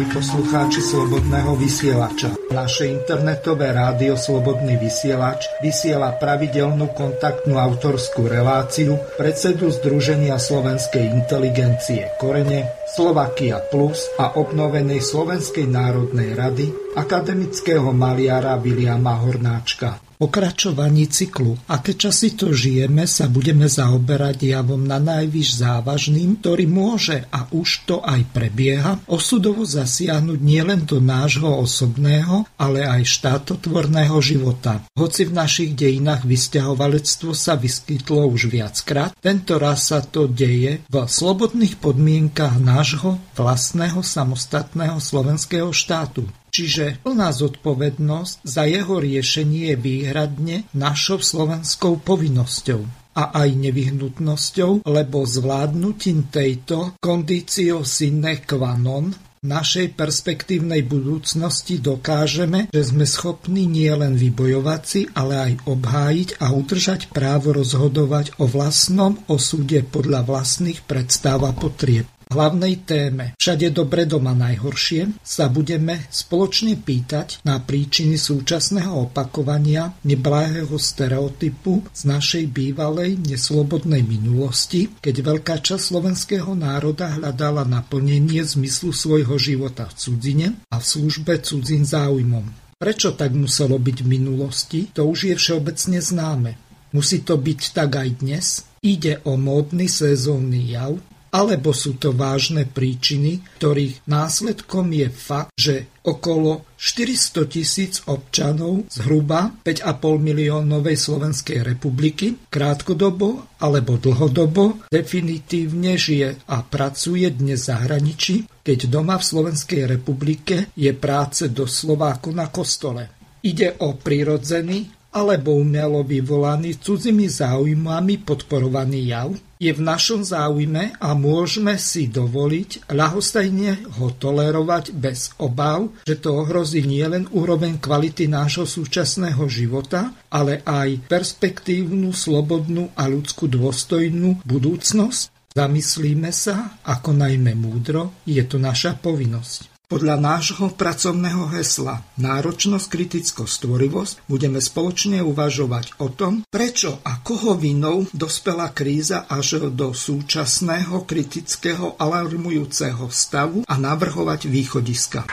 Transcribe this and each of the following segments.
Milí poslucháči Slobodného vysielača, naše internetové rádio Slobodný vysielač vysiela pravidelnú kontaktnú autorskú reláciu predsedu Združenia slovenskej inteligencie Korene, Slovakia Plus a obnovenej Slovenskej národnej rady akademického maliara Viliama Hornáčka pokračovaní cyklu Aké časy to žijeme sa budeme zaoberať javom na najvyš závažným, ktorý môže a už to aj prebieha osudovo zasiahnuť nielen do nášho osobného, ale aj štátotvorného života. Hoci v našich dejinách vysťahovalectvo sa vyskytlo už viackrát, tento raz sa to deje v slobodných podmienkach nášho vlastného samostatného slovenského štátu. Čiže plná zodpovednosť za jeho riešenie je výhradne našou slovenskou povinnosťou a aj nevyhnutnosťou, lebo zvládnutím tejto kondício sine qua non našej perspektívnej budúcnosti dokážeme, že sme schopní nielen vybojovať si, ale aj obhájiť a udržať právo rozhodovať o vlastnom osude podľa vlastných predstav a potrieb hlavnej téme Všade dobre doma najhoršie sa budeme spoločne pýtať na príčiny súčasného opakovania neblahého stereotypu z našej bývalej neslobodnej minulosti, keď veľká časť slovenského národa hľadala naplnenie zmyslu svojho života v cudzine a v službe cudzín záujmom. Prečo tak muselo byť v minulosti, to už je všeobecne známe. Musí to byť tak aj dnes. Ide o módny sezónny jav, alebo sú to vážne príčiny, ktorých následkom je fakt, že okolo 400 tisíc občanov zhruba 5,5 miliónovej Slovenskej republiky krátkodobo alebo dlhodobo definitívne žije a pracuje dnes v zahraničí, keď doma v Slovenskej republike je práce doslova ako na kostole. Ide o prirodzený alebo umelo vyvolaný cudzými záujmami podporovaný jav, je v našom záujme a môžeme si dovoliť ľahostajne ho tolerovať bez obav, že to ohrozí nielen úroveň kvality nášho súčasného života, ale aj perspektívnu, slobodnú a ľudskú dôstojnú budúcnosť? Zamyslíme sa, ako najmä múdro, je to naša povinnosť. Podľa nášho pracovného hesla Náročnosť, kritickosť, stvorivosť budeme spoločne uvažovať o tom, prečo a koho vinou dospela kríza až do súčasného kritického alarmujúceho stavu a navrhovať východiska.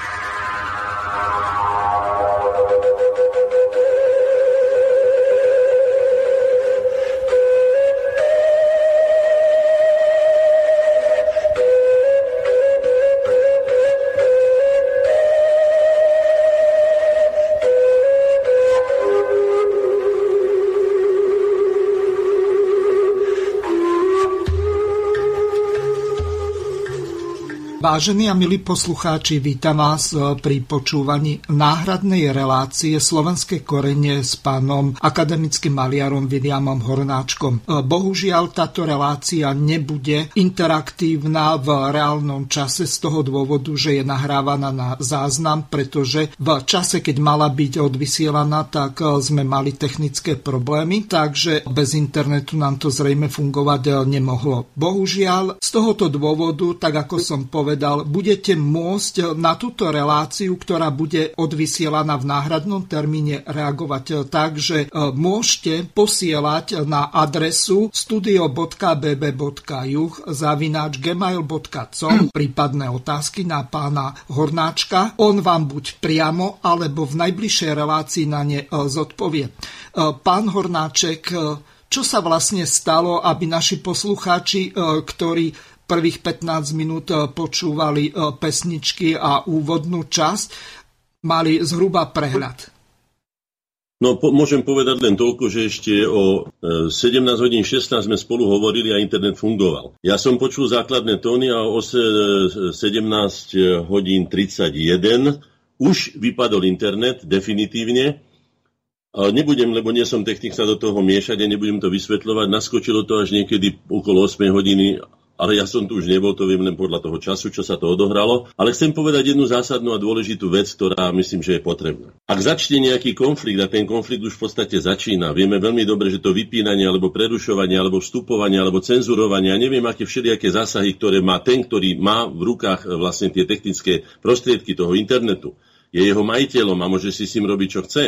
Vážení a milí poslucháči, vítam vás e, pri počúvaní náhradnej relácie Slovenské korene s pánom akademickým maliarom Williamom Hornáčkom. E, bohužiaľ, táto relácia nebude interaktívna v reálnom čase z toho dôvodu, že je nahrávaná na záznam, pretože v čase, keď mala byť odvysielaná, tak e, sme mali technické problémy, takže bez internetu nám to zrejme fungovať nemohlo. Bohužiaľ, z tohoto dôvodu, tak ako som povedal, povedal, budete môcť na túto reláciu, ktorá bude odvysielaná v náhradnom termíne, reagovať tak, že e, môžete posielať na adresu studio.bb.juh zavináč gmail.com prípadné otázky na pána Hornáčka. On vám buď priamo, alebo v najbližšej relácii na ne e, zodpovie. E, pán Hornáček, čo sa vlastne stalo, aby naši poslucháči, ktorí prvých 15 minút eh, počúvali eh, pesničky a úvodnú časť, mali zhruba prehľad. No, po, môžem povedať len toľko, že ešte o e, 17 hodín 16 sme spolu hovorili a internet fungoval. Ja som počul základné tóny a o e, 17 hodín 31 už vypadol internet definitívne. Nebudem, lebo nie som technik sa do toho miešať a nebudem to vysvetľovať. Naskočilo to až niekedy okolo 8 hodiny ale ja som tu už nebol, to viem len podľa toho času, čo sa to odohralo. Ale chcem povedať jednu zásadnú a dôležitú vec, ktorá myslím, že je potrebná. Ak začne nejaký konflikt a ten konflikt už v podstate začína, vieme veľmi dobre, že to vypínanie alebo prerušovanie alebo vstupovanie alebo cenzurovanie a neviem aké všelijaké zásahy, ktoré má ten, ktorý má v rukách vlastne tie technické prostriedky toho internetu, je jeho majiteľom a môže si s tým robiť, čo chce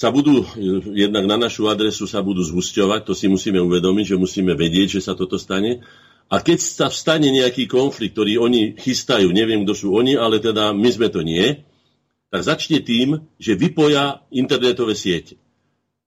sa budú, jednak na našu adresu sa budú zhusťovať, to si musíme uvedomiť, že musíme vedieť, že sa toto stane. A keď sa vstane nejaký konflikt, ktorý oni chystajú, neviem, kto sú oni, ale teda my sme to nie, tak začne tým, že vypoja internetové siete.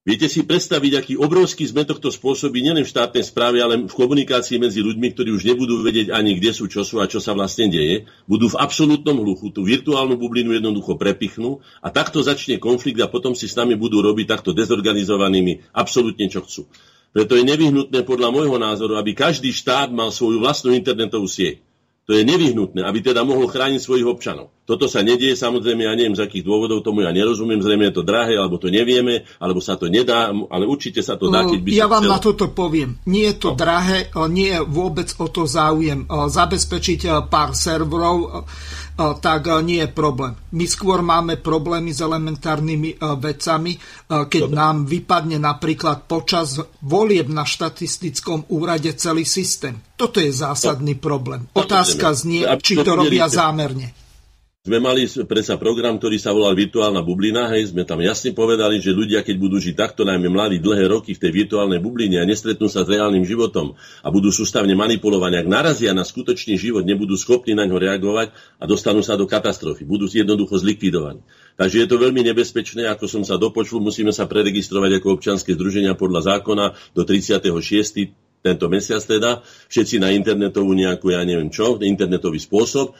Viete si predstaviť, aký obrovský zmetok to spôsobí nielen v štátnej správe, ale v komunikácii medzi ľuďmi, ktorí už nebudú vedieť ani kde sú, čo sú a čo sa vlastne deje. Budú v absolútnom hluchu, tú virtuálnu bublinu jednoducho prepichnú a takto začne konflikt a potom si s nami budú robiť takto dezorganizovanými absolútne čo chcú. Preto je nevyhnutné podľa môjho názoru, aby každý štát mal svoju vlastnú internetovú sieť. To je nevyhnutné, aby teda mohol chrániť svojich občanov. Toto sa nedieje, samozrejme, ja neviem z akých dôvodov, tomu ja nerozumiem, zrejme je to drahé, alebo to nevieme, alebo sa to nedá, ale určite sa to dá, keď by Ja vám chcel... na toto poviem. Nie je to no. drahé, nie je vôbec o to záujem. Zabezpečiť pár serverov, tak nie je problém. My skôr máme problémy s elementárnymi vecami, keď Dobre. nám vypadne napríklad počas volieb na štatistickom úrade celý systém. Toto je zásadný problém. Otázka znie, či to robia zámerne sme mali predsa program, ktorý sa volal Virtuálna bublina, hej, sme tam jasne povedali, že ľudia, keď budú žiť takto, najmä mladí, dlhé roky v tej virtuálnej bubline a nestretnú sa s reálnym životom a budú sústavne manipulovaní, ak narazia na skutočný život, nebudú schopní na ňo reagovať a dostanú sa do katastrofy, budú jednoducho zlikvidovaní. Takže je to veľmi nebezpečné, ako som sa dopočul, musíme sa preregistrovať ako občanské združenia podľa zákona do 36 tento mesiac teda, všetci na internetovú nejakú, ja neviem čo, internetový spôsob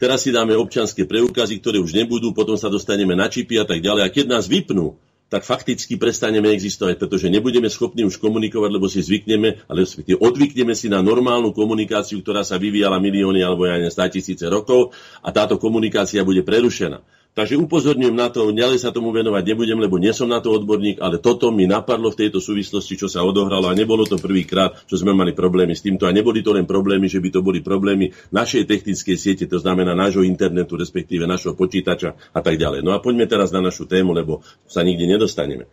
Teraz si dáme občanské preukazy, ktoré už nebudú, potom sa dostaneme na čipy a tak ďalej. A keď nás vypnú, tak fakticky prestaneme existovať, pretože nebudeme schopní už komunikovať, lebo si zvykneme, ale odvykneme si na normálnu komunikáciu, ktorá sa vyvíjala milióny alebo aj 100 tisíce rokov a táto komunikácia bude prerušená. Takže upozorňujem na to, ďalej sa tomu venovať nebudem, lebo nie som na to odborník, ale toto mi napadlo v tejto súvislosti, čo sa odohralo a nebolo to prvýkrát, čo sme mali problémy s týmto a neboli to len problémy, že by to boli problémy našej technickej siete, to znamená nášho internetu, respektíve našho počítača a tak ďalej. No a poďme teraz na našu tému, lebo sa nikde nedostaneme.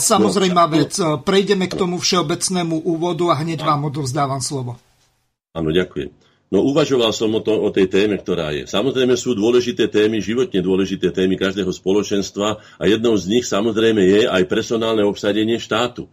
Samozrejme no, vec, prejdeme k tomu všeobecnému úvodu a hneď vám odovzdávam slovo. Áno, ďakujem. No uvažoval som o, to, o tej téme, ktorá je. Samozrejme sú dôležité témy, životne dôležité témy každého spoločenstva a jednou z nich samozrejme je aj personálne obsadenie štátu.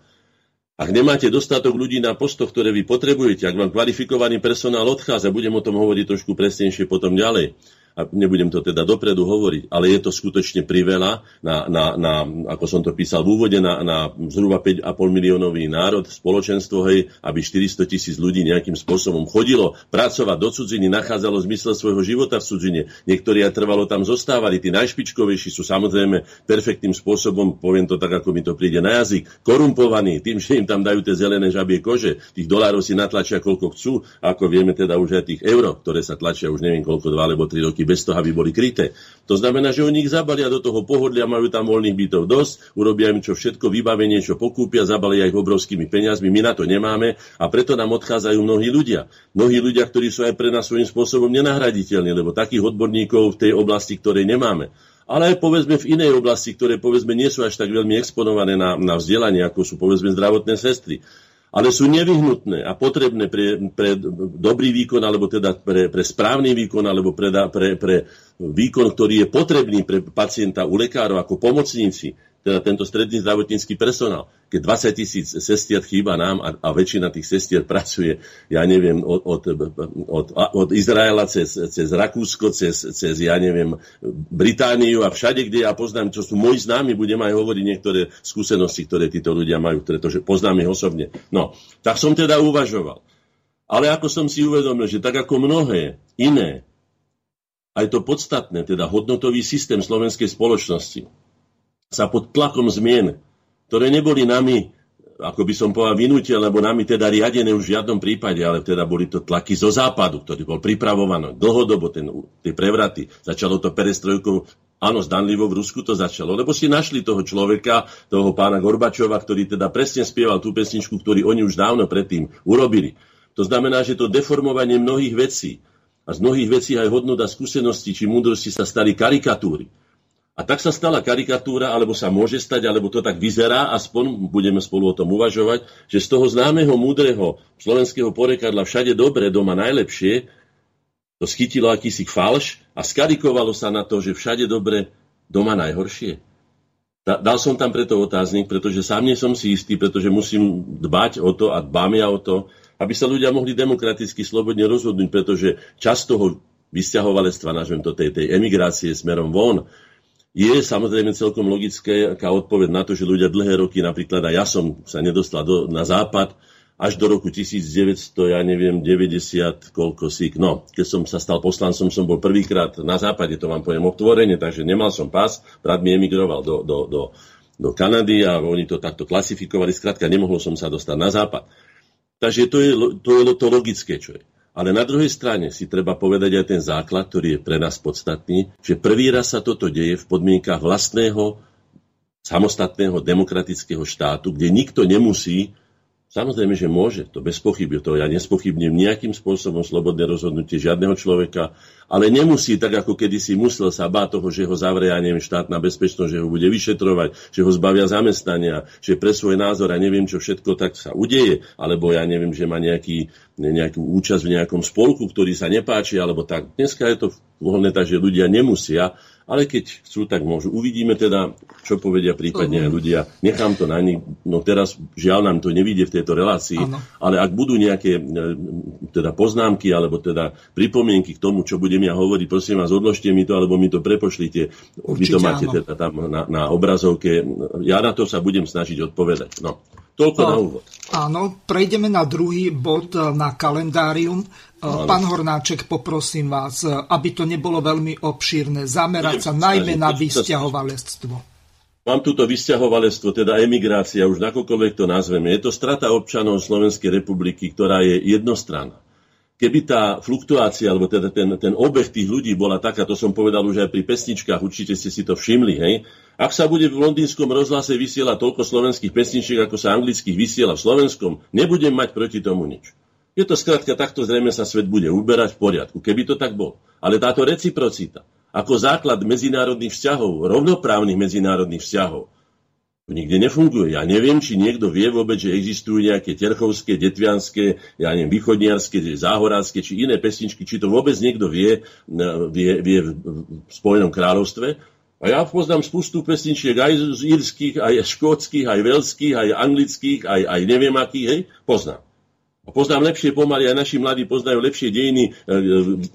Ak nemáte dostatok ľudí na postoch, ktoré vy potrebujete, ak vám kvalifikovaný personál odchádza, budem o tom hovoriť trošku presnejšie potom ďalej, a nebudem to teda dopredu hovoriť, ale je to skutočne priveľa, na, na, na, ako som to písal v úvode, na, na zhruba 5,5 miliónový národ, spoločenstvo, hej, aby 400 tisíc ľudí nejakým spôsobom chodilo pracovať do cudziny, nachádzalo zmysel svojho života v cudzine. Niektorí aj trvalo tam zostávali, tí najšpičkovejší sú samozrejme perfektným spôsobom, poviem to tak, ako mi to príde na jazyk, korumpovaní tým, že im tam dajú tie zelené žabie kože, tých dolárov si natlačia koľko chcú, ako vieme teda už aj tých euro, ktoré sa tlačia už neviem koľko, dva alebo tri roky bez toho, aby boli kryté. To znamená, že oni ich zabalia do toho pohodlia, majú tam voľných bytov dosť, urobia im čo všetko, vybavenie, čo pokúpia, zabalia ich obrovskými peniazmi, my na to nemáme a preto nám odchádzajú mnohí ľudia. Mnohí ľudia, ktorí sú aj pre nás svojím spôsobom nenahraditeľní, lebo takých odborníkov v tej oblasti, ktorej nemáme ale aj povedzme v inej oblasti, ktoré povedzme nie sú až tak veľmi exponované na, na vzdelanie, ako sú povedzme zdravotné sestry ale sú nevyhnutné a potrebné pre, pre dobrý výkon, alebo teda pre, pre správny výkon, alebo pre, pre, pre výkon, ktorý je potrebný pre pacienta u lekárov ako pomocníci teda tento stredný zdravotnícky personál. Keď 20 tisíc sestier chýba nám a, a väčšina tých sestier pracuje, ja neviem, od, od, od, od Izraela cez, cez Rakúsko, cez, cez, ja neviem, Britániu a všade, kde ja poznám, čo sú moji známi, budem aj hovoriť niektoré skúsenosti, ktoré títo ľudia majú, pretože poznám ich osobne. No, tak som teda uvažoval. Ale ako som si uvedomil, že tak ako mnohé iné, aj to podstatné, teda hodnotový systém slovenskej spoločnosti, sa pod tlakom zmien, ktoré neboli nami, ako by som povedal, vynútil, lebo nami teda riadené už v žiadnom prípade, ale teda boli to tlaky zo západu, ktorý bol pripravovaný dlhodobo, ten, tie prevraty. Začalo to perestrojkou, áno, zdanlivo v Rusku to začalo, lebo si našli toho človeka, toho pána Gorbačova, ktorý teda presne spieval tú pesničku, ktorú oni už dávno predtým urobili. To znamená, že to deformovanie mnohých vecí a z mnohých vecí aj hodnota skúsenosti či múdrosti sa stali karikatúry. A tak sa stala karikatúra, alebo sa môže stať, alebo to tak vyzerá, aspoň budeme spolu o tom uvažovať, že z toho známeho múdreho slovenského porekadla všade dobre, doma najlepšie, to schytilo akýsi falš a skarikovalo sa na to, že všade dobre, doma najhoršie. Dal som tam preto otáznik, pretože sám nie som si istý, pretože musím dbať o to a dbám ja o to, aby sa ľudia mohli demokraticky slobodne rozhodnúť, pretože čas toho vysťahovalectva, nazvem to tej, tej emigrácie smerom von, je samozrejme celkom logické aká odpoveď na to, že ľudia dlhé roky, napríklad a ja som sa nedostal do, na západ, až do roku 1900, ja neviem, 90, koľko si, no, keď som sa stal poslancom, som bol prvýkrát na západe, to vám poviem otvorene, takže nemal som pás, brat mi emigroval do, do, do, do Kanady a oni to takto klasifikovali, skrátka nemohol som sa dostať na západ. Takže to je to, je to logické, čo je. Ale na druhej strane si treba povedať aj ten základ, ktorý je pre nás podstatný, že prvý raz sa toto deje v podmienkach vlastného samostatného demokratického štátu, kde nikto nemusí Samozrejme, že môže, to bez pochyby, to ja nespochybním nejakým spôsobom slobodné rozhodnutie žiadneho človeka, ale nemusí tak, ako kedysi musel sa báť toho, že ho zavrie, ja neviem, štátna bezpečnosť, že ho bude vyšetrovať, že ho zbavia zamestnania, že pre svoj názor a neviem čo všetko tak sa udeje, alebo ja neviem, že má nejaký, nejakú účasť v nejakom spolku, ktorý sa nepáči, alebo tak. Dneska je to voľné tak, že ľudia nemusia ale keď chcú, tak môžu. Uvidíme teda, čo povedia prípadne aj ľudia. Nechám to na nich. No teraz žiaľ nám to nevíde v tejto relácii, ano. ale ak budú nejaké e, teda poznámky alebo teda pripomienky k tomu, čo budem ja hovoriť, prosím vás, odložte mi to, alebo mi to prepošlite. Určite, Vy to máte áno. teda tam na, na obrazovke. Ja na to sa budem snažiť odpovedať. No. Toľko na úvod. Áno, prejdeme na druhý bod e, na kalendárium. Pán Hornáček, poprosím vás, aby to nebolo veľmi obšírne, zamerať sa najmä na vysťahovalectvo. Mám túto vysťahovalectvo, teda emigrácia, už nakoľkoľvek to nazveme. Je to strata občanov Slovenskej republiky, ktorá je jednostranná. Keby tá fluktuácia, alebo teda ten, ten obeh tých ľudí bola taká, to som povedal už aj pri pesničkách, určite ste si to všimli, hej. Ak sa bude v londýnskom rozhlase vysielať toľko slovenských pesničiek, ako sa anglických vysiela v slovenskom, nebudem mať proti tomu nič. Je to skrátka takto zrejme sa svet bude uberať v poriadku, keby to tak bolo. Ale táto reciprocita, ako základ medzinárodných vzťahov, rovnoprávnych medzinárodných vzťahov, to nikde nefunguje. Ja neviem, či niekto vie vôbec, že existujú nejaké terchovské, detvianské, ja neviem, východniarské, záhoránske, či iné pesničky, či to vôbec niekto vie, vie, vie v Spojenom kráľovstve. A ja poznám spustu pesničiek aj z írskych, aj škótskych, aj veľských, aj anglických, aj, aj neviem akých, hej, poznám. Poznám lepšie pomaly, aj naši mladí poznajú lepšie dejiny e, e,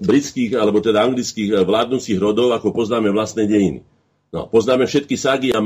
britských alebo teda anglických e, vládnúcich rodov, ako poznáme vlastné dejiny. No, poznáme všetky ságy a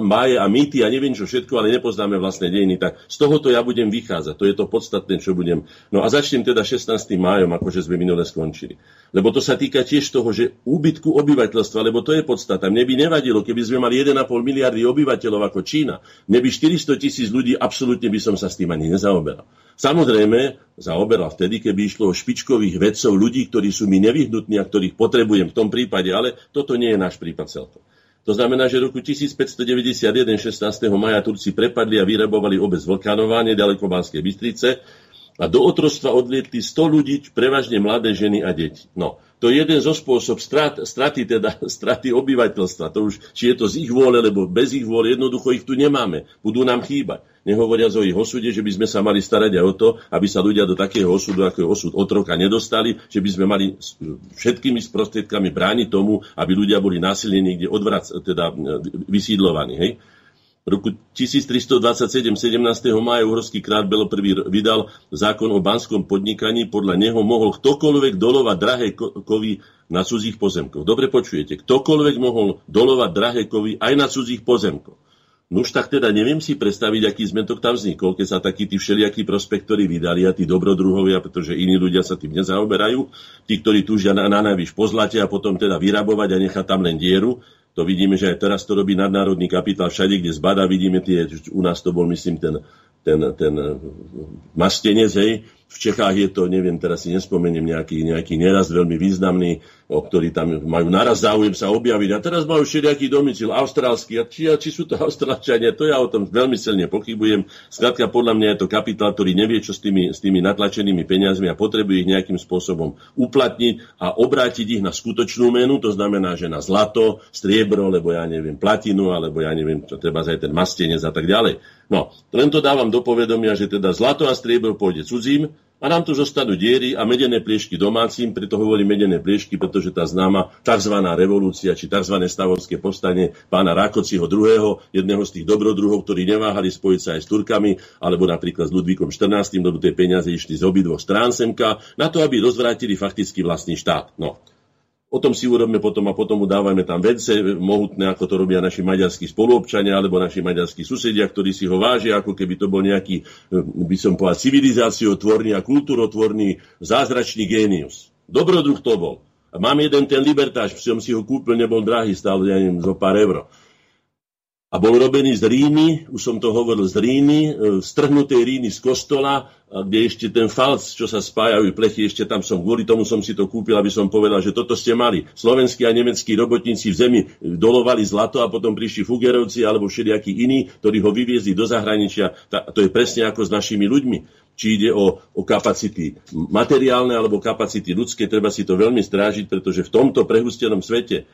máje a mýty a neviem čo všetko, ale nepoznáme vlastné dejiny. Tak z tohoto ja budem vychádzať. To je to podstatné, čo budem. No a začnem teda 16. májom, akože sme minule skončili. Lebo to sa týka tiež toho, že úbytku obyvateľstva, lebo to je podstata. Mne by nevadilo, keby sme mali 1,5 miliardy obyvateľov ako Čína. Mne by 400 tisíc ľudí, absolútne by som sa s tým ani nezaoberal. Samozrejme, zaoberal vtedy, keby išlo o špičkových vedcov, ľudí, ktorí sú mi nevyhnutní a ktorých potrebujem v tom prípade, ale toto nie je náš prípad celkom. To znamená, že v roku 1591, 16. maja Turci prepadli a vyrabovali obec Vlkanová, nedaleko Banskej Bystrice a do otrostva odlietli 100 ľudí, prevažne mladé ženy a deti. No, to je jeden zo spôsob strat, straty, teda, straty obyvateľstva. To už, či je to z ich vôle, alebo bez ich vôle, jednoducho ich tu nemáme. Budú nám chýbať. Nehovoriac o ich osude, že by sme sa mali starať aj o to, aby sa ľudia do takého osudu, ako je osud otroka, nedostali, že by sme mali všetkými prostriedkami brániť tomu, aby ľudia boli násilne niekde odvrac, teda vysídlovaní. Hej? V roku 1327, 17. maja uhorský krát Belo prvý vydal zákon o banskom podnikaní. Podľa neho mohol ktokoľvek dolovať drahé kovy na cudzích pozemkoch. Dobre počujete, ktokoľvek mohol dolovať drahé kovy aj na cudzích pozemkoch. Nuž tak teda neviem si predstaviť, aký zmetok tam vznikol, keď sa takí tí všelijakí prospektori vydali a tí dobrodruhovia, pretože iní ľudia sa tým nezaoberajú, tí, ktorí túžia na, na najvyš pozlate a potom teda vyrabovať a nechať tam len dieru. To vidíme, že aj teraz to robí nadnárodný kapitál všade, kde zbada, vidíme tie, u nás to bol myslím ten, ten, ten mastenec, hej, v Čechách je to, neviem, teraz si nespomeniem nejaký, nejaký neraz veľmi významný, o ktorý tam majú naraz záujem sa objaviť. A teraz majú všelijaký domicil, austrálsky. A či, a či sú to austrálčania, to ja o tom veľmi silne pochybujem. Skrátka, podľa mňa je to kapitál, ktorý nevie, čo s tými, s tými natlačenými peniazmi a potrebuje ich nejakým spôsobom uplatniť a obrátiť ich na skutočnú menu, to znamená, že na zlato, striebro, lebo ja neviem, platinu, alebo ja neviem, čo treba aj ten mastenec a tak ďalej. No, len to dávam do povedomia, že teda zlato a striebro pôjde cudzím a nám tu zostanú diery a medené pliešky domácim, preto hovorím medené pliešky, pretože tá známa tzv. revolúcia či tzv. stavovské povstanie pána Rákociho II., jedného z tých dobrodruhov, ktorí neváhali spojiť sa aj s Turkami, alebo napríklad s Ludvíkom XIV., lebo tie peniaze išli z obidvoch strán semka, na to, aby rozvrátili fakticky vlastný štát. No. O tom si urobíme potom a potom mu dávajme tam vence mohutné, ako to robia naši maďarskí spoluobčania alebo naši maďarskí susedia, ktorí si ho vážia, ako keby to bol nejaký, eh, by som povedal, civilizáciotvorný a kultúrotvorný zázračný génius. Dobrodruh to bol. Mám jeden ten libertáž, som si ho kúpil, nebol drahý, stál, ja neviem, zo pár euro a bol robený z ríny, už som to hovoril, z ríny, e, strhnutej ríny z kostola, kde ešte ten falc, čo sa spájajú plechy, ešte tam som, kvôli tomu som si to kúpil, aby som povedal, že toto ste mali. Slovenskí a nemeckí robotníci v zemi dolovali zlato a potom prišli fugerovci alebo všelijakí iní, ktorí ho vyviezli do zahraničia. To je presne ako s našimi ľuďmi či ide o, o kapacity materiálne alebo kapacity ľudské, treba si to veľmi strážiť, pretože v tomto prehustenom svete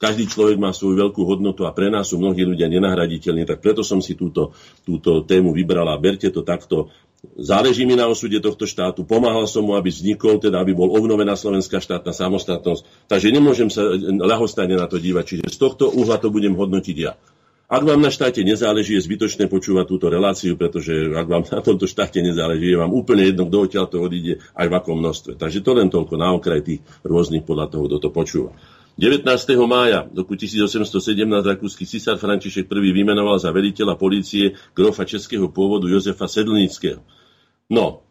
každý človek má svoju veľkú hodnotu a pre nás sú mnohí ľudia nenahraditeľní, tak preto som si túto, túto tému vybrala. Berte to takto. Záleží mi na osude tohto štátu. Pomáhal som mu, aby vznikol, teda aby bol obnovená slovenská štátna samostatnosť. Takže nemôžem sa ľahostajne na to dívať. Čiže z tohto uhla to budem hodnotiť ja. Ak vám na štáte nezáleží, je zbytočné počúvať túto reláciu, pretože ak vám na tomto štáte nezáleží, je vám úplne jedno, kto odtiaľ to odíde, aj v akom množstve. Takže to len toľko na okraj tých rôznych podľa toho, kto to počúva. 19. mája roku 1817 rakúsky cisár František I vymenoval za veliteľa polície grofa českého pôvodu Jozefa Sedlnického. No,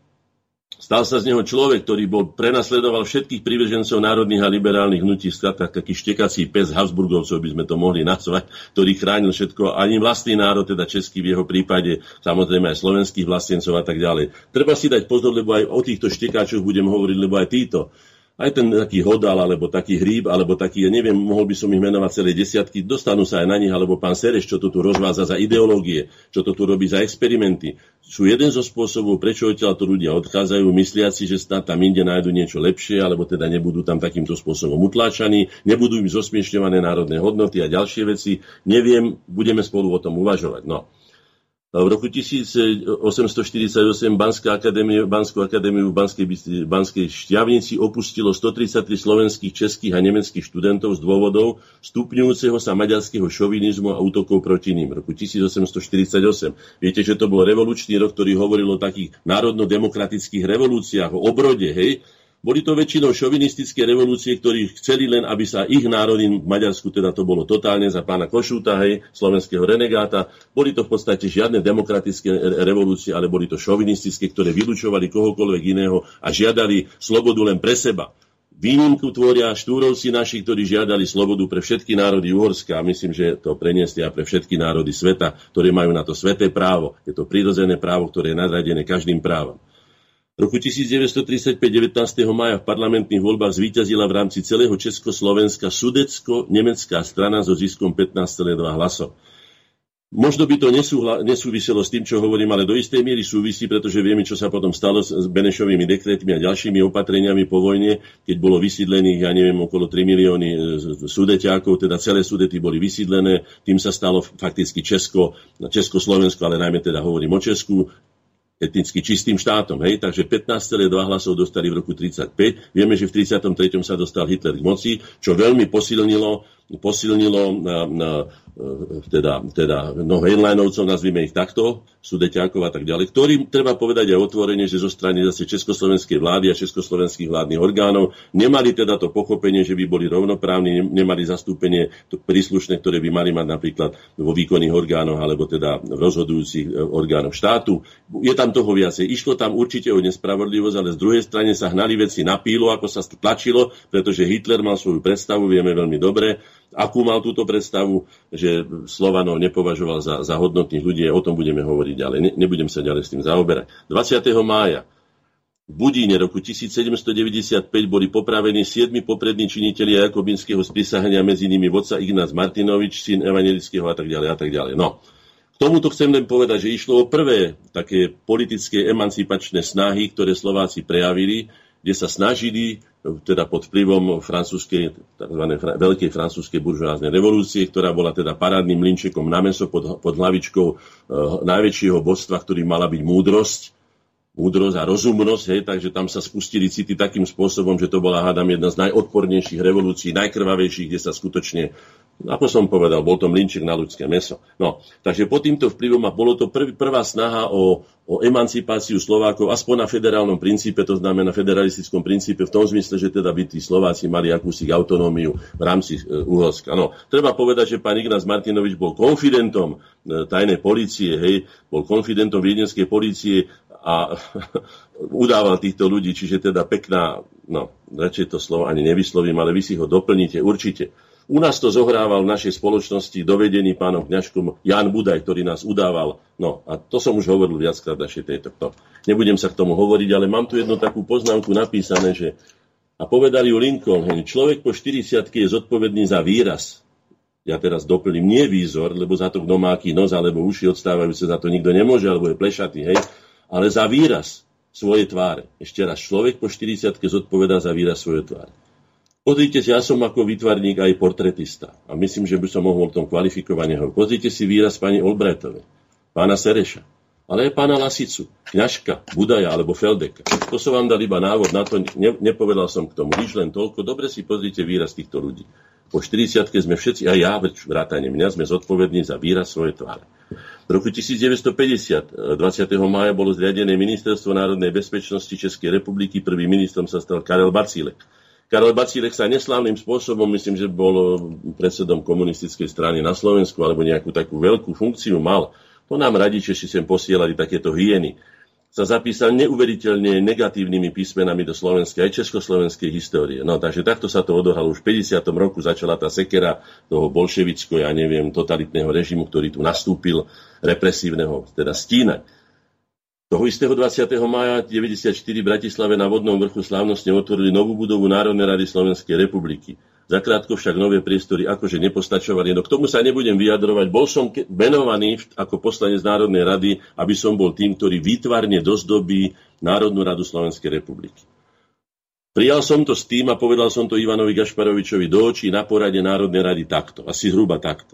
Stal sa z neho človek, ktorý bol prenasledoval všetkých privržencov národných a liberálnych hnutí, skrátka taký štekací pes Habsburgovcov by sme to mohli nazvať, ktorý chránil všetko, ani vlastný národ, teda český v jeho prípade, samozrejme aj slovenských vlastencov a tak ďalej. Treba si dať pozor, lebo aj o týchto štekáčoch budem hovoriť, lebo aj títo aj ten taký hodal, alebo taký hríb, alebo taký, ja neviem, mohol by som ich menovať celé desiatky, dostanú sa aj na nich, alebo pán Sereš, čo to tu rozvádza za ideológie, čo to tu robí za experimenty. Sú jeden zo spôsobov, prečo odtiaľ to ľudia odchádzajú, mysliaci, že snad tam inde nájdu niečo lepšie, alebo teda nebudú tam takýmto spôsobom utláčaní, nebudú im zosmiešňované národné hodnoty a ďalšie veci. Neviem, budeme spolu o tom uvažovať. No. V roku 1848 Banská akadémia, Banskú akadémiu v Banskej, Banskej šťavnici opustilo 133 slovenských, českých a nemeckých študentov z dôvodov stupňujúceho sa maďarského šovinizmu a útokov proti ním. V roku 1848. Viete, že to bol revolučný rok, ktorý hovoril o takých národno-demokratických revolúciách, o obrode, hej? Boli to väčšinou šovinistické revolúcie, ktorí chceli len, aby sa ich národy, v Maďarsku teda to bolo totálne za pána Košúta, hej, slovenského renegáta, boli to v podstate žiadne demokratické revolúcie, ale boli to šovinistické, ktoré vylúčovali kohokoľvek iného a žiadali slobodu len pre seba. Výnimku tvoria štúrovci naši, ktorí žiadali slobodu pre všetky národy Uhorska a myslím, že to preniesli aj pre všetky národy sveta, ktoré majú na to sveté právo. Je to prirodzené právo, ktoré je nadradené každým právom roku 1935 19. maja v parlamentných voľbách zvíťazila v rámci celého Československa sudecko-nemecká strana so ziskom 15,2 hlasov. Možno by to nesúviselo s tým, čo hovorím, ale do istej miery súvisí, pretože vieme, čo sa potom stalo s Benešovými dekretmi a ďalšími opatreniami po vojne, keď bolo vysídlených, ja neviem, okolo 3 milióny e, sudeťákov, teda celé sudety boli vysídlené, tým sa stalo fakticky Česko, Československo, ale najmä teda hovorím o Česku, etnicky čistým štátom. Hej? Takže 15,2 hlasov dostali v roku 35. Vieme, že v 33. sa dostal Hitler k moci, čo veľmi posilnilo, posilnilo na, na, teda, teda no, Heinleinovcov, nazvime ich takto, Sudeťákov a tak ďalej, ktorým treba povedať aj otvorene, že zo strany zase československej vlády a československých vládnych orgánov nemali teda to pochopenie, že by boli rovnoprávni, nemali zastúpenie príslušné, ktoré by mali mať napríklad vo výkonných orgánoch alebo teda v rozhodujúcich e, orgánoch štátu. Je tam toho viacej. Išlo tam určite o nespravodlivosť, ale z druhej strany sa hnali veci na pílu, ako sa tlačilo, pretože Hitler mal svoju predstavu, vieme veľmi dobre, akú mal túto predstavu, že Slovanov nepovažoval za, za hodnotných ľudí, o tom budeme hovoriť ďalej. Ne, nebudem sa ďalej s tým zaoberať. 20. mája v Budíne roku 1795 boli popravení siedmi poprední činitelia jakobinského sprísahania, medzi nimi vodca Ignác Martinovič, syn evangelického a tak ďalej a tak ďalej. No, tomuto chcem len povedať, že išlo o prvé také politické emancipačné snahy, ktoré Slováci prejavili, kde sa snažili, teda pod vplyvom francúzskej, tzv. veľkej francúzskej buržoáznej revolúcie, ktorá bola teda parádnym linčekom na meso pod, pod hlavičkou e, najväčšieho božstva, ktorý mala byť múdrosť, múdrosť a rozumnosť, hej, takže tam sa spustili city takým spôsobom, že to bola, hádam, jedna z najodpornejších revolúcií, najkrvavejších, kde sa skutočne, ako som povedal, bol to mlinček na ľudské meso. No, takže pod týmto vplyvom a bolo to prv, prvá snaha o, o emancipáciu Slovákov, aspoň na federálnom princípe, to znamená federalistickom princípe, v tom zmysle, že teda by tí Slováci mali akúsi autonómiu v rámci e, Uhorska. No, treba povedať, že pán Ignác Martinovič bol konfidentom e, tajnej policie, hej, bol konfidentom viedenskej policie a udával týchto ľudí, čiže teda pekná, no, radšej to slovo ani nevyslovím, ale vy si ho doplníte určite. U nás to zohrával v našej spoločnosti dovedený pánom kňažkom Jan Budaj, ktorý nás udával. No a to som už hovoril viackrát našej tejto. No, nebudem sa k tomu hovoriť, ale mám tu jednu takú poznámku napísané, že a povedali ju Lincoln, hej, človek po 40 je zodpovedný za výraz. Ja teraz doplním, nie výzor, lebo za to kto má nos alebo uši odstávajúce, za to nikto nemôže, alebo je plešatý, hej ale za výraz svojej tváre. Ešte raz, človek po 40 zodpovedá za výraz svojej tváre. Pozrite si, ja som ako výtvarník aj portretista a myslím, že by som mohol o tom kvalifikovane hovoriť. Pozrite si výraz pani Olbrajtovej, pána Sereša, ale aj pána Lasicu, kňažka, Budaja alebo Feldeka. To som vám dal iba návod na to, ne, nepovedal som k tomu nič, len toľko. Dobre si pozrite výraz týchto ľudí. Po 40 sme všetci, aj ja, vrátane mňa, sme zodpovední za výraz svojej tváre. V roku 1950, 20. mája, bolo zriadené Ministerstvo národnej bezpečnosti Českej republiky. Prvým ministrom sa stal Karel Bacílek. Karel Bacílek sa neslávnym spôsobom, myslím, že bol predsedom komunistickej strany na Slovensku, alebo nejakú takú veľkú funkciu mal. To nám radiče si sem posielali takéto hyeny sa zapísal neuveriteľne negatívnymi písmenami do slovenskej aj československej histórie. No takže takto sa to odohralo. Už v 50. roku začala tá sekera toho bolševického, ja neviem, totalitného režimu, ktorý tu nastúpil, represívneho, teda stínať. Toho istého 20. maja 94 v Bratislave na vodnom vrchu slávnostne otvorili novú budovu Národnej rady Slovenskej republiky. Zakrátko však nové priestory akože nepostačovali. No k tomu sa nebudem vyjadrovať. Bol som menovaný ako poslanec Národnej rady, aby som bol tým, ktorý výtvarne dozdobí Národnú radu Slovenskej republiky. Prijal som to s tým a povedal som to Ivanovi Gašparovičovi do očí na porade Národnej rady takto, asi zhruba takto.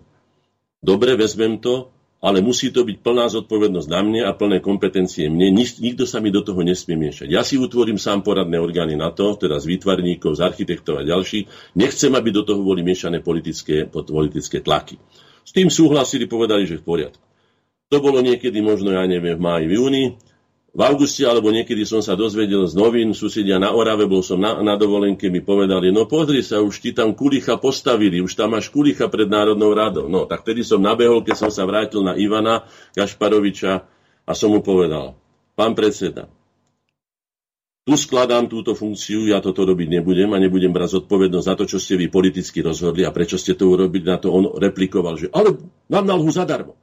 Dobre, vezmem to, ale musí to byť plná zodpovednosť na mne a plné kompetencie mne. Nikto sa mi do toho nesmie miešať. Ja si utvorím sám poradné orgány na to, teda z výtvarníkov, z architektov a ďalších. Nechcem, aby do toho boli miešané politické, politické tlaky. S tým súhlasili, povedali, že v poriadku. To bolo niekedy možno, ja neviem, v máji, v júni v auguste alebo niekedy som sa dozvedel z novín, susedia na Orave, bol som na, na dovolenke, mi povedali, no pozri sa, už ti tam kulicha postavili, už tam máš kulicha pred Národnou radou. No, tak vtedy som nabehol, keď som sa vrátil na Ivana Kašparoviča a som mu povedal, pán predseda, tu skladám túto funkciu, ja toto robiť nebudem a nebudem brať zodpovednosť za to, čo ste vy politicky rozhodli a prečo ste to urobili. Na to on replikoval, že ale nám na lhu zadarmo.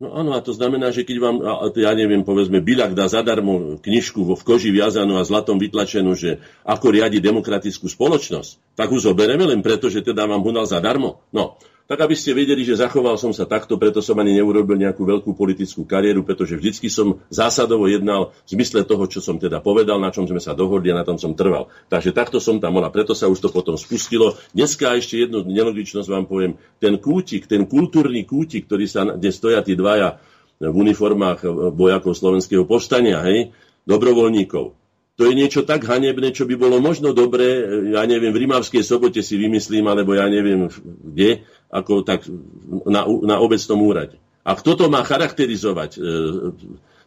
No áno, a to znamená, že keď vám, ja neviem, povedzme, Bilak dá zadarmo knižku vo v koži viazanú a zlatom vytlačenú, že ako riadi demokratickú spoločnosť, tak už zoberieme len preto, že teda vám ho dal zadarmo. No, tak aby ste vedeli, že zachoval som sa takto, preto som ani neurobil nejakú veľkú politickú kariéru, pretože vždycky som zásadovo jednal v zmysle toho, čo som teda povedal, na čom sme sa dohodli a na tom som trval. Takže takto som tam a preto sa už to potom spustilo. Dneska ešte jednu nelogičnosť vám poviem. Ten kútik, ten kultúrny kútik, ktorý sa, kde stoja tí dvaja v uniformách vojakov slovenského povstania, hej, dobrovoľníkov. To je niečo tak hanebné, čo by bolo možno dobré, ja neviem, v Rimavskej sobote si vymyslím, alebo ja neviem kde, ako tak na, na obecnom úrade. A kto to má charakterizovať? E,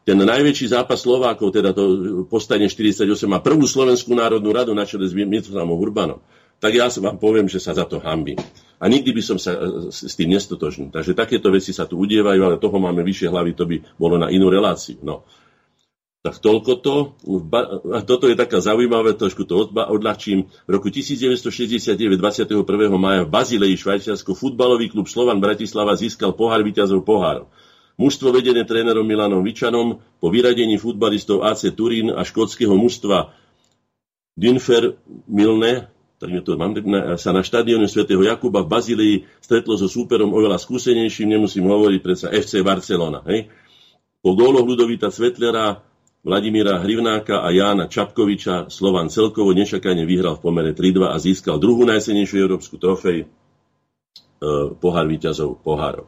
ten najväčší zápas Slovákov, teda to postane 48, má prvú Slovenskú národnú radu na čele s Miroslavom Urbanom. Tak ja vám poviem, že sa za to hambím. A nikdy by som sa e, s tým nestotožnil. Takže takéto veci sa tu udievajú, ale toho máme vyššie hlavy, to by bolo na inú reláciu. No. Tak toľko to. Toto je taká zaujímavé, trošku to odľahčím. V roku 1969, 21. maja v Bazileji, Švajčiarsko, futbalový klub Slovan Bratislava získal pohár víťazov pohárov. Mužstvo vedené trénerom Milanom Vičanom po vyradení futbalistov AC Turín a škótskeho mužstva Dinfer Milne to mám, sa na štadióne svätého Jakuba v Bazílii stretlo so súperom oveľa skúsenejším, nemusím hovoriť predsa FC Barcelona. Hej? Po góloch Ludovita Svetlera, Vladimíra Hrivnáka a Jána Čapkoviča Slovan celkovo nešakane vyhral v pomere 3-2 a získal druhú najsenejšiu európsku trofej, e, pohár víťazov pohárov.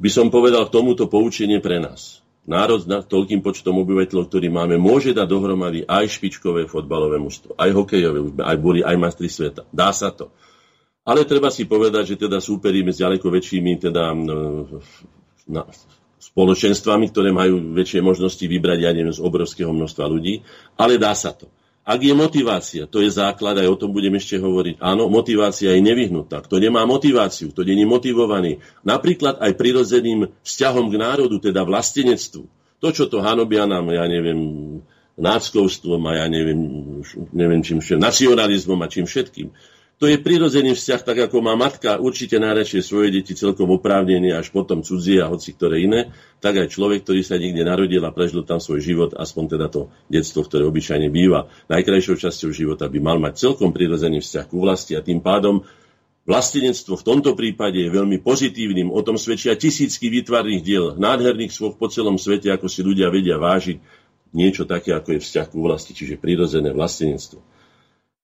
By som povedal k tomuto poučenie pre nás. Národ s toľkým počtom obyvateľov, ktorý máme, môže dať dohromady aj špičkové fotbalové mužstvo, aj hokejové, aj boli aj mastri sveta. Dá sa to. Ale treba si povedať, že teda súperíme s ďaleko väčšími teda, na, spoločenstvami, ktoré majú väčšie možnosti vybrať, ja neviem, z obrovského množstva ľudí, ale dá sa to. Ak je motivácia, to je základ, aj o tom budem ešte hovoriť. Áno, motivácia je nevyhnutá. Kto nemá motiváciu, kto není motivovaný, napríklad aj prirodzeným vzťahom k národu, teda vlastenectvu. To, čo to hanobia nám, ja neviem, náckovstvom a ja neviem, neviem čím všetkým, nacionalizmom a čím všetkým. To je prirodzený vzťah, tak ako má matka určite najradšie svoje deti celkom oprávnené, až potom cudzie a hoci ktoré iné, tak aj človek, ktorý sa niekde narodil a prežil tam svoj život, aspoň teda to detstvo, ktoré obyčajne býva najkrajšou časťou života, by mal mať celkom prirodzený vzťah ku vlasti a tým pádom Vlastenectvo v tomto prípade je veľmi pozitívnym, o tom svedčia tisícky výtvarných diel, nádherných svoj po celom svete, ako si ľudia vedia vážiť niečo také, ako je vzťah ku vlasti, čiže prirodzené vlastenectvo.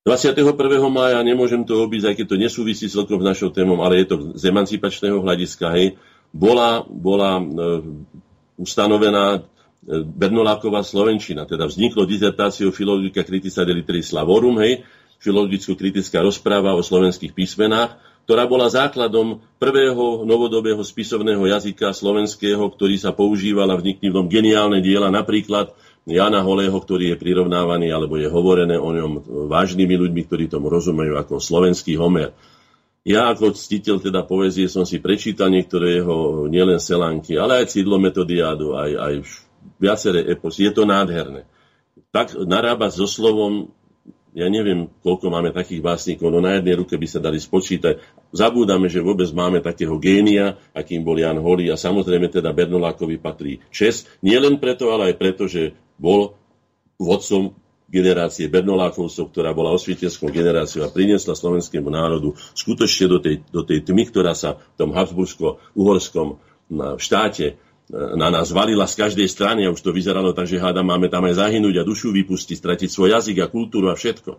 21. mája, nemôžem to obísť, aj keď to nesúvisí celkom s našou témou, ale je to z emancipačného hľadiska, hej, bola, bola e, ustanovená e, Bernoláková Slovenčina, teda vzniklo dizertáciou Filologika kritica delitri slavorum, hej, filologicko-kritická rozpráva o slovenských písmenách, ktorá bola základom prvého novodobého spisovného jazyka slovenského, ktorý sa používal a vznikli v tom geniálne diela, napríklad Jana Holého, ktorý je prirovnávaný, alebo je hovorené o ňom vážnymi ľuďmi, ktorí tomu rozumejú ako slovenský Homer. Ja ako ctiteľ teda poezie som si prečítal niektoré jeho nielen selánky, ale aj Cidlo metodiádu, aj, aj viaceré eposy. Je to nádherné. Tak narábať so slovom, ja neviem, koľko máme takých básnikov, no na jednej ruke by sa dali spočítať. Zabúdame, že vôbec máme takého génia, akým bol Jan Holý a samozrejme teda Bernolákovi patrí čest. Nie len preto, ale aj preto, že bol vodcom generácie Bernolákovcov, ktorá bola osvietenskou generáciou a priniesla slovenskému národu skutočne do tej, do tej tmy, ktorá sa v tom Habsbursko-uhorskom štáte e, na nás valila z každej strany a už to vyzeralo tak, že háda máme tam aj zahynúť a dušu vypustiť, stratiť svoj jazyk a kultúru a všetko.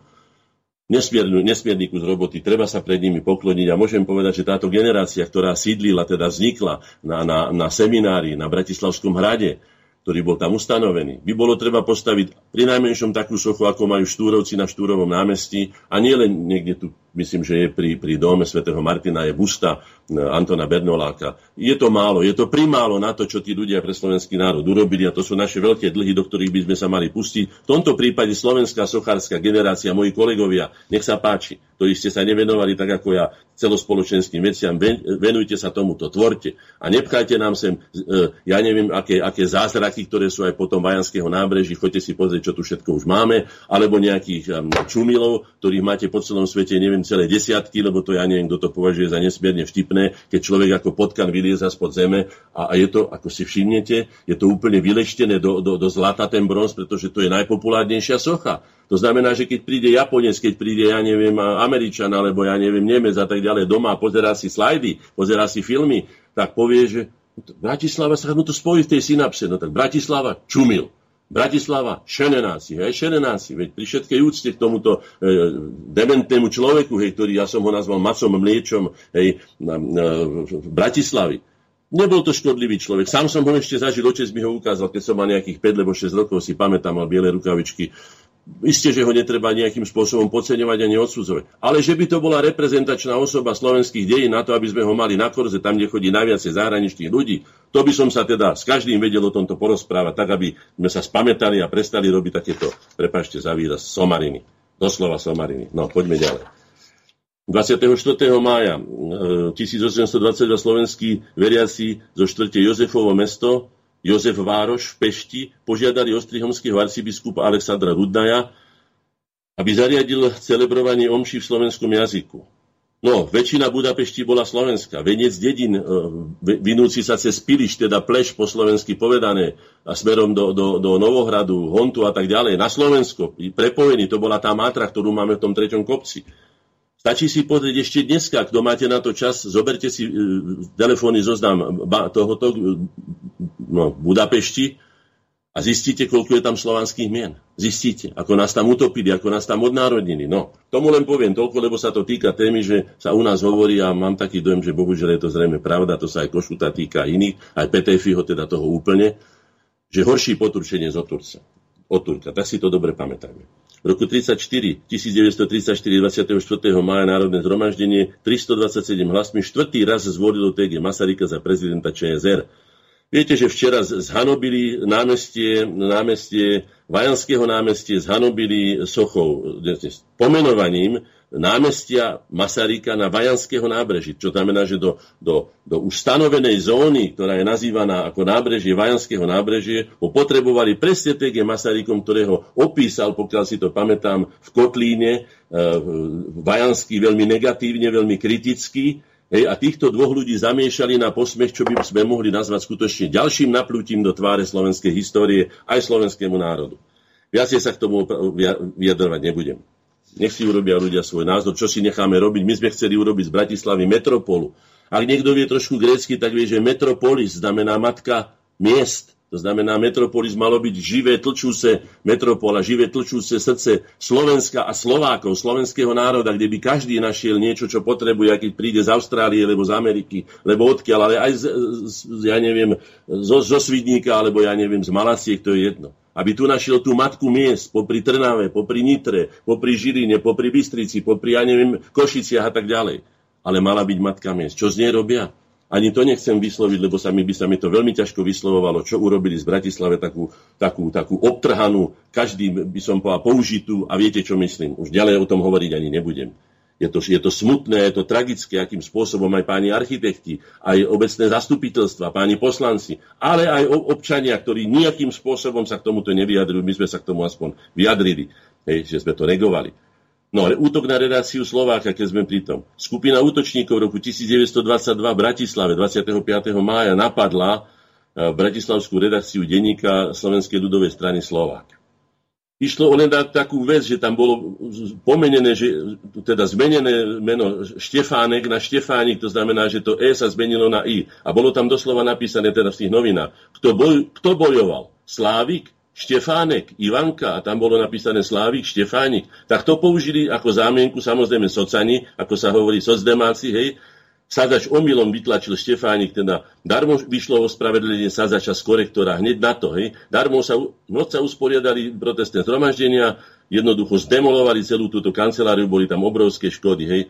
Nesmierny, nesmierny kus roboty, treba sa pred nimi pokloniť a môžem povedať, že táto generácia, ktorá sídlila, teda vznikla na, na, na seminári na Bratislavskom hrade, ktorý bol tam ustanovený. By bolo treba postaviť pri najmenšom takú sochu, ako majú štúrovci na štúrovom námestí a nie len niekde tu myslím, že je pri, pri dome svätého Martina je busta Antona Bernoláka. Je to málo, je to primálo na to, čo tí ľudia pre slovenský národ urobili a to sú naše veľké dlhy, do ktorých by sme sa mali pustiť. V tomto prípade slovenská sochárska generácia, moji kolegovia, nech sa páči, ktorí ste sa nevenovali tak ako ja celospoločenským veciam, venujte sa tomuto, tvorte. A nepchajte nám sem, e, ja neviem, aké, aké zázraky, ktoré sú aj potom Vajanského nábreží, choďte si pozrieť, čo tu všetko už máme, alebo nejakých čumilov, ktorých máte po celom svete, neviem, celé desiatky, lebo to ja neviem, kto to považuje za nesmierne vtipné, keď človek ako potkan vylieza spod zeme a, a je to, ako si všimnete, je to úplne vyleštené do, do, do zlata ten bronz, pretože to je najpopulárnejšia socha. To znamená, že keď príde Japonec, keď príde, ja neviem, Američan, alebo ja neviem, Nemec a tak ďalej doma a pozerá si slajdy, pozerá si filmy, tak povie, že Bratislava sa mu to spojí v tej synapse. No tak Bratislava čumil. Bratislava, šenenáci, hej, šenenáci, veď pri všetkej úcte k tomuto e, dementnému človeku, hej, ktorý ja som ho nazval macom mliečom, hej, na, na, v Bratislavy. Nebol to škodlivý človek. Sám som ho ešte zažil, očec mi ho ukázal, keď som mal nejakých 5 alebo 6 rokov, si pamätám, mal biele rukavičky. Isté, že ho netreba nejakým spôsobom podceňovať ani odsudzovať. Ale že by to bola reprezentačná osoba slovenských dejín na to, aby sme ho mali na korze, tam, kde chodí najviac zahraničných ľudí, to by som sa teda s každým vedel o tomto porozprávať, tak aby sme sa spamätali a prestali robiť takéto, prepašte za výraz, somariny. Doslova somariny. No, poďme ďalej. 24. mája 1822 e, slovenskí veriaci zo štvrte Jozefovo mesto Jozef Vároš v Pešti požiadali ostrihomského arcibiskupa Alexandra Rudnaja, aby zariadil celebrovanie omší v slovenskom jazyku. No, väčšina Budapešti bola slovenská. Venec dedin, e, vynúci sa cez Piliš, teda pleš po slovensky povedané, a smerom do, do, do Novohradu, Hontu a tak ďalej, na Slovensko, prepojený, to bola tá mátra, ktorú máme v tom treťom kopci. Stačí si pozrieť ešte dneska, kto máte na to čas, zoberte si e, telefónny zoznam tohoto no, Budapešti a zistíte, koľko je tam slovanských mien. Zistíte, ako nás tam utopili, ako nás tam odnárodnili. No, tomu len poviem toľko, lebo sa to týka témy, že sa u nás hovorí a mám taký dojem, že bohužiaľ je to zrejme pravda, to sa aj Košuta týka iných, aj Petefiho, teda toho úplne, že horší poturčenie z Turca. Od. Tak si to dobre pamätajme. V roku 34, 1934, 24. mája Národné zhromaždenie 327 hlasmi štvrtý raz zvolilo TG Masaryka za prezidenta ČSR. Viete, že včera zhanobili námestie, námestie Vajanského námestie, zhanobili sochou, pomenovaním námestia Masaryka na Vajanského nábreží, čo znamená, že do, do, do už stanovenej zóny, ktorá je nazývaná ako nábrežie Vajanského nábrežie, ho potrebovali presne TG Masarykom, ktorého opísal, pokiaľ si to pamätám, v Kotlíne, e, Vajanský veľmi negatívne, veľmi kriticky, Hej, a týchto dvoch ľudí zamiešali na posmech, čo by sme mohli nazvať skutočne ďalším naplutím do tváre slovenskej histórie aj slovenskému národu. Viacej sa k tomu vyjadrovať nebudem. Nech si urobia ľudia svoj názor, čo si necháme robiť. My sme chceli urobiť z Bratislavy metropolu. Ak niekto vie trošku grécky, tak vie, že metropolis znamená matka miest. To znamená, metropolis malo byť živé tlčúce metropola, živé tlčúce srdce Slovenska a Slovákov, slovenského národa, kde by každý našiel niečo, čo potrebuje, keď príde z Austrálie, alebo z Ameriky, lebo odkiaľ, ale aj z, z ja neviem, zo, zo Svidníka, alebo ja neviem, z Malaciek, to je jedno. Aby tu našiel tú matku miest, popri Trnave, popri Nitre, popri Žiline, popri Bystrici, popri, ja neviem, Košiciach a tak ďalej. Ale mala byť matka miest. Čo z nej robia? Ani to nechcem vysloviť, lebo sa mi by sa mi to veľmi ťažko vyslovovalo, čo urobili z Bratislave takú, takú, takú obtrhanú, každý by som povedal použitú a viete, čo myslím. Už ďalej o tom hovoriť ani nebudem. Je to, je to smutné, je to tragické, akým spôsobom aj páni architekti, aj obecné zastupiteľstva, páni poslanci, ale aj občania, ktorí nejakým spôsobom sa k tomuto nevyjadrujú, my sme sa k tomu aspoň vyjadrili, hej, že sme to negovali. No ale útok na redáciu Slováka, keď sme pri tom. Skupina útočníkov v roku 1922 v Bratislave 25. mája napadla e, bratislavskú redakciu denníka Slovenskej ľudovej strany Slovák. Išlo len takú vec, že tam bolo pomenené, že, teda zmenené meno Štefánek na Štefánik, to znamená, že to E sa zmenilo na I. A bolo tam doslova napísané teda v tých novinách. Kto, boj, kto bojoval? Slávik? Štefánek, Ivanka, a tam bolo napísané Slávik, Štefánik, tak to použili ako zámienku samozrejme socani, ako sa hovorí socdemáci, hej, Sadzač omylom vytlačil Štefánik, teda darmo vyšlo ospravedlenie Sadzača z korektora hneď na to, hej. Darmo sa, noc sa usporiadali protestné zhromaždenia, jednoducho zdemolovali celú túto kanceláriu, boli tam obrovské škody, hej.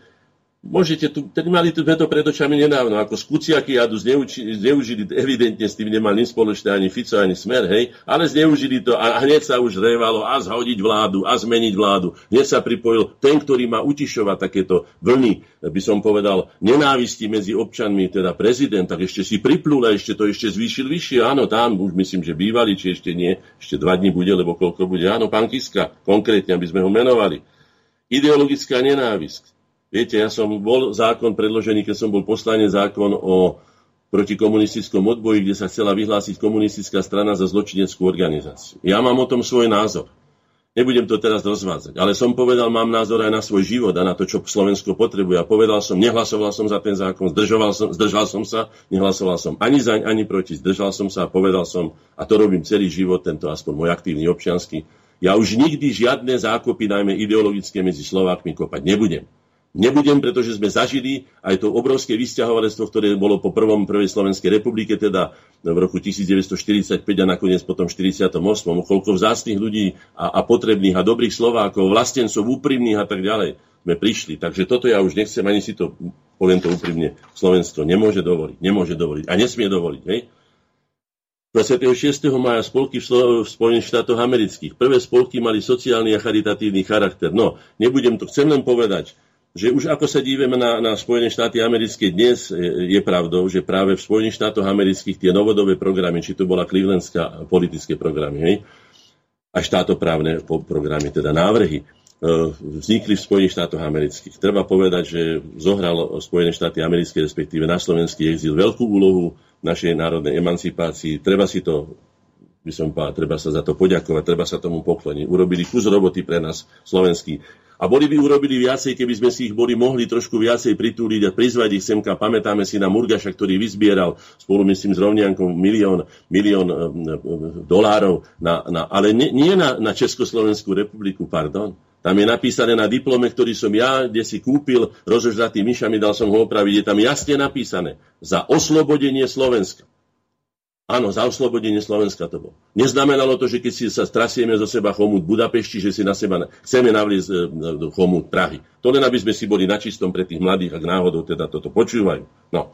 Môžete tu, tedy mali tu to pred očami nedávno, ako Kuciaky jadu zneuči, zneužili, evidentne s tým nemali nič spoločné ani Fico, ani Smer, hej, ale zneužili to a hneď sa už revalo a zhodiť vládu, a zmeniť vládu. Hneď sa pripojil ten, ktorý má utišovať takéto vlny, by som povedal, nenávisti medzi občanmi, teda prezident, tak ešte si priplul a ešte to ešte zvýšil vyššie. Áno, tam už myslím, že bývali, či ešte nie, ešte dva dní bude, lebo koľko bude. Áno, pán Kiska, konkrétne, aby sme ho menovali. Ideologická nenávisť Viete, ja som bol zákon predložený, keď som bol poslanec zákon o protikomunistickom odboji, kde sa chcela vyhlásiť komunistická strana za zločineckú organizáciu. Ja mám o tom svoj názor. Nebudem to teraz rozvádzať, ale som povedal, mám názor aj na svoj život a na to, čo Slovensko potrebuje. A povedal som, nehlasoval som za ten zákon, zdržal som, zdržal som sa, nehlasoval som ani zaň, ani proti, zdržal som sa a povedal som, a to robím celý život, tento aspoň môj aktívny občiansky, ja už nikdy žiadne zákopy, najmä ideologické, medzi Slovákmi kopať nebudem. Nebudem, pretože sme zažili aj to obrovské vysťahovalectvo, ktoré bolo po prvom prvej Slovenskej republike, teda v roku 1945 a nakoniec potom 48. Koľko vzácných ľudí a, a potrebných a dobrých Slovákov, vlastencov, úprimných a tak ďalej sme prišli. Takže toto ja už nechcem ani si to, poviem to úprimne, Slovensko nemôže dovoliť. Nemôže dovoliť a nesmie dovoliť. Hej? 26. maja spolky v Spojených štátoch amerických. Prvé spolky mali sociálny a charitatívny charakter. No, nebudem to, chcem len povedať, že už ako sa dívame na, na Spojené štáty americké dnes, je, je pravdou, že práve v Spojených štátoch amerických tie novodobé programy, či to bola Clevelandská politické programy, hej, a štátoprávne programy, teda návrhy, vznikli v Spojených štátoch amerických. Treba povedať, že zohral Spojené štáty americké, respektíve na slovenský exil, veľkú úlohu v našej národnej emancipácii. Treba si to, by som povedal, treba sa za to poďakovať, treba sa tomu pokloniť. Urobili kus roboty pre nás slovenský. A boli by urobili viacej, keby sme si ich boli mohli trošku viacej pritúliť a prizvať ich semka. Pamätáme si na Murgaša, ktorý vyzbieral spolu, myslím, s rovniankom milión, milión e, e, dolárov, na, na, ale nie, nie na, na Československú republiku, pardon, tam je napísané na diplome, ktorý som ja, kde si kúpil, rozožratý myšami, dal som ho opraviť, je tam jasne napísané za oslobodenie Slovenska. Áno, za oslobodenie Slovenska to bolo. Neznamenalo to, že keď si sa strasieme zo seba chomút Budapešti, že si na seba chceme navliesť e, do chomút Prahy. To len, aby sme si boli načistom pre tých mladých, ak náhodou teda toto počúvajú. No.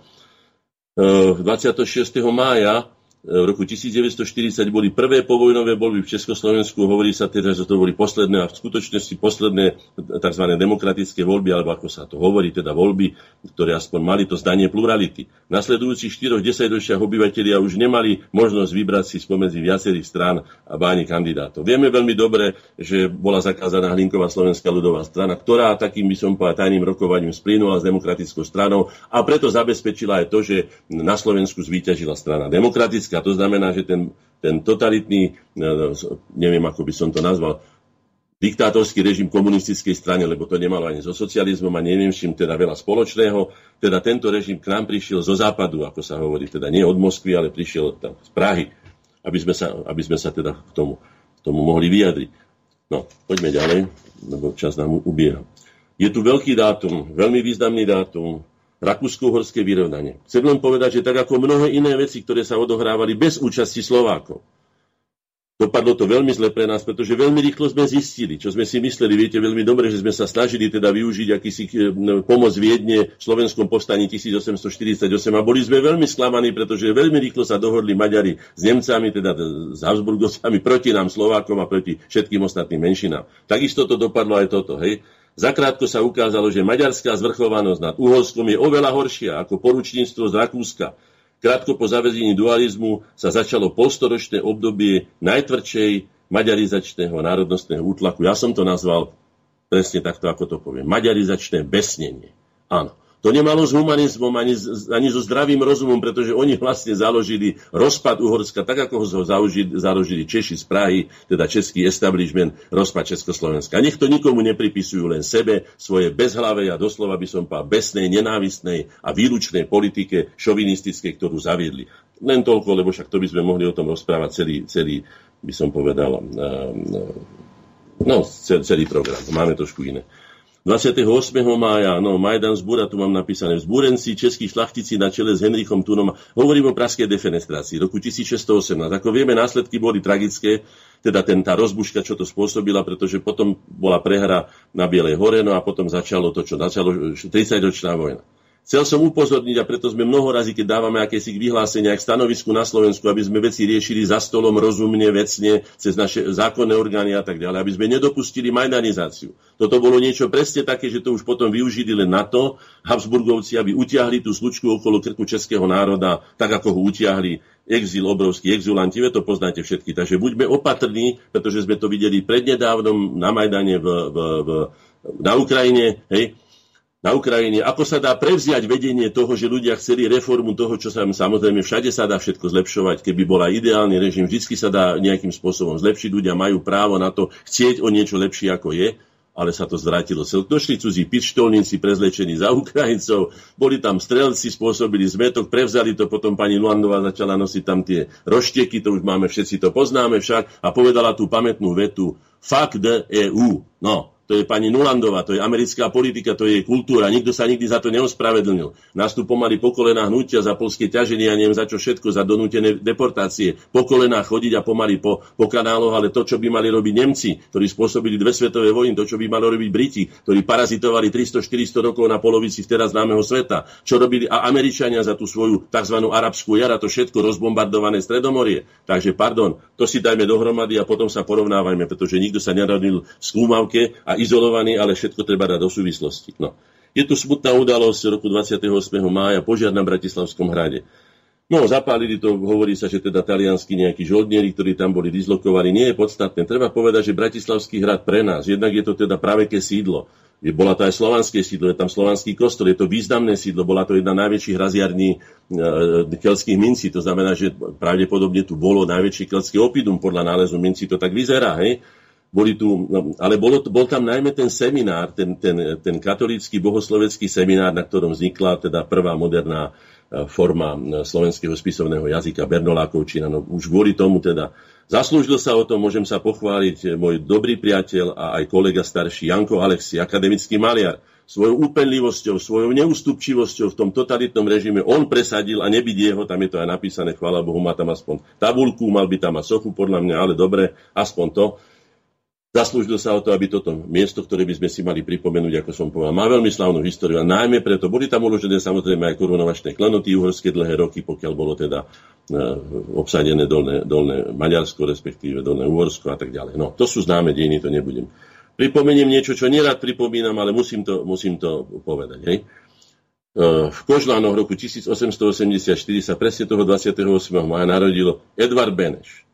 26. E, mája v roku 1940 boli prvé povojnové voľby v Československu. Hovorí sa teda, že to boli posledné a v skutočnosti posledné tzv. demokratické voľby, alebo ako sa to hovorí, teda voľby, ktoré aspoň mali to zdanie plurality. Nasledujúcich 4 desaťročiach obyvateľia už nemali možnosť vybrať si spomedzi viacerých strán a báni kandidátov. Vieme veľmi dobre, že bola zakázaná Hlinková slovenská ľudová strana, ktorá takým by som povedal tajným rokovaním splínula s demokratickou stranou a preto zabezpečila aj to, že na Slovensku zvíťažila strana demokratická a To znamená, že ten, ten totalitný, e, neviem ako by som to nazval, diktátorský režim komunistickej strane, lebo to nemalo ani so socializmom a neviem čím teda veľa spoločného. Teda tento režim k nám prišiel zo západu, ako sa hovorí, teda nie od Moskvy, ale prišiel tam z Prahy, aby sme sa, aby sme sa teda k tomu, k tomu mohli vyjadriť. No, poďme ďalej, lebo čas nám ubieha. Je tu veľký dátum, veľmi významný dátum, Rakúsko-Horské vyrovnanie. Chcem len povedať, že tak ako mnohé iné veci, ktoré sa odohrávali bez účasti Slovákov, Dopadlo to veľmi zle pre nás, pretože veľmi rýchlo sme zistili, čo sme si mysleli. Viete veľmi dobre, že sme sa snažili teda využiť akýsi eh, pomoc Viedne v slovenskom povstaní 1848 a boli sme veľmi sklamaní, pretože veľmi rýchlo sa dohodli Maďari s Nemcami, teda s Habsburgovcami proti nám Slovákom a proti všetkým ostatným menšinám. Takisto to dopadlo aj toto. Hej. Zakrátko sa ukázalo, že maďarská zvrchovanosť nad Uhorskom je oveľa horšia ako poručníctvo z Rakúska. Krátko po zavezení dualizmu sa začalo polstoročné obdobie najtvrdšej maďarizačného národnostného útlaku. Ja som to nazval presne takto, ako to poviem. Maďarizačné besnenie. Áno. To nemalo s humanizmom ani, ani so zdravým rozumom, pretože oni vlastne založili rozpad Uhorska, tak ako ho založili, založili Češi z Prahy, teda český establishment, rozpad Československa. A nech to nikomu nepripisujú len sebe, svoje bezhlavej a doslova by som povedal besnej, nenávistnej a výlučnej politike šovinistickej, ktorú zaviedli. Len toľko, lebo však to by sme mohli o tom rozprávať celý, celý by som povedal, no, celý program. Máme trošku iné. 28. mája, no, Majdan zbúra, tu mám napísané, vzbúrenci českých šlachtici na čele s Henrichom Tunom. Hovorím o praskej defenestrácii roku 1618. Ako vieme, následky boli tragické, teda ten, tá rozbuška, čo to spôsobila, pretože potom bola prehra na Bielej hore, no a potom začalo to, čo začalo 30-ročná vojna. Chcel som upozorniť a preto sme mnoho razy, keď dávame akési vyhlásenia k stanovisku na Slovensku, aby sme veci riešili za stolom rozumne, vecne, cez naše zákonné orgány a tak ďalej, aby sme nedopustili majdanizáciu. Toto bolo niečo presne také, že to už potom využili len na to, Habsburgovci, aby utiahli tú slučku okolo krku českého národa, tak ako ho utiahli exil, obrovský exulanti, to poznáte všetky. Takže buďme opatrní, pretože sme to videli prednedávnom na Majdane v, v, v, na Ukrajine, hej, na Ukrajine, ako sa dá prevziať vedenie toho, že ľudia chceli reformu toho, čo sa samozrejme všade sa dá všetko zlepšovať. Keby bola ideálny režim, vždy sa dá nejakým spôsobom zlepšiť. Ľudia majú právo na to chcieť o niečo lepšie ako je, ale sa to zvrátilo. Došli cudzí pištolníci prezlečení za Ukrajincov, boli tam strelci, spôsobili zmetok, prevzali to, potom pani Luandová začala nosiť tam tie roštieky, to už máme, všetci to poznáme však, a povedala tú pamätnú vetu, the EU. No, to je pani Nulandová, to je americká politika, to je jej kultúra, nikto sa nikdy za to neospravedlnil. Nás tu pomaly po kolená hnutia za polské ťaženie a neviem za čo všetko, za donútené deportácie. Po kolená chodiť a pomaly po, po kanáloch, ale to, čo by mali robiť Nemci, ktorí spôsobili dve svetové vojny, to, čo by mali robiť Briti, ktorí parazitovali 300-400 rokov na polovici teraz známeho sveta, čo robili a Američania za tú svoju tzv. arabskú jara, to všetko rozbombardované Stredomorie. Takže pardon, to si dajme dohromady a potom sa porovnávajme, pretože nikto sa nerodil v skúmavke a izolovaný, ale všetko treba dať do súvislosti. No. Je tu smutná udalosť roku 28. mája, požiar na Bratislavskom hrade. No, zapálili to, hovorí sa, že teda talianskí nejakí žoldnieri, ktorí tam boli dislokovaní, nie je podstatné. Treba povedať, že Bratislavský hrad pre nás, jednak je to teda praveké sídlo. Je, bola to aj slovanské sídlo, je tam slovanský kostol, je to významné sídlo, bola to jedna najväčších hraziarní e, kelských mincí, to znamená, že pravdepodobne tu bolo najväčšie keltské opidum podľa nálezu mincí, to tak vyzerá, hej? Boli tu, no, ale bolo, bol tam najmä ten seminár, ten, ten, ten katolícky bohoslovecký seminár, na ktorom vznikla teda prvá moderná forma slovenského spisovného jazyka Bernolákovčina. No už kvôli tomu teda zaslúžil sa o to, môžem sa pochváliť, môj dobrý priateľ a aj kolega starší Janko Alexi, akademický maliar, svojou úpenlivosťou, svojou neústupčivosťou v tom totalitnom režime on presadil a nebyť jeho, tam je to aj napísané, chvála Bohu, má tam aspoň tabulku, mal by tam mať sochu podľa mňa, ale dobre, aspoň to Zaslúžil sa o to, aby toto miesto, ktoré by sme si mali pripomenúť, ako som povedal, má veľmi slavnú históriu a najmä preto boli tam uložené samozrejme aj korunovačné klenoty uhorské dlhé roky, pokiaľ bolo teda e, obsadené dolné, dolné Maďarsko, respektíve dolné Uhorsko a tak ďalej. No, to sú známe dejiny, to nebudem. Pripomeniem niečo, čo nerad pripomínam, ale musím to, musím to povedať. Hej. E, v Kožlánoch roku 1884 sa presne toho 28. maja narodil Edvard Beneš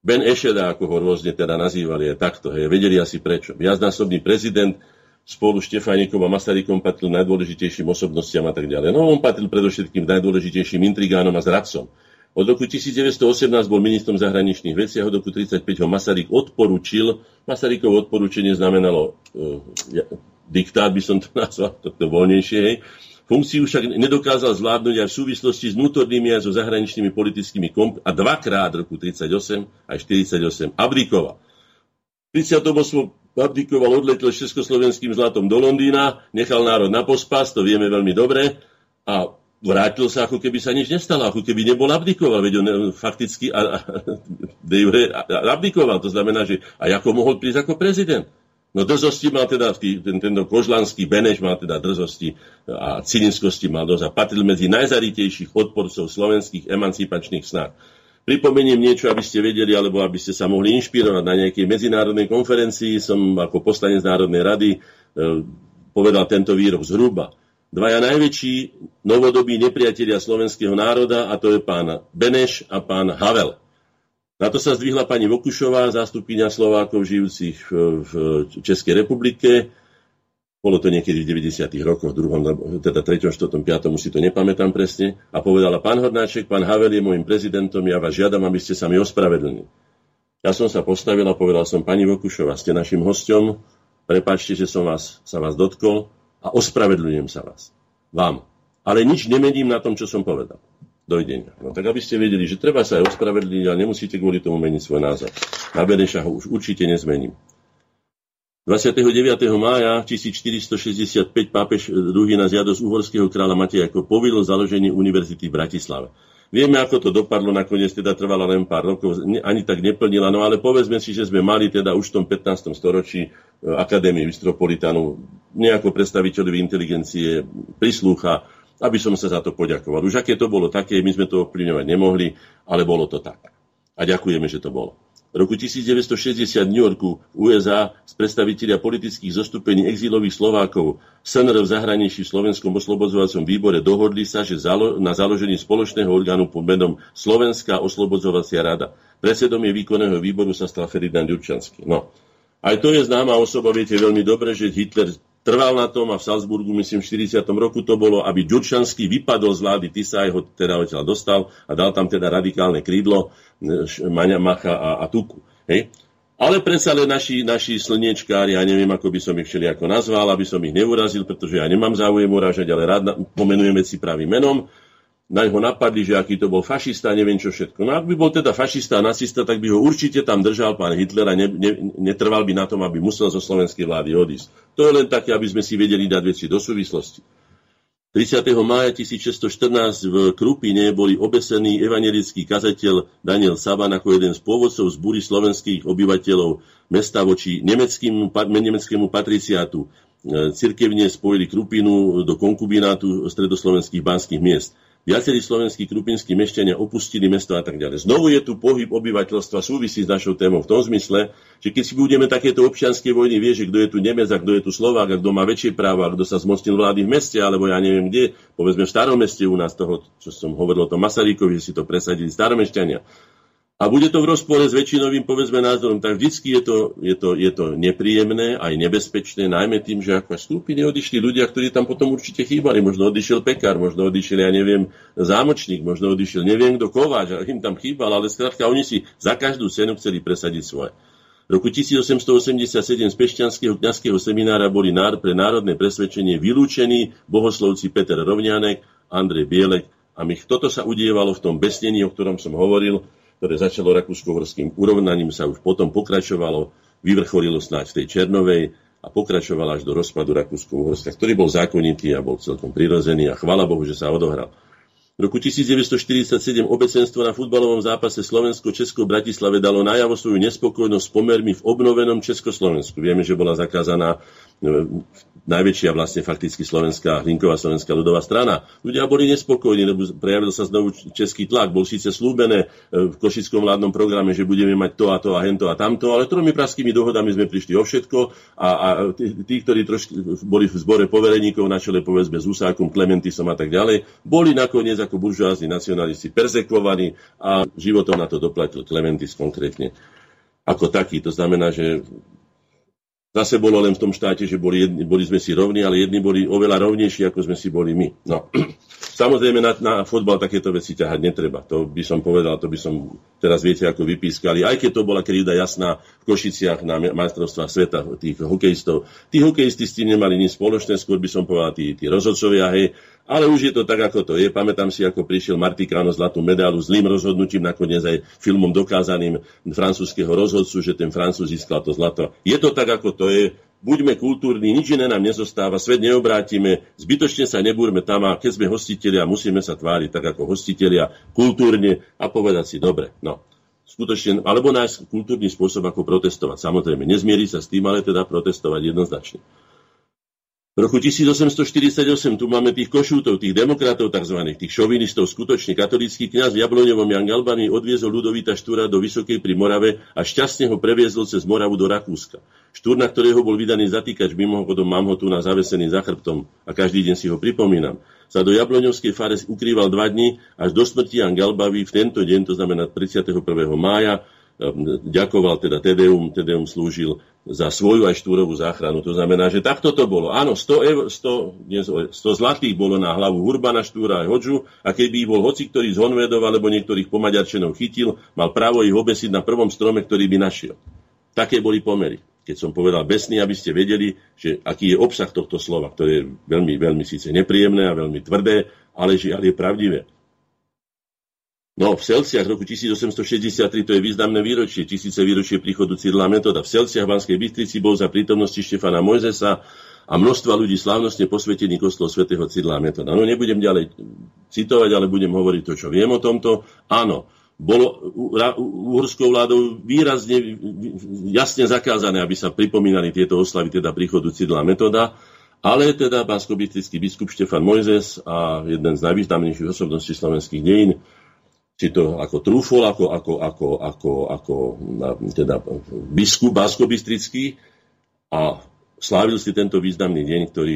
Ben Ešeda, ako ho rôzne teda nazývali, je takto. Hej, vedeli asi prečo. Viacnásobný prezident spolu Štefánikom a Masarykom patril najdôležitejším osobnostiam a tak ďalej. No on patril predovšetkým najdôležitejším intrigánom a zradcom. Od roku 1918 bol ministrom zahraničných vecí a od roku 1935 ho Masaryk odporučil. Masarykov odporúčenie znamenalo uh, ja, diktát, by som to nazval, to voľnejšie, hej, Funkciu však nedokázal zvládnuť aj v súvislosti s vnútornými a so zahraničnými politickými komp- a dvakrát roku 38 aj 48 abdikoval. V 38 abdikoval, odletel československým zlatom do Londýna, nechal národ na pospas, to vieme veľmi dobre, a vrátil sa, ako keby sa nič nestalo, ako keby nebol abdikoval, veď on e, fakticky a, a, a, abdikoval, to znamená, že a ako mohol prísť ako prezident. No drzosti mal teda, ten, tento kožlanský Beneš mal teda drzosti a cynickosti mal dosť a patril medzi najzaritejších odporcov slovenských emancipačných snách. Pripomeniem niečo, aby ste vedeli, alebo aby ste sa mohli inšpirovať na nejakej medzinárodnej konferencii. Som ako poslanec Národnej rady e, povedal tento výrok zhruba. Dvaja najväčší novodobí nepriatelia slovenského národa, a to je pán Beneš a pán Havel. Na to sa zdvihla pani Vokušová, zástupkynia Slovákov žijúcich v Českej republike. Bolo to niekedy v 90. rokoch, druhom, teda 3., 4., 5. už si to nepamätám presne. A povedala, pán Hodnáček, pán Havel je môjim prezidentom, ja vás žiadam, aby ste sa mi ospravedlnili. Ja som sa postavil a povedal som, pani Vokušová, ste našim hostom, prepáčte, že som vás, sa vás dotkol a ospravedlňujem sa vás. Vám. Ale nič nemením na tom, čo som povedal. Dojdenia. No tak aby ste vedeli, že treba sa aj ospravedliť, ale nemusíte kvôli tomu meniť svoj názor. Na Beneša ho už určite nezmením. 29. mája 1465 pápež II na žiadosť uhorského kráľa Mateja ako povilil založenie univerzity v Bratislave. Vieme, ako to dopadlo, nakoniec teda trvalo len pár rokov, ani tak neplnila, no ale povedzme si, že sme mali teda už v tom 15. storočí e, Akadémie Vistropolitanu, nejako predstaviteľovi inteligencie prislúcha aby som sa za to poďakoval. Už aké to bolo také, my sme to ovplyvňovať nemohli, ale bolo to tak. A ďakujeme, že to bolo. V roku 1960 v New Yorku USA z predstaviteľia politických zostupení exílových Slovákov SNR v zahraničí v Slovenskom oslobodzovacom výbore dohodli sa, že na založení spoločného orgánu pod menom Slovenská oslobodzovacia rada. Predsedom je výkonného výboru sa stal Ferdinand Jurčanský. No. Aj to je známa osoba, viete veľmi dobre, že Hitler trval na tom a v Salzburgu, myslím, v 40. roku to bolo, aby Ďurčanský vypadol z vlády Tisaj, ho teda odtiaľ dostal a dal tam teda radikálne krídlo Maňa Macha a, a Tuku. Hej? Ale predsa len naši, naši slniečkári, ja neviem, ako by som ich všelijako nazval, aby som ich neurazil, pretože ja nemám záujem uražať, ale rád pomenujem veci pravým menom na ho napadli, že aký to bol fašista, neviem čo všetko. No ak by bol teda fašista a nacista, tak by ho určite tam držal pán Hitler a ne, ne, netrval by na tom, aby musel zo slovenskej vlády odísť. To je len také, aby sme si vedeli dať veci do súvislosti. 30. mája 1614 v Krupine boli obesený evangelický kazateľ Daniel Saban ako jeden z pôvodcov zbúry slovenských obyvateľov mesta voči nemeckému, nemeckému patriciátu. E, cirkevne spojili Krupinu do konkubinátu stredoslovenských banských miest. Viacerí slovenskí krupinskí mešťania opustili mesto a tak ďalej. Znovu je tu pohyb obyvateľstva súvisí s našou témou v tom zmysle, že keď si budeme takéto občianske vojny, vie, že kto je tu Nemec a kto je tu Slovák a kto má väčšie práva a kto sa zmostil vlády v meste, alebo ja neviem kde, povedzme v starom meste u nás toho, čo som hovoril o tom Masarykovi, že si to presadili staromešťania a bude to v rozpore s väčšinovým povedzme názorom, tak vždycky je to, je, to, je to nepríjemné, aj nebezpečné, najmä tým, že ako stúpili, odišli ľudia, ktorí tam potom určite chýbali. Možno odišiel pekár, možno odišiel, ja neviem, zámočník, možno odišiel, neviem kto, kováč, im tam chýbal, ale skrátka oni si za každú cenu chceli presadiť svoje. V roku 1887 z Pešťanského kňazského seminára boli pre národné presvedčenie vylúčení bohoslovci Peter Rovňanek, Andrej Bielek a my. Toto sa udievalo v tom besnení, o ktorom som hovoril, ktoré začalo rakúsko-horským urovnaním, sa už potom pokračovalo, vyvrcholilo snáď v tej Černovej a pokračovalo až do rozpadu Rakúsko-Uhorska, ktorý bol zákonitý a bol celkom prirozený a chvála Bohu, že sa odohral. V roku 1947 obecenstvo na futbalovom zápase Slovensko-Česko Bratislave dalo najavo svoju nespokojnosť s pomermi v obnovenom Československu. Vieme, že bola zakázaná najväčšia vlastne fakticky slovenská, Hlinková slovenská ľudová strana. Ľudia boli nespokojní, lebo prejavil sa znovu český tlak. Bol síce slúbené e, v košickom vládnom programe, že budeme mať to a to a hento a tamto, ale tromi praskými dohodami sme prišli o všetko a, a tí, tí, ktorí trošku boli v zbore povereníkov na čele povedzme s Husákom, Klementisom a tak ďalej, boli nakoniec ako buržoázni nacionalisti perzekvovaní a životom na to doplatil Klementis konkrétne ako taký. To znamená, že Zase bolo len v tom štáte, že boli, jedni, boli sme si rovní, ale jedni boli oveľa rovnejší, ako sme si boli my. No. Samozrejme, na, na fotbal takéto veci ťahať netreba. To by som povedal, to by som teraz viete, ako vypískali. Aj keď to bola krivda jasná v Košiciach na majstrovstvách sveta tých hokejistov. Tí hokejisti s tým nemali nič spoločné, skôr by som povedal tí, tí rozhodcovia, hej, ale už je to tak, ako to je. Pamätám si, ako prišiel Martikano zlatú medálu zlým rozhodnutím, nakoniec aj filmom dokázaným francúzského rozhodcu, že ten Francúz získal to zlato. Je to tak, ako to je. Buďme kultúrni, nič iné nám nezostáva, svet neobrátime, zbytočne sa nebúrme tam a keď sme hostitelia, musíme sa tváriť tak ako hostitelia, kultúrne a povedať si, dobre, no, skutočne, alebo nájsť kultúrny spôsob, ako protestovať. Samozrejme, nezmieriť sa s tým, ale teda protestovať jednoznačne. V roku 1848 tu máme tých košútov, tých demokratov tzv., tých šovinistov, skutočne katolícky kňaz v Jabloňovom Jan Galbany odviezol Ludovita Štúra do Vysokej pri Morave a šťastne ho previezol cez Moravu do Rakúska. Štúr, na ktorého bol vydaný zatýkač, mimochodom mám ho tu na zavesený za chrbtom a každý deň si ho pripomínam, sa do Jabloňovskej fare ukrýval dva dní až do smrti Jan Galbavy v tento deň, to znamená 31. mája, ďakoval teda Tedeum, Tedeum slúžil za svoju aj štúrovú záchranu. To znamená, že takto to bolo. Áno, 100, eur, 100, 100 zlatých bolo na hlavu Hurbana Štúra aj Hodžu a keby bol hoci ktorý z Honvedov alebo niektorých pomaďarčenov chytil, mal právo ich obesiť na prvom strome, ktorý by našiel. Také boli pomery. Keď som povedal besný, aby ste vedeli, že aký je obsah tohto slova, ktoré je veľmi, veľmi síce nepríjemné a veľmi tvrdé, ale žiaľ je pravdivé. No, v Celciach roku 1863 to je významné výročie, tisíce výročie príchodu Cyrila Metoda. V Celciach v Banskej Bystrici bol za prítomnosti Štefana Mojzesa a množstva ľudí slávnostne posvetený kostol svätého Cyrila Metoda. No nebudem ďalej citovať, ale budem hovoriť to, čo viem o tomto. Áno, bolo uhorskou vládou výrazne, jasne zakázané, aby sa pripomínali tieto oslavy, teda príchodu Cyrila Metoda, ale teda bansko biskup Štefan Mojzes a jeden z najvýznamnejších osobností slovenských dejín, či to ako trúfol, ako, ako, ako, ako, ako teda biskup Baskobistrický a slávil si tento významný deň, ktorý,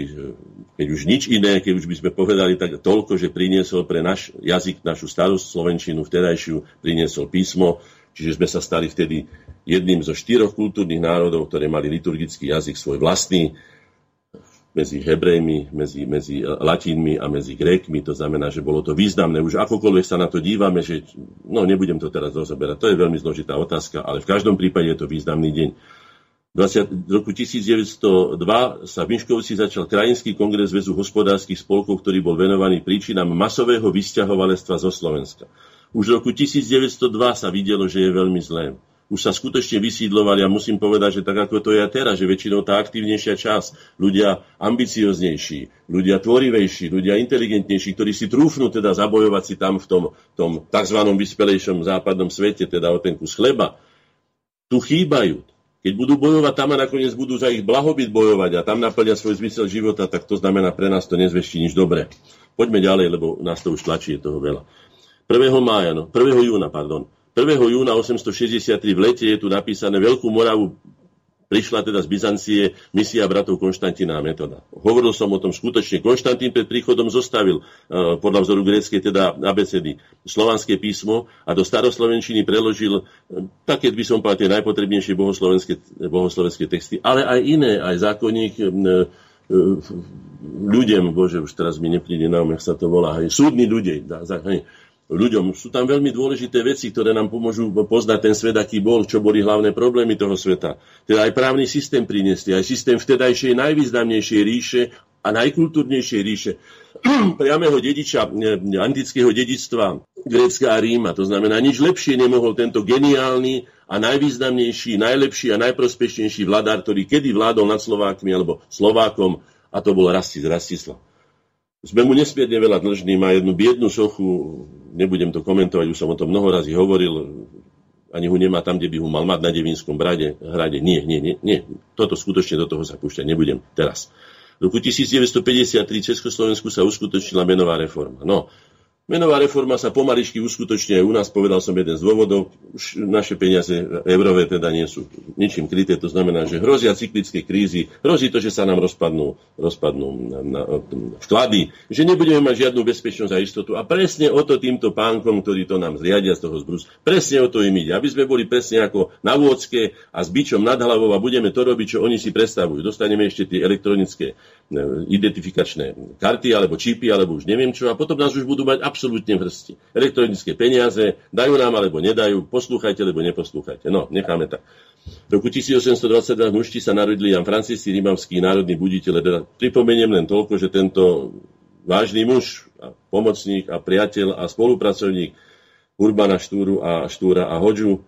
keď už nič iné, keď už by sme povedali tak toľko, že priniesol pre náš jazyk, našu starú slovenčinu, vtedajšiu, priniesol písmo, čiže sme sa stali vtedy jedným zo štyroch kultúrnych národov, ktoré mali liturgický jazyk svoj vlastný, medzi Hebrejmi, medzi, medzi Latínmi a medzi Grékmi. To znamená, že bolo to významné. Už akokoľvek sa na to dívame, že no nebudem to teraz rozoberať, to je veľmi zložitá otázka, ale v každom prípade je to významný deň. V roku 1902 sa v Miškovci začal Krajinský kongres väzu hospodárskych spolkov, ktorý bol venovaný príčinám masového vysťahovalectva zo Slovenska. Už v roku 1902 sa videlo, že je veľmi zlé už sa skutočne vysídlovali a musím povedať, že tak ako to je teraz, že väčšinou tá aktívnejšia časť, ľudia ambicioznejší, ľudia tvorivejší, ľudia inteligentnejší, ktorí si trúfnú teda zabojovať si tam v tom, tom tzv. vyspelejšom západnom svete, teda o ten kus chleba, tu chýbajú. Keď budú bojovať tam a nakoniec budú za ich blahobyt bojovať a tam naplňa svoj zmysel života, tak to znamená pre nás to nezveští nič dobré. Poďme ďalej, lebo nás to už tlačí, je toho veľa. 1. mája, no, 1. júna, pardon. 1. júna 863 v lete je tu napísané Veľkú Moravu prišla teda z Byzancie misia bratov Konštantína a Metoda. Hovoril som o tom skutočne. Konštantín pred príchodom zostavil uh, podľa vzoru gréckej teda abecedy slovanské písmo a do staroslovenčiny preložil uh, také by som povedal tie najpotrebnejšie bohoslovenské, bohoslovenské texty, ale aj iné, aj zákonník uh, ľuďom, bože, už teraz mi nepríde na um, sa to volá, hej, súdni ľudia, ľuďom. Sú tam veľmi dôležité veci, ktoré nám pomôžu poznať ten svet, aký bol, čo boli hlavné problémy toho sveta. Teda aj právny systém priniesli, aj systém vtedajšej najvýznamnejšej ríše a najkultúrnejšej ríše priamého dediča antického dedictva Grécka a Ríma. To znamená, nič lepšie nemohol tento geniálny a najvýznamnejší, najlepší a najprospešnejší vladár, ktorý kedy vládol nad Slovákmi alebo Slovákom, a to bol Rastis, Rastislav. Sme mu nesmierne veľa dlžní, má jednu biednu sochu, nebudem to komentovať, už som o tom mnoho razy hovoril, ani ho nemá tam, kde by ho mal mať na Devinskom brade, hrade. Nie, nie, nie, nie. Toto skutočne do toho sa púšťať nebudem teraz. V roku 1953 Československu sa uskutočnila menová reforma. No, Menová reforma sa pomaličky uskutočne aj u nás, povedal som jeden z dôvodov, už naše peniaze eurové teda nie sú ničím kryté, to znamená, že hrozia cyklické krízy, hrozí to, že sa nám rozpadnú, rozpadnú na, na, vklady, že nebudeme mať žiadnu bezpečnosť a istotu. A presne o to týmto pánkom, ktorí to nám zriadia z toho zbrus, presne o to im ide, aby sme boli presne ako na vôdzke a s bičom nad hlavou a budeme to robiť, čo oni si predstavujú. Dostaneme ešte tie elektronické identifikačné karty alebo čipy, alebo už neviem čo, a potom nás už budú mať absolútne v hrsti. Elektronické peniaze, dajú nám alebo nedajú, poslúchajte alebo neposlúchajte. No, necháme tak. V roku 1822 v Mušti sa narodili Jan Francisci Rímavský národný buditeľ. Teda pripomeniem len toľko, že tento vážny muž, a pomocník a priateľ a spolupracovník Urbana Štúru a Štúra a Hoďu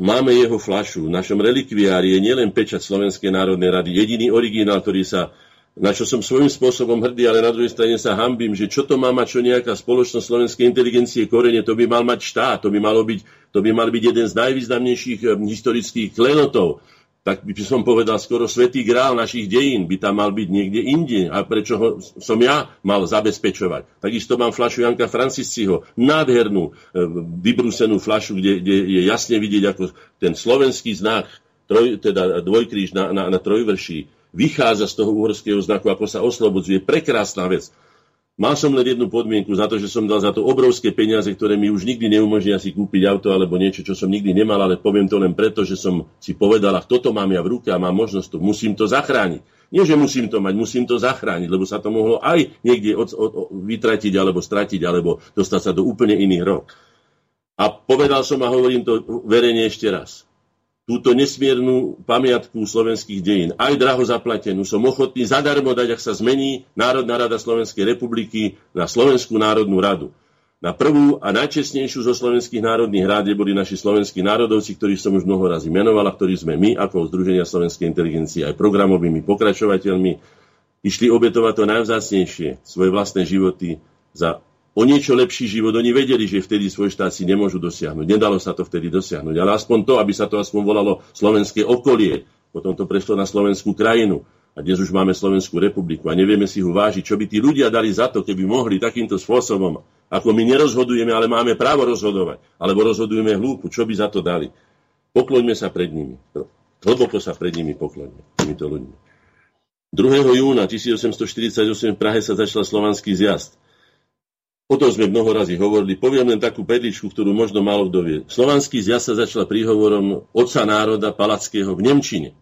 máme jeho flašu. V našom relikviári je nielen pečať Slovenskej národnej rady, jediný originál, ktorý sa na čo som svojím spôsobom hrdý, ale na druhej strane sa hambím, že čo to má mať, čo nejaká spoločnosť slovenskej inteligencie korene, to by mal mať štát, to by, malo byť, to by mal byť jeden z najvýznamnejších historických klenotov tak by som povedal skoro svetý grál našich dejín by tam mal byť niekde inde. A prečo ho som ja mal zabezpečovať? Takisto mám flašu Janka Francisciho, nádhernú, e, vybrúsenú flašu, kde, kde je jasne vidieť, ako ten slovenský znak, troj, teda dvojkríž na, na, na trojvrší, vychádza z toho uhorského znaku, ako sa oslobodzuje. Prekrásna vec. Mal som len jednu podmienku za to, že som dal za to obrovské peniaze, ktoré mi už nikdy neumožnia si kúpiť auto alebo niečo, čo som nikdy nemal, ale poviem to len preto, že som si povedal, ach, toto mám ja v ruke a mám možnosť to, musím to zachrániť. Nie, že musím to mať, musím to zachrániť, lebo sa to mohlo aj niekde od, od, od, vytratiť alebo stratiť, alebo dostať sa do úplne iných rok. A povedal som a hovorím to verejne ešte raz túto nesmiernu pamiatku slovenských dejín, aj draho zaplatenú, som ochotný zadarmo dať, ak sa zmení Národná rada Slovenskej republiky na Slovenskú národnú radu. Na prvú a najčestnejšiu zo slovenských národných rád boli naši slovenskí národovci, ktorých som už mnoho razy menoval a ktorí sme my, ako Združenia slovenskej inteligencie, aj programovými pokračovateľmi, išli obetovať to najvzácnejšie, svoje vlastné životy za o niečo lepší život. Oni vedeli, že vtedy svoj štát si nemôžu dosiahnuť. Nedalo sa to vtedy dosiahnuť. Ale aspoň to, aby sa to aspoň volalo slovenské okolie. Potom to prešlo na slovenskú krajinu. A dnes už máme Slovenskú republiku a nevieme si ho vážiť. Čo by tí ľudia dali za to, keby mohli takýmto spôsobom, ako my nerozhodujeme, ale máme právo rozhodovať, alebo rozhodujeme hlúpu, čo by za to dali. Pokloňme sa pred nimi. Hlboko sa pred nimi pokloňme, týmito ľuďmi. 2. júna 1848 v Prahe sa začal slovanský zjazd. O tom sme mnoho razy hovorili. Poviem len takú pedličku, ktorú možno málo kto vie. Slovanský zjazd sa začal príhovorom otca národa Palackého v Nemčine.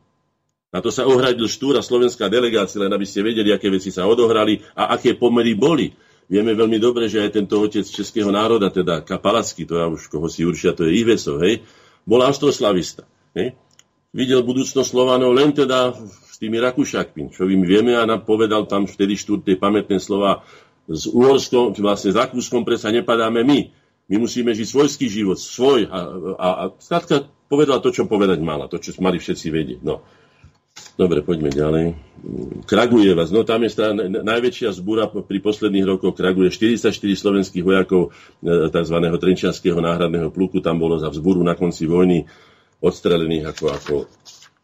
Na to sa ohradil štúra slovenská delegácia, len aby ste vedeli, aké veci sa odohrali a aké pomery boli. Vieme veľmi dobre, že aj tento otec českého národa, teda Kapalacký, to ja už koho si určia, to je Ivesov, hej, bol austroslavista. Hej. Videl budúcnosť Slovanov len teda s tými Rakúšakmi, čo my vieme a nám povedal tam vtedy štúr tie pamätné slova s Uhorskom, vlastne s Rakúskom predsa nepadáme my. My musíme žiť svojský život, svoj. A, a, a povedala to, čo povedať mala, to, čo mali všetci vedieť. No. Dobre, poďme ďalej. Kraguje vás. No tam je stá, najväčšia zbúra pri posledných rokoch Kraguje 44 slovenských vojakov e, tzv. Trenčianského náhradného pluku. Tam bolo za vzbúru na konci vojny odstrelených ako, ako,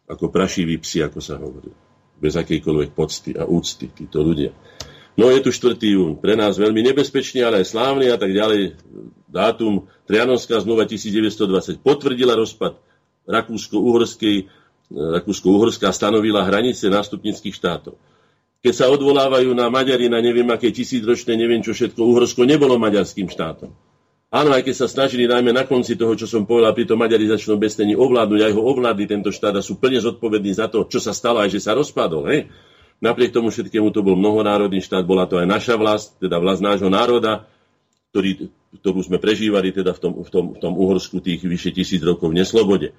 ako prašiví psi, ako sa hovorí. Bez akejkoľvek pocty a úcty títo ľudia. No je tu 4. jún, pre nás veľmi nebezpečný, ale aj slávny a tak ďalej. Dátum Trianonská zmluva 1920 potvrdila rozpad Rakúsko-Uhorskej, Rakúsko-Uhorská stanovila hranice nástupnických štátov. Keď sa odvolávajú na Maďari, na neviem aké tisícročné, neviem čo všetko, Uhorsko nebolo maďarským štátom. Áno, aj keď sa snažili najmä na konci toho, čo som povedal, pri tom Maďari začnú bestení ovládnuť, aj ho ovládli tento štát a sú plne zodpovední za to, čo sa stalo, aj že sa rozpadol. Hej? Napriek tomu všetkému to bol mnohonárodný štát, bola to aj naša vlast, teda vlast nášho národa, ktorý, ktorú sme prežívali teda v tom, v, tom, v tom Uhorsku tých vyše tisíc rokov v neslobode.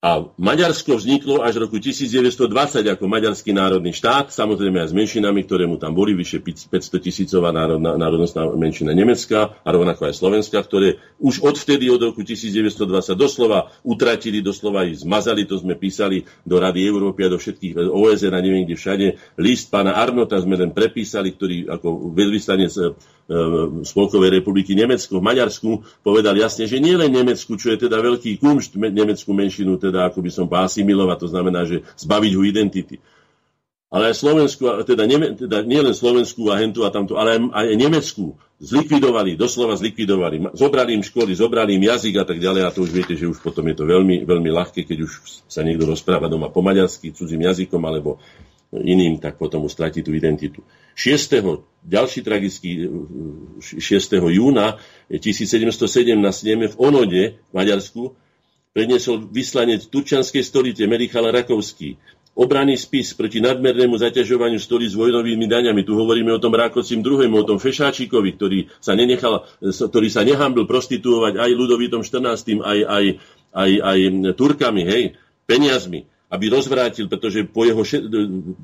A Maďarsko vzniklo až v roku 1920 ako maďarský národný štát, samozrejme aj s menšinami, ktoré mu tam boli, vyše 500 tisícová národná, národnostná menšina Nemecka a rovnako aj Slovenska, ktoré už odvtedy od roku 1920 doslova utratili, doslova ich zmazali, to sme písali do Rady Európy a do všetkých OSN a neviem kde všade. List pána Arnota sme len prepísali, ktorý ako veľvyslanec E, Spolkovej republiky Nemecko v Maďarsku povedal jasne, že nie len Nemecku, čo je teda veľký kumšt nemeckú menšinu, teda ako by som asimilovať, to znamená, že zbaviť ho identity. Ale aj Slovensku, teda, Neme, teda nie len Slovenskú agentu a tamto, ale aj, aj Nemecku zlikvidovali, doslova zlikvidovali. Zobrali im školy, zobrali im jazyk a tak ďalej a to už viete, že už potom je to veľmi, veľmi ľahké, keď už sa niekto rozpráva doma po maďarsky, cudzím jazykom alebo iným, tak potom už stratí tú identitu. 6. ďalší tragický 6. júna 1707 na sneme v Onode v Maďarsku predniesol vyslanec Turčanskej stolice Merichal Rakovský obranný spis proti nadmernému zaťažovaniu stoli s vojnovými daňami. Tu hovoríme o tom Rákocim druhému, o tom Fešáčikovi, ktorý sa, nenechal, ktorý sa nehambil prostituovať aj ľudovitom 14. aj, aj, aj, aj Turkami, hej, peniazmi aby rozvrátil, pretože po jeho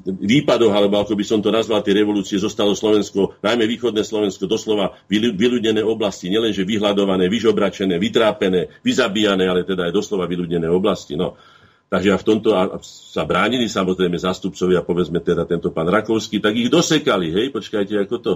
výpadoch, alebo ako by som to nazval, tie revolúcie, zostalo Slovensko, najmä východné Slovensko, doslova vyľudnené oblasti, nielenže vyhľadované, vyžobračené, vytrápené, vyzabíjané, ale teda aj doslova vyľudnené oblasti. No. Takže a v tomto a sa bránili samozrejme zástupcovia, povedzme teda tento pán Rakovský, tak ich dosekali, hej, počkajte, ako to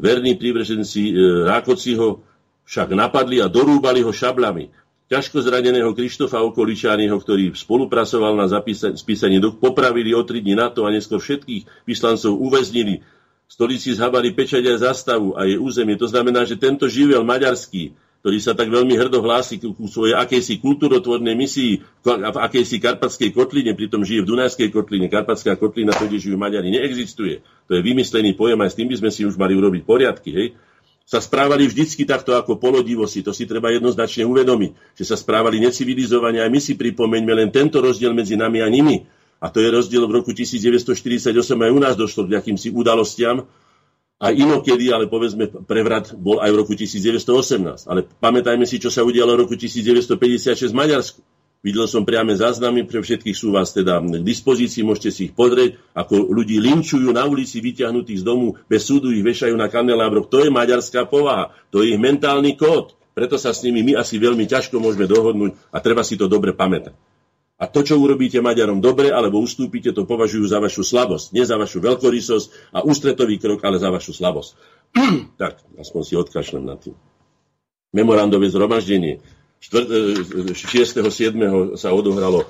verní prívrženci e, Rákociho však napadli a dorúbali ho šablami ťažko zraneného Krištofa Okoličányho, ktorý spolupracoval na spísaní popravili o tri dní na to a neskôr všetkých vyslancov uväznili. Stolici zhabali pečať aj zastavu a jej územie. To znamená, že tento živel maďarský, ktorý sa tak veľmi hrdo hlási ku svojej akejsi kultúrotvornej misii v akejsi karpatskej kotline, pritom žije v Dunajskej kotline. Karpatská kotlina, kde žijú Maďari, neexistuje. To je vymyslený pojem, aj s tým by sme si už mali urobiť poriadky. Hej? Sa správali vždycky takto ako polodivosi. To si treba jednoznačne uvedomiť, že sa správali necivilizovane. Aj my si pripomeňme len tento rozdiel medzi nami a nimi. A to je rozdiel v roku 1948 aj u nás došlo k akýmsi udalostiam. Aj inokedy, ale povedzme, prevrat bol aj v roku 1918. Ale pamätajme si, čo sa udialo v roku 1956 v Maďarsku. Videl som priame záznamy, pre všetkých sú vás teda k dispozícii, môžete si ich pozrieť, ako ľudí linčujú na ulici vyťahnutých z domu, bez súdu ich vešajú na kandelábroch. To je maďarská povaha, to je ich mentálny kód. Preto sa s nimi my asi veľmi ťažko môžeme dohodnúť a treba si to dobre pamätať. A to, čo urobíte Maďarom dobre, alebo ustúpite, to považujú za vašu slabosť. Nie za vašu veľkorysosť a ústretový krok, ale za vašu slabosť. tak, aspoň si odkašlem na tým. Memorandové zhromaždenie 6. 7. sa odohralo.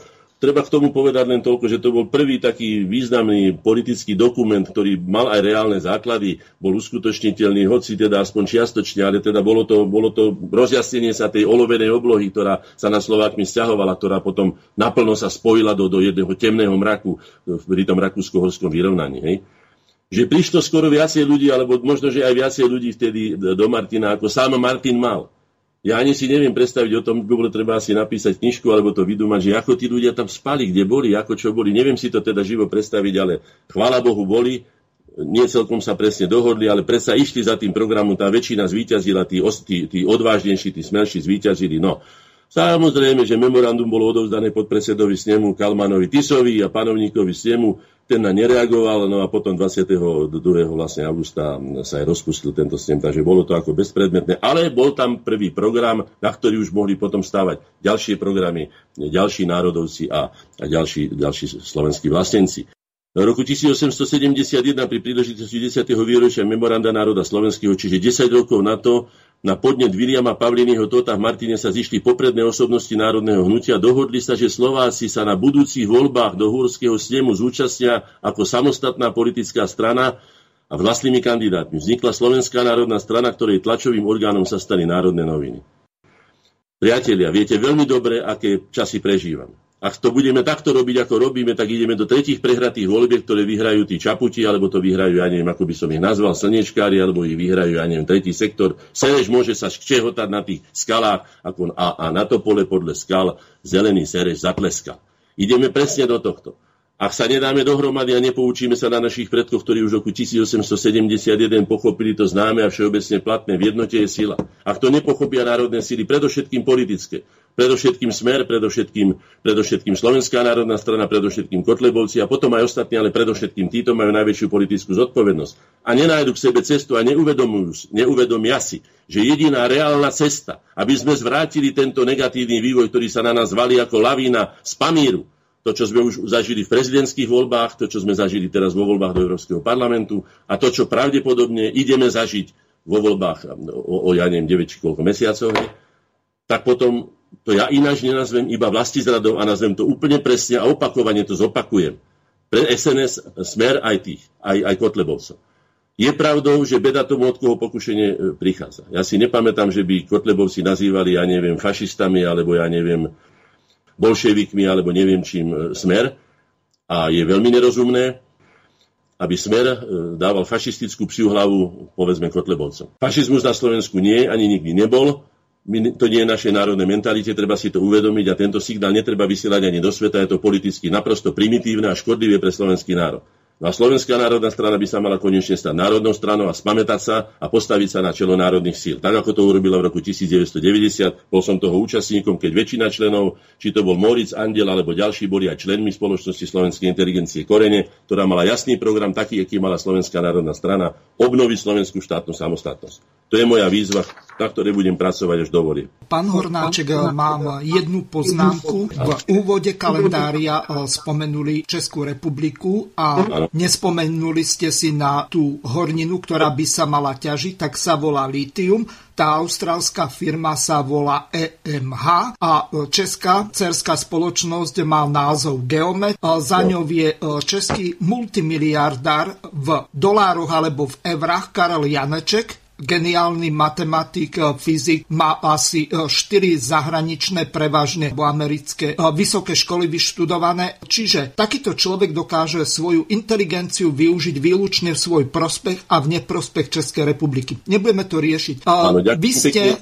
Treba k tomu povedať len toľko, že to bol prvý taký významný politický dokument, ktorý mal aj reálne základy, bol uskutočniteľný, hoci teda aspoň čiastočne, ale teda bolo to, bolo to rozjasnenie sa tej olovenej oblohy, ktorá sa na Slovákmi stiahovala, ktorá potom naplno sa spojila do, do jedného temného mraku pri tom rakúsko-horskom vyrovnaní. Hej? Že prišlo skoro viacej ľudí, alebo možno, že aj viacej ľudí vtedy do Martina, ako sám Martin mal. Ja ani si neviem predstaviť o tom, by bolo treba asi napísať knižku alebo to vydumať, že ako tí ľudia tam spali, kde boli, ako čo boli. Neviem si to teda živo predstaviť, ale chvála Bohu boli. Nie celkom sa presne dohodli, ale predsa išli za tým programom, tá väčšina zvíťazila, tí, tí, tí odvážnejší, tí smelší zvíťazili. No, Samozrejme, že memorandum bolo odovzdané pod predsedovi snemu Kalmanovi Tisovi a panovníkovi snemu ten na nereagoval, no a potom 22. vlastne augusta sa aj rozpustil tento snem, takže bolo to ako bezpredmetné, ale bol tam prvý program, na ktorý už mohli potom stávať ďalšie programy, ďalší národovci a, a ďalší, ďalší slovenskí vlastenci. V roku 1871 pri príležitosti 10. výročia Memoranda národa slovenského, čiže 10 rokov na to, na podnet Viliama Pavlinyho Tota v Martine sa zišli popredné osobnosti národného hnutia, dohodli sa, že Slováci sa na budúcich voľbách do Húrského snemu zúčastnia ako samostatná politická strana a vlastnými kandidátmi vznikla Slovenská národná strana, ktorej tlačovým orgánom sa stali národné noviny. Priatelia, viete veľmi dobre, aké časy prežívame. Ak to budeme takto robiť, ako robíme, tak ideme do tretich prehratých volieb, ktoré vyhrajú tí čaputi, alebo to vyhrajú, ja neviem, ako by som ich nazval, slnečkári, alebo ich vyhrajú, ja neviem, tretí sektor. Sereš môže sa ščehotať na tých skalách, ako a, a na to pole podľa skal zelený Sereš zatleskal. Ideme presne do tohto. Ak sa nedáme dohromady a nepoučíme sa na našich predkov, ktorí už v roku 1871 pochopili to známe a všeobecne platné, v jednote je sila. Ak to nepochopia národné síly, predovšetkým politické, predovšetkým Smer, predovšetkým, predovšetkým Slovenská národná strana, predovšetkým Kotlebovci a potom aj ostatní, ale predovšetkým títo majú najväčšiu politickú zodpovednosť. A nenájdu k sebe cestu a neuvedomujú, neuvedomia si, že jediná reálna cesta, aby sme zvrátili tento negatívny vývoj, ktorý sa na nás valí ako lavína z Pamíru, to, čo sme už zažili v prezidentských voľbách, to, čo sme zažili teraz vo voľbách do Európskeho parlamentu a to, čo pravdepodobne ideme zažiť vo voľbách o, o ja neviem, 9 či koľko mesiacov, tak potom to ja ináč nenazvem iba zradov a nazvem to úplne presne a opakovane to zopakujem. Pre SNS smer aj tých, aj, aj Kotlebovcov. Je pravdou, že beda tomu, od koho pokušenie e, prichádza. Ja si nepamätám, že by Kotlebovci nazývali, ja neviem, fašistami, alebo ja neviem, bolševikmi alebo neviem čím e, smer. A je veľmi nerozumné, aby smer e, dával fašistickú psiu hlavu, povedzme, Kotlebovcom. Fašizmus na Slovensku nie, ani nikdy nebol. My, to nie je našej národnej mentalite, treba si to uvedomiť a tento signál netreba vysielať ani do sveta, je to politicky naprosto primitívne a škodlivé pre slovenský národ. No a Slovenská národná strana by sa mala konečne stať národnou stranou a spamätať sa a postaviť sa na čelo národných síl. Tak ako to urobila v roku 1990, bol som toho účastníkom, keď väčšina členov, či to bol Moritz Andel alebo ďalší, boli aj členmi spoločnosti Slovenskej inteligencie Korene, ktorá mala jasný program, taký, aký mala Slovenská národná strana, obnoviť slovenskú štátnu samostatnosť. To je moja výzva, na ktorej budem pracovať až do volie. Pán Hornáček, mám jednu poznámku. V úvode kalendária eh, spomenuli Českú republiku a nespomenuli ste si na tú horninu, ktorá by sa mala ťažiť, tak sa volá litium. Tá austrálska firma sa volá EMH a eh, česká cerská spoločnosť má názov Geomet. Za no. ňou je eh, český multimiliardár v dolároch alebo v eurách Karel Janeček, geniálny matematik, e, fyzik, má asi 4 e, zahraničné, prevažne americké e, vysoké školy vyštudované. Čiže takýto človek dokáže svoju inteligenciu využiť výlučne v svoj prospech a v neprospech Českej republiky. Nebudeme to riešiť. Áno, Vy ste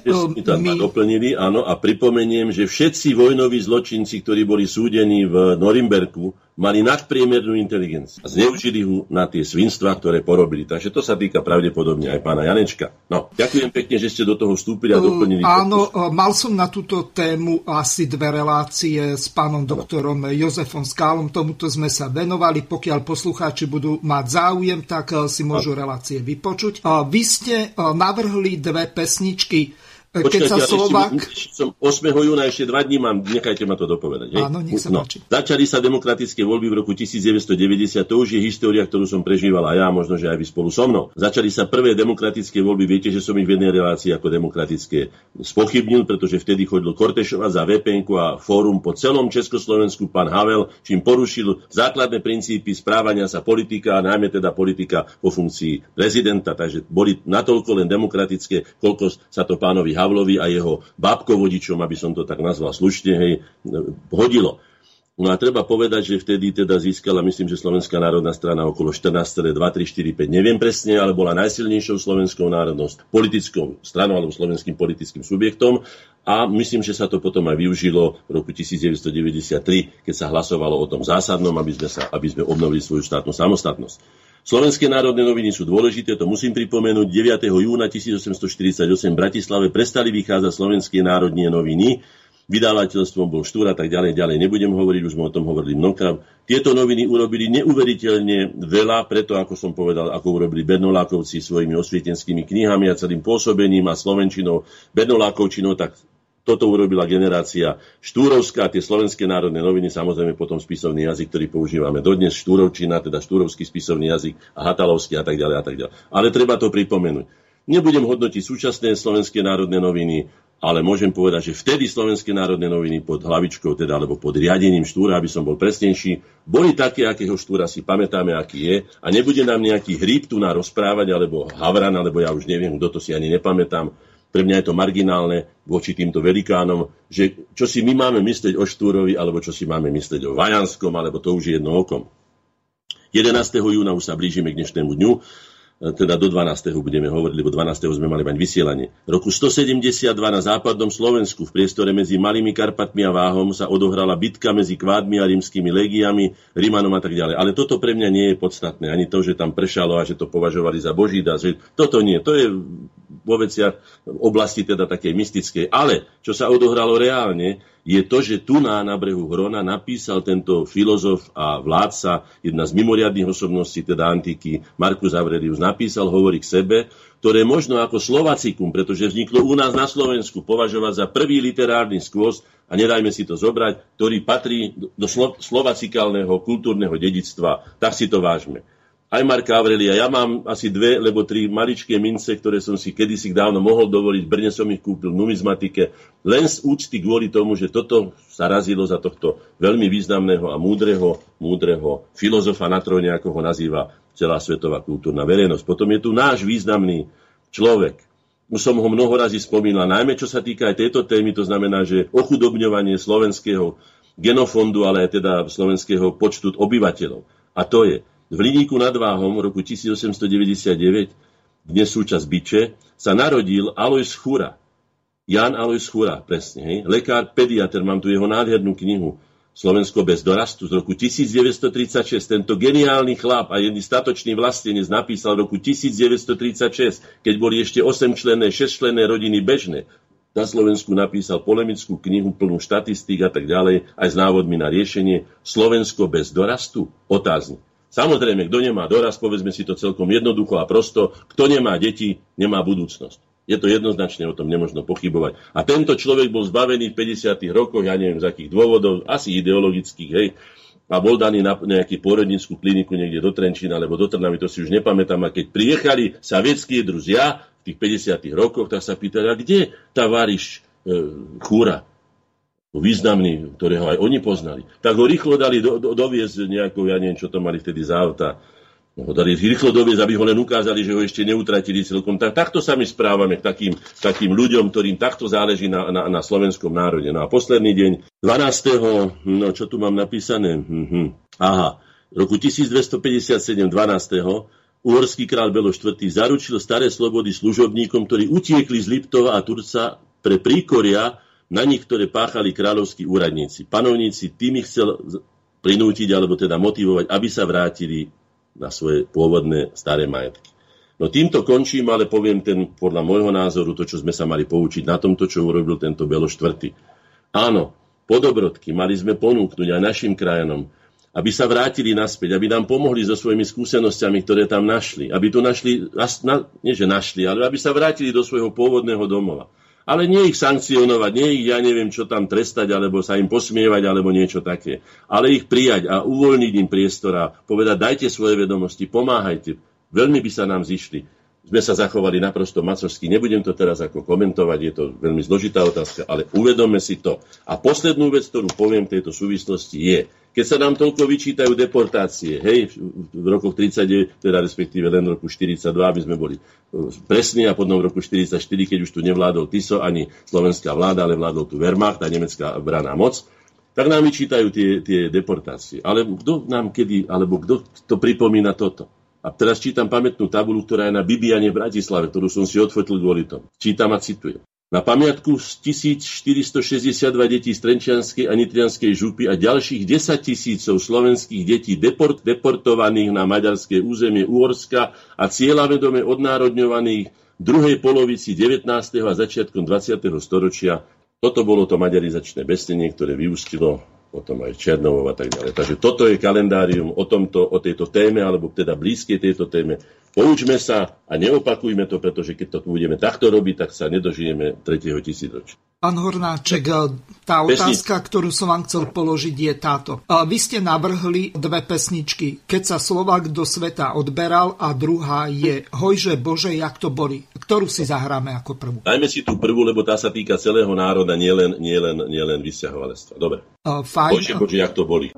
mi... doplnili, áno, a pripomeniem, že všetci vojnoví zločinci, ktorí boli súdení v Norimberku, mali nadpriemernú inteligenciu a zneužili ho na tie svinstva, ktoré porobili. Takže to sa týka pravdepodobne aj pána Janečka. No, ďakujem pekne, že ste do toho vstúpili a uh, doplnili. Uh, áno, uh, mal som na túto tému asi dve relácie s pánom doktorom no. Jozefom Skálom. Tomuto sme sa venovali. Pokiaľ poslucháči budú mať záujem, tak uh, si môžu no. relácie vypočuť. Vy ste navrhli dve pesničky keď sa Slovak... Som 8. júna ešte dva dní mám, nechajte ma to dopovedať. Hej? Áno, nech sa no. Začali sa demokratické voľby v roku 1990, to už je história, ktorú som prežíval a ja, možno, že aj vy spolu so mnou. Začali sa prvé demokratické voľby, viete, že som ich v jednej relácii ako demokratické spochybnil, pretože vtedy chodil Kortešova za VPN a fórum po celom Československu pán Havel, čím porušil základné princípy správania sa politika, a najmä teda politika po funkcii prezidenta, takže boli natoľko len demokratické, koľko sa to pánovi Havlovi a jeho bábkovodičom, aby som to tak nazval slušne, hej, hodilo. No a treba povedať, že vtedy teda získala, myslím, že Slovenská národná strana okolo 14, 2, 3, 4, 5, neviem presne, ale bola najsilnejšou slovenskou národnou politickou stranou alebo slovenským politickým subjektom a myslím, že sa to potom aj využilo v roku 1993, keď sa hlasovalo o tom zásadnom, aby sme, sa, aby sme obnovili svoju štátnu samostatnosť. Slovenské národné noviny sú dôležité, to musím pripomenúť. 9. júna 1848 v Bratislave prestali vychádzať slovenské národné noviny. Vydávateľstvom bol Štúr a tak ďalej, ďalej. Nebudem hovoriť, už sme o tom hovorili mnohokrát. Tieto noviny urobili neuveriteľne veľa, preto ako som povedal, ako urobili Bernolákovci svojimi osvietenskými knihami a celým pôsobením a slovenčinou, Bernolákovčinou, tak toto urobila generácia Štúrovská, tie slovenské národné noviny, samozrejme potom spisovný jazyk, ktorý používame dodnes, Štúrovčina, teda Štúrovský spisovný jazyk a Hatalovský a tak ďalej a tak ďalej. Ale treba to pripomenúť. Nebudem hodnotiť súčasné slovenské národné noviny, ale môžem povedať, že vtedy Slovenské národné noviny pod hlavičkou, teda, alebo pod riadením Štúra, aby som bol presnejší, boli také, akého Štúra si pamätáme, aký je a nebude nám nejaký hríb tu na rozprávať, alebo Havran, alebo ja už neviem, kto to si ani nepamätám. Pre mňa je to marginálne voči týmto velikánom, že čo si my máme myslieť o Štúrovi, alebo čo si máme myslieť o Vajanskom, alebo to už je jedno okom. 11. júna už sa blížime k dnešnému dňu teda do 12. budeme hovoriť, lebo 12. sme mali mať vysielanie. Roku 172 na západnom Slovensku v priestore medzi Malými Karpatmi a Váhom sa odohrala bitka medzi kvádmi a rímskymi legiami, Rimanom a tak ďalej. Ale toto pre mňa nie je podstatné. Ani to, že tam prešalo a že to považovali za boží Že toto nie. To je vo veciach oblasti teda takej mystickej. Ale čo sa odohralo reálne, je to, že tu na, na brehu Hrona napísal tento filozof a vládca, jedna z mimoriadných osobností, teda antiky, Markus Aurelius, napísal, hovorí k sebe, ktoré možno ako Slovacikum, pretože vzniklo u nás na Slovensku, považovať za prvý literárny skôs, a nedajme si to zobrať, ktorý patrí do slo- slovacikálneho kultúrneho dedictva, tak si to vážme aj Marka Aurelia. Ja mám asi dve, lebo tri maličké mince, ktoré som si kedysi dávno mohol dovoliť. V Brne som ich kúpil v numizmatike. Len z úcty kvôli tomu, že toto sa razilo za tohto veľmi významného a múdreho, múdreho filozofa na tróne, ako ho nazýva celá svetová kultúrna verejnosť. Potom je tu náš významný človek. Už som ho mnoho razy spomínal, najmä čo sa týka aj tejto témy, to znamená, že ochudobňovanie slovenského genofondu, ale aj teda slovenského počtu obyvateľov. A to je v Hliníku nad Váhom v roku 1899, dnes súčasť Byče, sa narodil Alois Chura. Jan Alois Chura, presne. Hej? Lekár, pediatr, mám tu jeho nádhernú knihu Slovensko bez dorastu z roku 1936. Tento geniálny chlap a jedný statočný vlastenec napísal v roku 1936, keď boli ešte 8-členné, 6-členné rodiny bežné. Na Slovensku napísal polemickú knihu plnú štatistík a tak ďalej, aj s návodmi na riešenie Slovensko bez dorastu? Otáznik. Samozrejme, kto nemá doraz, povedzme si to celkom jednoducho a prosto, kto nemá deti, nemá budúcnosť. Je to jednoznačne, o tom nemožno pochybovať. A tento človek bol zbavený v 50. rokoch, ja neviem z akých dôvodov, asi ideologických, hej, a bol daný na nejakú porodnickú kliniku niekde do Trenčína alebo do Trnavy, to si už nepamätám. A keď priechali savietskí druzia v tých 50. rokoch, tak sa pýtali, a kde tá variš e, chúra? Významný, ktorého aj oni poznali, tak ho rýchlo dali do, do, doviezť nejakou, ja neviem, čo to mali vtedy za auta, ho dali rýchlo doviezť, aby ho len ukázali, že ho ešte neutratili celkom. Tak, takto sa my správame k takým, takým ľuďom, ktorým takto záleží na, na, na slovenskom národe. No a posledný deň, 12. no čo tu mám napísané? Mhm. Aha, roku 1257, 12. Uhorský král Belo IV. zaručil staré slobody služobníkom, ktorí utiekli z Liptova a Turca pre príkoria na nich, ktoré páchali kráľovskí úradníci. Panovníci tým ich chcel prinútiť, alebo teda motivovať, aby sa vrátili na svoje pôvodné staré majetky. No týmto končím, ale poviem ten, podľa môjho názoru, to, čo sme sa mali poučiť na tomto, čo urobil tento Belo štvrtý. Áno, podobrodky mali sme ponúknuť aj našim krajanom, aby sa vrátili naspäť, aby nám pomohli so svojimi skúsenosťami, ktoré tam našli. Aby tu našli, nie že našli, ale aby sa vrátili do svojho pôvodného domova. Ale nie ich sankcionovať, nie ich, ja neviem, čo tam trestať, alebo sa im posmievať, alebo niečo také. Ale ich prijať a uvoľniť im priestor a povedať, dajte svoje vedomosti, pomáhajte. Veľmi by sa nám zišli. Sme sa zachovali naprosto macovsky. Nebudem to teraz ako komentovať, je to veľmi zložitá otázka, ale uvedome si to. A poslednú vec, ktorú poviem v tejto súvislosti je, keď sa nám toľko vyčítajú deportácie, hej, v rokoch 39, teda respektíve len v roku 42, aby sme boli e, presní a potom v roku 44, keď už tu nevládol Tiso ani slovenská vláda, ale vládol tu Wehrmacht a nemecká braná moc, tak nám vyčítajú tie, tie deportácie. Ale kto nám kedy, alebo kto to pripomína toto? A teraz čítam pamätnú tabulu, ktorá je na Bibiane v Bratislave, ktorú som si odfotil kvôli tomu. Čítam a citujem. Na pamiatku z 1462 detí z Trenčianskej a Nitrianskej župy a ďalších 10 tisícov slovenských detí deport, deportovaných na maďarské územie Uhorska a cieľavedome odnárodňovaných v druhej polovici 19. a začiatkom 20. storočia. Toto bolo to maďarizačné bestenie, ktoré vyústilo potom aj Černovov a tak ďalej. Takže toto je kalendárium o, tomto, o tejto téme, alebo teda blízkej tejto téme, Poučme sa a neopakujme to, pretože keď to budeme takto robiť, tak sa nedožijeme tretieho tisícročia. Pán Hornáček, tá otázka, ktorú som vám chcel položiť, je táto. Vy ste navrhli dve pesničky. Keď sa Slovak do sveta odberal a druhá je Hojže Bože, jak to boli. Ktorú si zahráme ako prvú? Dajme si tú prvú, lebo tá sa týka celého národa, nielen, nielen, nielen vysťahovalectva. Dobre. Uh, fajn. Hojže Bože, jak to boli.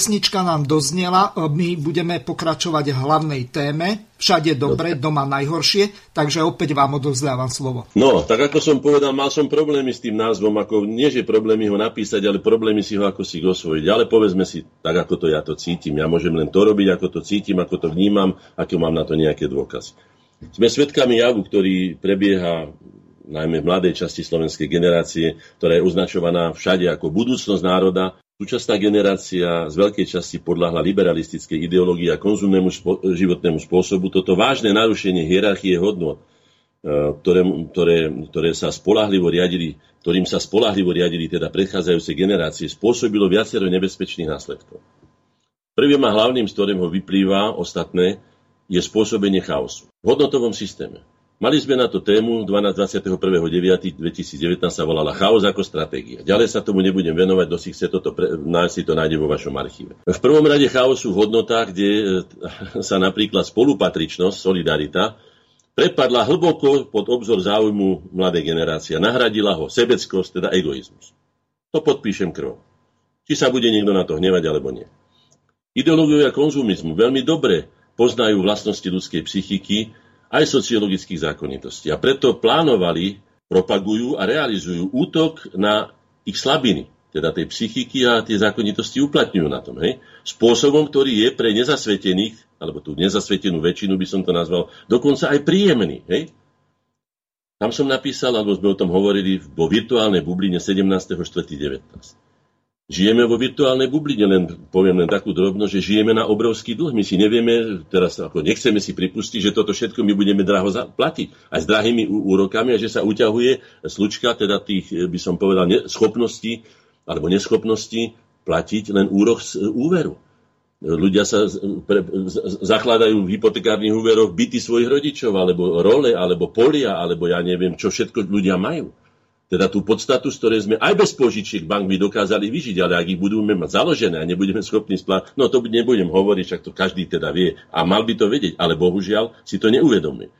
Pesnička nám doznela, my budeme pokračovať v hlavnej téme. Všade dobre, doma najhoršie, takže opäť vám odovzdávam slovo. No, tak ako som povedal, mal som problémy s tým názvom, ako nie, že problémy ho napísať, ale problémy si ho ako si osvojiť. Ale povedzme si, tak ako to ja to cítim. Ja môžem len to robiť, ako to cítim, ako to vnímam, ako mám na to nejaké dôkazy. Sme svedkami javu, ktorý prebieha najmä v mladej časti slovenskej generácie, ktorá je označovaná všade ako budúcnosť národa, Súčasná generácia z veľkej časti podľahla liberalistickej ideológii a konzumnému spo- životnému spôsobu. Toto vážne narušenie hierarchie hodnot, e, ktoré, ktoré, ktoré sa spolahlivo riadili, ktorým sa spolahlivo riadili teda predchádzajúce generácie, spôsobilo viacero nebezpečných následkov. Prvým a hlavným, z ktorého vyplýva ostatné, je spôsobenie chaosu. V hodnotovom systéme Mali sme na to tému 21.9.2019 sa volala Chaos ako stratégia. Ďalej sa tomu nebudem venovať, kto si chce toto pre, nájsť, si to nájde vo vašom archíve. V prvom rade chaosu v hodnotách, kde e, sa napríklad spolupatričnosť, solidarita, prepadla hlboko pod obzor záujmu mladej generácie. Nahradila ho sebeckosť, teda egoizmus. To podpíšem krv. Či sa bude niekto na to hnevať, alebo nie. Ideológovia konzumizmu veľmi dobre poznajú vlastnosti ľudskej psychiky aj sociologických zákonitostí. A preto plánovali, propagujú a realizujú útok na ich slabiny, teda tej psychiky a tie zákonitosti uplatňujú na tom. Hej? Spôsobom, ktorý je pre nezasvetených, alebo tú nezasvetenú väčšinu by som to nazval, dokonca aj príjemný. Hej? Tam som napísal, alebo sme o tom hovorili vo virtuálnej bubline 17.4.19. Žijeme vo virtuálnej bubline, len poviem len takú drobnosť, že žijeme na obrovský dlh. My si nevieme, teraz ako nechceme si pripustiť, že toto všetko my budeme draho platiť. Aj s drahými úrokami a že sa uťahuje slučka, teda tých, by som povedal, schopností alebo neschopností platiť len úrok z úveru. Ľudia sa pre, zakladajú v hypotekárnych úveroch byty svojich rodičov, alebo role, alebo polia, alebo ja neviem, čo všetko ľudia majú. Teda tú podstatu, z ktorej sme aj bez požičiek bank by dokázali vyžiť, ale ak ich budeme mať založené a nebudeme schopní splať, no to nebudem hovoriť, však to každý teda vie a mal by to vedieť, ale bohužiaľ si to neuvedomuje.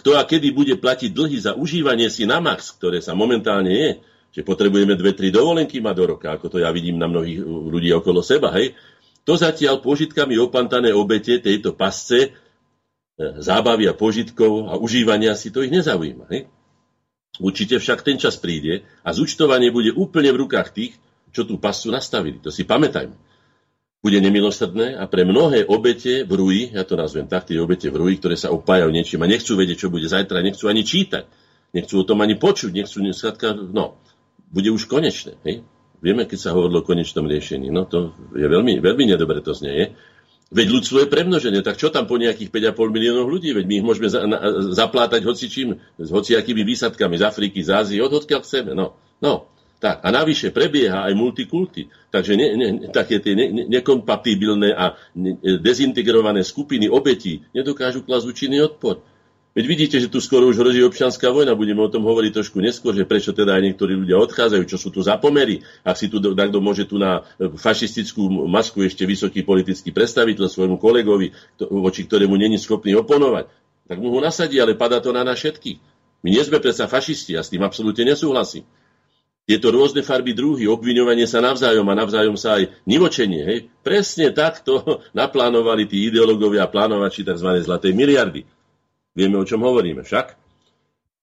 Kto a kedy bude platiť dlhy za užívanie si na max, ktoré sa momentálne je, že potrebujeme dve, tri dovolenky mať do roka, ako to ja vidím na mnohých ľudí okolo seba, hej, to zatiaľ požitkami opantané obete tejto pasce e, zábavy a požitkov a užívania si to ich nezaujíma. Hej? Určite však ten čas príde a zúčtovanie bude úplne v rukách tých, čo tú pascu nastavili. To si pamätajme. Bude nemilosrdné a pre mnohé obete v rúji, ja to nazvem tak, tie obete v rúji, ktoré sa opájajú niečím a nechcú vedieť, čo bude zajtra, nechcú ani čítať, nechcú o tom ani počuť, nechcú, skladka, no, bude už konečné. Hej? Vieme, keď sa hovorilo o konečnom riešení. No to je veľmi, veľmi nedobre to znie. Je. Veď ľudstvo je premnožené, tak čo tam po nejakých 5,5 miliónov ľudí? Veď my ich môžeme za, na, zaplátať hocičím, s hociakými výsadkami z Afriky, z Ázie, od odkiaľ chceme. No, no. Tak, a navyše prebieha aj multikulty. Takže ne, ne, také tie ne, ne, nekompatibilné a ne, dezintegrované skupiny obetí nedokážu klasť účinný odpor. Veď vidíte, že tu skoro už hrozí občianská vojna, budeme o tom hovoriť trošku neskôr, že prečo teda aj niektorí ľudia odchádzajú, čo sú tu za pomery. Ak si tu niekto môže tu na fašistickú masku ešte vysoký politický predstaviteľ svojmu kolegovi, voči ktorému není schopný oponovať, tak mu ho nasadí, ale padá to na nás všetkých. My nie sme predsa fašisti, a s tým absolútne nesúhlasím. Tieto rôzne farby druhy, obviňovanie sa navzájom a navzájom sa aj nivočenie. Hej? Presne takto naplánovali tí ideológovia a plánovači tzv. zlatej miliardy. Vieme, o čom hovoríme však.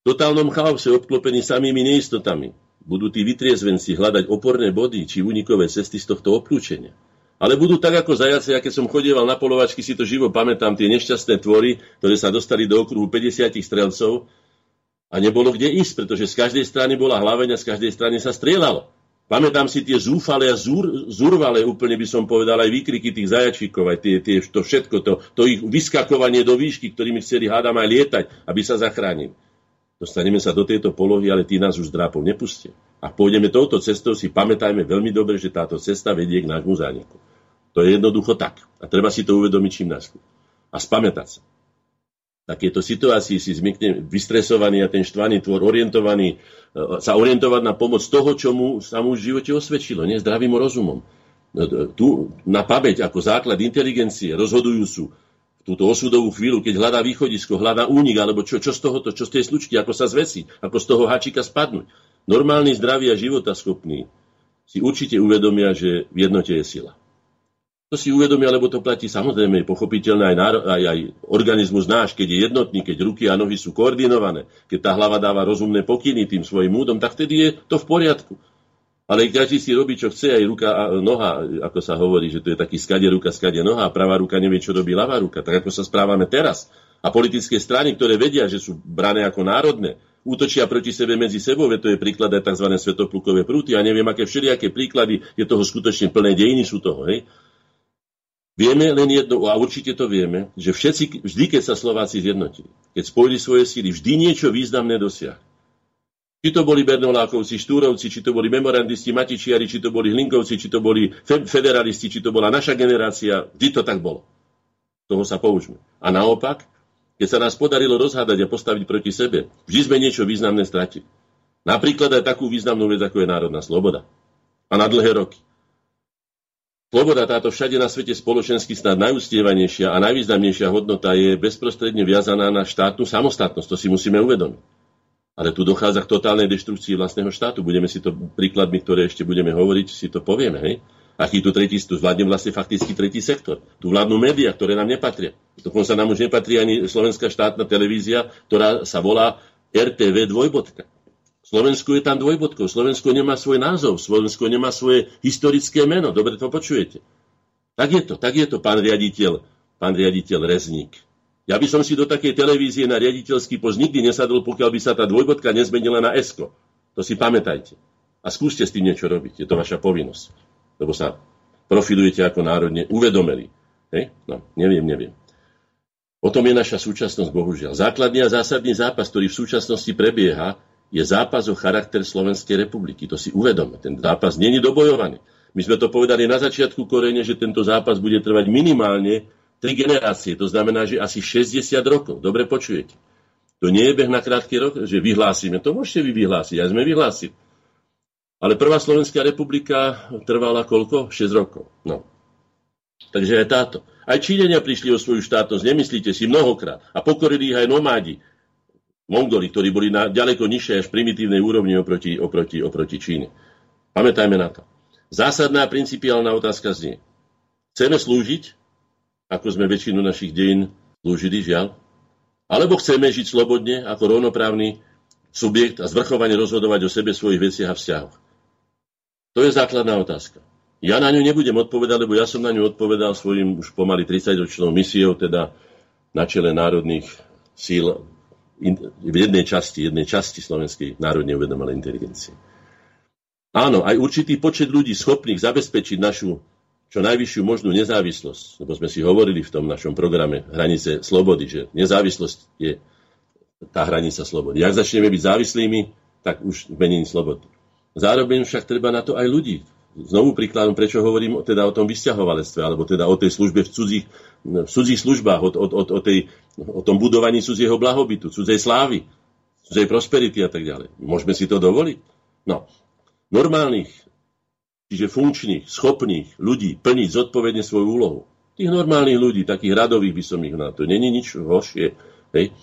V totálnom chaose obklopení samými neistotami budú tí vytriezvenci hľadať oporné body či unikové cesty z tohto obklúčenia. Ale budú tak ako zajace, aké som chodieval na polovačky, si to živo pamätám, tie nešťastné tvory, ktoré sa dostali do okruhu 50 strelcov a nebolo kde ísť, pretože z každej strany bola hlaveň a z každej strany sa strieľalo. Pamätám si tie zúfale a zúr, zúrvale, úplne by som povedal, aj výkriky tých zajačíkov, aj tie, tie, to všetko, to, to ich vyskakovanie do výšky, ktorými chceli hádam aj lietať, aby sa zachránili. Dostaneme sa do tejto polohy, ale tí nás už drápov nepustia. A pôjdeme touto cestou, si pamätajme veľmi dobre, že táto cesta vedie k nášmu zániku. To je jednoducho tak. A treba si to uvedomiť čím najskôr. A spamätať sa takéto situácii si zmikne vystresovaný a ten štvaný tvor orientovaný, e, sa orientovať na pomoc toho, čo mu sa mu v živote osvedčilo, nie zdravým rozumom. No, tu na pamäť ako základ inteligencie rozhodujúcu v túto osudovú chvíľu, keď hľadá východisko, hľadá únik, alebo čo, čo z tohoto, čo z tej slučky, ako sa zvesí, ako z toho háčika spadnúť. Normálny, zdravý a životaschopný si určite uvedomia, že v jednote je sila. To si uvedomia, lebo to platí samozrejme, je pochopiteľné aj, náro, aj, aj organizmus náš, keď je jednotný, keď ruky a nohy sú koordinované, keď tá hlava dáva rozumné pokyny tým svojim múdom, tak vtedy je to v poriadku. Ale každý si robí, čo chce, aj ruka a noha, ako sa hovorí, že to je taký skade ruka, skade noha a pravá ruka nevie, čo robí ľavá ruka. Tak ako sa správame teraz. A politické strany, ktoré vedia, že sú brané ako národné, útočia proti sebe medzi sebou, to je príklad aj tzv. svetoplukové prúty a neviem, aké všelijaké príklady, je toho skutočne plné dejiny sú toho. Hej? Vieme len jedno, a určite to vieme, že všetci, vždy, keď sa Slováci zjednotili, keď spojili svoje síly, vždy niečo významné dosiahli. Či to boli Bernolákovci, Štúrovci, či to boli memorandisti, Matičiari, či to boli Hlinkovci, či to boli fe- federalisti, či to bola naša generácia, vždy to tak bolo. Toho sa poučme. A naopak, keď sa nás podarilo rozhádať a postaviť proti sebe, vždy sme niečo významné stratili. Napríklad aj takú významnú vec, ako je národná sloboda. A na dlhé roky. Sloboda, táto všade na svete spoločensky snad najústievanejšia a najvýznamnejšia hodnota je bezprostredne viazaná na štátnu samostatnosť. To si musíme uvedomiť. Ale tu dochádza k totálnej deštrukcii vlastného štátu. Budeme si to príkladmi, ktoré ešte budeme hovoriť, si to povieme. Hej? Aký tu tretí, tu zvládne vlastne fakticky tretí sektor. Tu vládnu médiá, ktoré nám nepatria. Dokonca nám už nepatrí ani slovenská štátna televízia, ktorá sa volá RTV dvojbodka. Slovensko je tam dvojbodkou. Slovensko nemá svoj názov. Slovensko nemá svoje historické meno. Dobre to počujete. Tak je to, tak je to, pán riaditeľ, pán riaditeľ Rezník. Ja by som si do takej televízie na riaditeľský post nikdy nesadol, pokiaľ by sa tá dvojbodka nezmenila na ESKO. To si pamätajte. A skúste s tým niečo robiť. Je to vaša povinnosť. Lebo sa profilujete ako národne uvedomeli. Hej? No, neviem, neviem. O tom je naša súčasnosť, bohužiaľ. Základný a zásadný zápas, ktorý v súčasnosti prebieha, je zápas o charakter Slovenskej republiky. To si uvedome. Ten zápas není dobojovaný. My sme to povedali na začiatku korene, že tento zápas bude trvať minimálne tri generácie. To znamená, že asi 60 rokov. Dobre počujete. To nie je beh na krátky rok, že vyhlásime. To môžete vy vyhlásiť. Aj sme vyhlásili. Ale prvá Slovenská republika trvala koľko? 6 rokov. No. Takže aj táto. Aj Číňania prišli o svoju štátnosť, nemyslíte si, mnohokrát. A pokorili ich aj nomádi, Mongoli, ktorí boli na ďaleko nižšej až primitívnej úrovni oproti, oproti, oproti Číne. Pamätajme na to. Zásadná principiálna otázka znie. Chceme slúžiť, ako sme väčšinu našich dejín slúžili, žiaľ, alebo chceme žiť slobodne ako rovnoprávny subjekt a zvrchovane rozhodovať o sebe, svojich veciach a vzťahoch. To je základná otázka. Ja na ňu nebudem odpovedať, lebo ja som na ňu odpovedal svojim už pomaly 30-ročnou misiou, teda na čele národných síl v jednej časti, jednej časti slovenskej národne uvedomelej inteligencie. Áno, aj určitý počet ľudí schopných zabezpečiť našu čo najvyššiu možnú nezávislosť, lebo sme si hovorili v tom našom programe hranice slobody, že nezávislosť je tá hranica slobody. Ak začneme byť závislými, tak už menení slobody. Zároveň však treba na to aj ľudí. Znovu príkladom, prečo hovorím teda o tom vysťahovalectve, alebo teda o tej službe v cudzích, v cudzích službách, o, o, o, tej, o tom budovaní cudzieho blahobytu, cudzej slávy, cudzej prosperity a tak ďalej. Môžeme si to dovoliť? No, normálnych, čiže funkčných, schopných ľudí plniť zodpovedne svoju úlohu. Tých normálnych ľudí, takých radových by som ich na to. Není nič horšie. Hej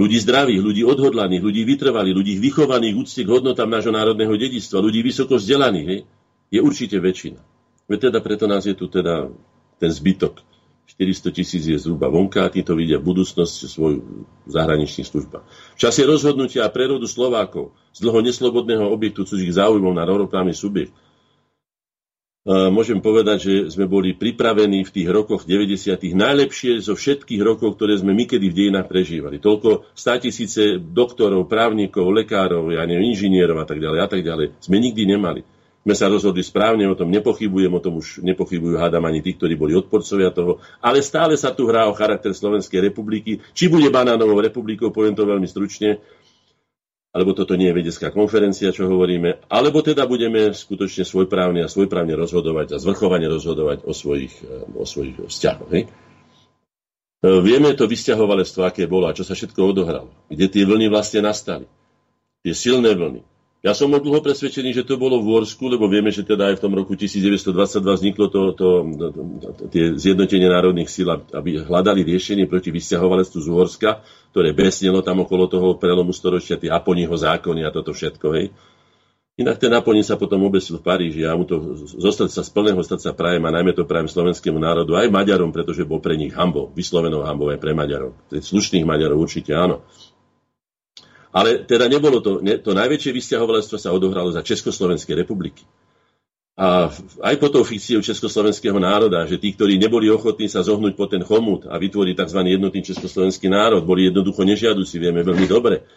ľudí zdravých, ľudí odhodlaných, ľudí vytrvalých, ľudí vychovaných úcte k hodnotám nášho národného dedistva, ľudí vysoko vzdelaných, hej, je určite väčšina. Veď teda preto nás je tu teda ten zbytok. 400 tisíc je zhruba vonka a títo vidia budúcnosť svoju zahraničných službách. V čase rozhodnutia a prerodu Slovákov z dlho neslobodného objektu cudzích záujmov na rovnoprávny subjekt môžem povedať, že sme boli pripravení v tých rokoch 90. najlepšie zo všetkých rokov, ktoré sme my kedy v dejinách prežívali. Toľko 100 tisíce doktorov, právnikov, lekárov, ja neviem, inžinierov a tak ďalej a tak ďalej sme nikdy nemali. Sme sa rozhodli správne, o tom nepochybujem, o tom už nepochybujú hádam ani tí, ktorí boli odporcovia toho, ale stále sa tu hrá o charakter Slovenskej republiky. Či bude banánovou republikou, poviem to veľmi stručne, alebo toto nie je vedecká konferencia, čo hovoríme, alebo teda budeme skutočne svojprávne a svojprávne rozhodovať a zvrchovane rozhodovať o svojich, eh, o svojich vzťahoch. Hej? Eh, vieme to vysťahovalectvo, aké bolo a čo sa všetko odohralo. Kde tie vlny vlastne nastali. Tie silné vlny. Ja som bol dlho presvedčený, že to bolo v Vorsku, lebo vieme, že teda aj v tom roku 1922 vzniklo to, to, to, to, tie zjednotenie národných síl, aby hľadali riešenie proti vysťahovalectvu z Uhorska, ktoré besnelo tam okolo toho prelomu storočia, tie Aponiho zákony a toto všetko. Hej. Inak ten Aponi sa potom obesil v Paríži. Ja mu to zostať sa z plného srdca prajem a najmä to prajem slovenskému národu, aj Maďarom, pretože bol pre nich hambou, vyslovenou hambou aj pre Maďarov. Slušných Maďarov určite áno. Ale teda nebolo to, ne, to najväčšie vysťahovalectvo sa odohralo za Československej republiky. A aj po tou fikciou československého národa, že tí, ktorí neboli ochotní sa zohnúť po ten chomut a vytvoriť tzv. jednotný československý národ, boli jednoducho nežiaduci, vieme veľmi dobre.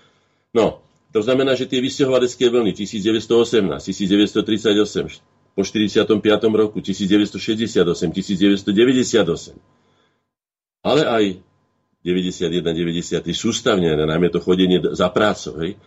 No, to znamená, že tie vysťahovalecké vlny 1918, 1938, po 45. roku 1968, 1998, ale aj 91, 90 sústavne, najmä to chodenie za prácou. Hej?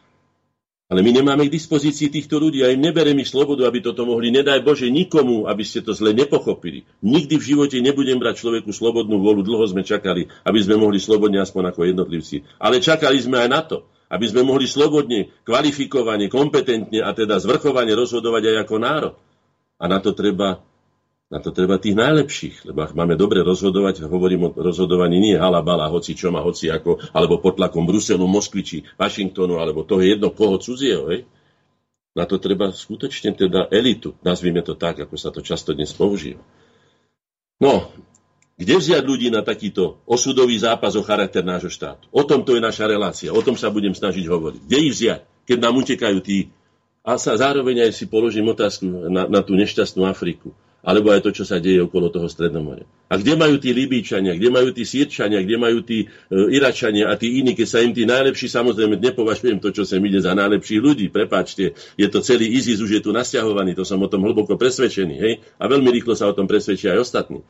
Ale my nemáme k dispozícii týchto ľudí a im neberem ich slobodu, aby toto mohli. Nedaj Bože nikomu, aby ste to zle nepochopili. Nikdy v živote nebudem brať človeku slobodnú volu. Dlho sme čakali, aby sme mohli slobodne aspoň ako jednotlivci. Ale čakali sme aj na to, aby sme mohli slobodne, kvalifikovane, kompetentne a teda zvrchovane rozhodovať aj ako národ. A na to treba na to treba tých najlepších, lebo ak máme dobre rozhodovať, hovorím o rozhodovaní nie halabala, hoci čo má, hoci ako, alebo pod tlakom Bruselu, Moskvy či Washingtonu, alebo to je jedno koho cudzieho, hej? Na to treba skutočne teda elitu, nazvime to tak, ako sa to často dnes používa. No, kde vziať ľudí na takýto osudový zápas o charakter nášho štátu? O tom to je naša relácia, o tom sa budem snažiť hovoriť. Kde ich vziať, keď nám utekajú tí? A sa zároveň aj si položím otázku na, na tú nešťastnú Afriku alebo aj to, čo sa deje okolo toho Stredomoria. A kde majú tí Libíčania, kde majú tí Sýrčania, kde majú tí e, Iračania a tí iní, keď sa im tí najlepší, samozrejme nepovažujem to, čo sem ide za najlepších ľudí, prepáčte, je to celý ISIS, už je tu nasťahovaný, to som o tom hlboko presvedčený, hej? A veľmi rýchlo sa o tom presvedčia aj ostatní.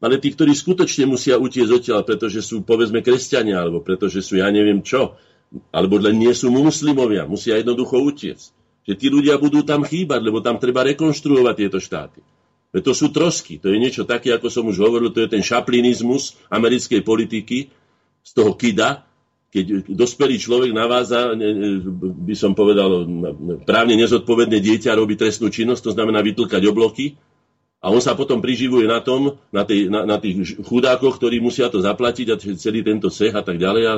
Ale tí, ktorí skutočne musia utiecť odtiaľ, pretože sú, povedzme, kresťania, alebo pretože sú, ja neviem čo, alebo len nie sú muslimovia, musia jednoducho utiecť. Že tí ľudia budú tam chýbať, lebo tam treba rekonštruovať tieto štáty. To sú trosky. To je niečo také, ako som už hovoril, to je ten šaplinizmus americkej politiky z toho kida, keď dospelý človek naváza, by som povedal, právne nezodpovedné dieťa robí trestnú činnosť, to znamená vytlkať obloky, a on sa potom priživuje na tom, na, tej, na, na tých chudákoch, ktorí musia to zaplatiť a celý tento cech a tak ďalej. A...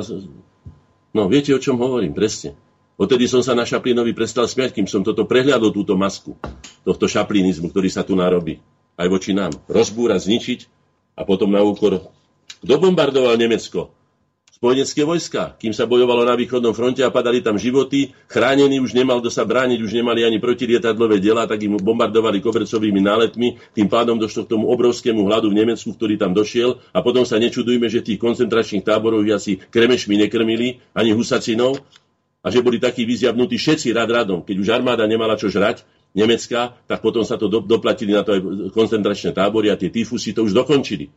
No, viete, o čom hovorím, presne. Odtedy som sa na Šaplinovi prestal smiať, kým som toto prehľadol, túto masku, tohto šaplinizmu, ktorý sa tu narobí. Aj voči nám. Rozbúrať, zničiť a potom na úkor. Kto bombardoval Nemecko? spojenecké vojska. Kým sa bojovalo na východnom fronte a padali tam životy, chránený už nemal kto sa brániť, už nemali ani protilietadlové dela, tak im bombardovali kobercovými náletmi. Tým pádom došlo k tomu obrovskému hladu v Nemecku, ktorý tam došiel. A potom sa nečudujme, že tých koncentračných táborov asi kremešmi nekrmili, ani husacinov. A že boli takí vyzjavnutí všetci rad radom. Keď už armáda nemala čo žrať, Nemecka, tak potom sa to do, doplatili na to aj koncentračné tábory a tie tyfusy to už dokončili.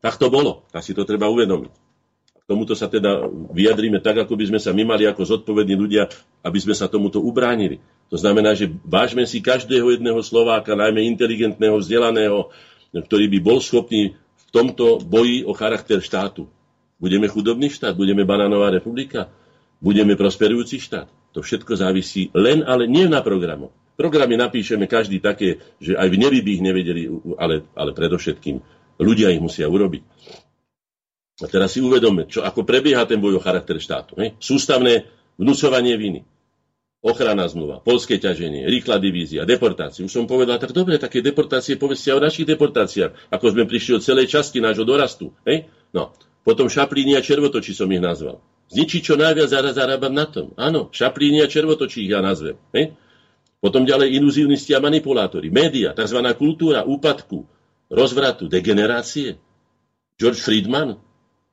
Tak to bolo. Tak si to treba uvedomiť tomuto sa teda vyjadríme tak, ako by sme sa my mali ako zodpovední ľudia, aby sme sa tomuto ubránili. To znamená, že vážme si každého jedného Slováka, najmä inteligentného, vzdelaného, ktorý by bol schopný v tomto boji o charakter štátu. Budeme chudobný štát, budeme banánová republika, budeme prosperujúci štát. To všetko závisí len, ale nie na programu. Programy napíšeme každý také, že aj v nebi by ich nevedeli, ale, ale predovšetkým ľudia ich musia urobiť. A teraz si uvedome, čo, ako prebieha ten boj o charakter štátu. Hej? Sústavné vnúcovanie viny, ochrana zmluva, polské ťaženie, rýchla divízia, deportácie. Už som povedal, tak dobre, také deportácie, povedzte o našich deportáciách, ako sme prišli od celej časti nášho dorastu. Hej? No. Potom šaplíni a červotoči som ich nazval. Zničiť čo najviac zarábať na tom. Áno, šaplíni a červotoči ich ja nazvem. Hej? Potom ďalej iluzívnisti a manipulátori, média, tzv. kultúra úpadku, rozvratu, degenerácie. George Friedman,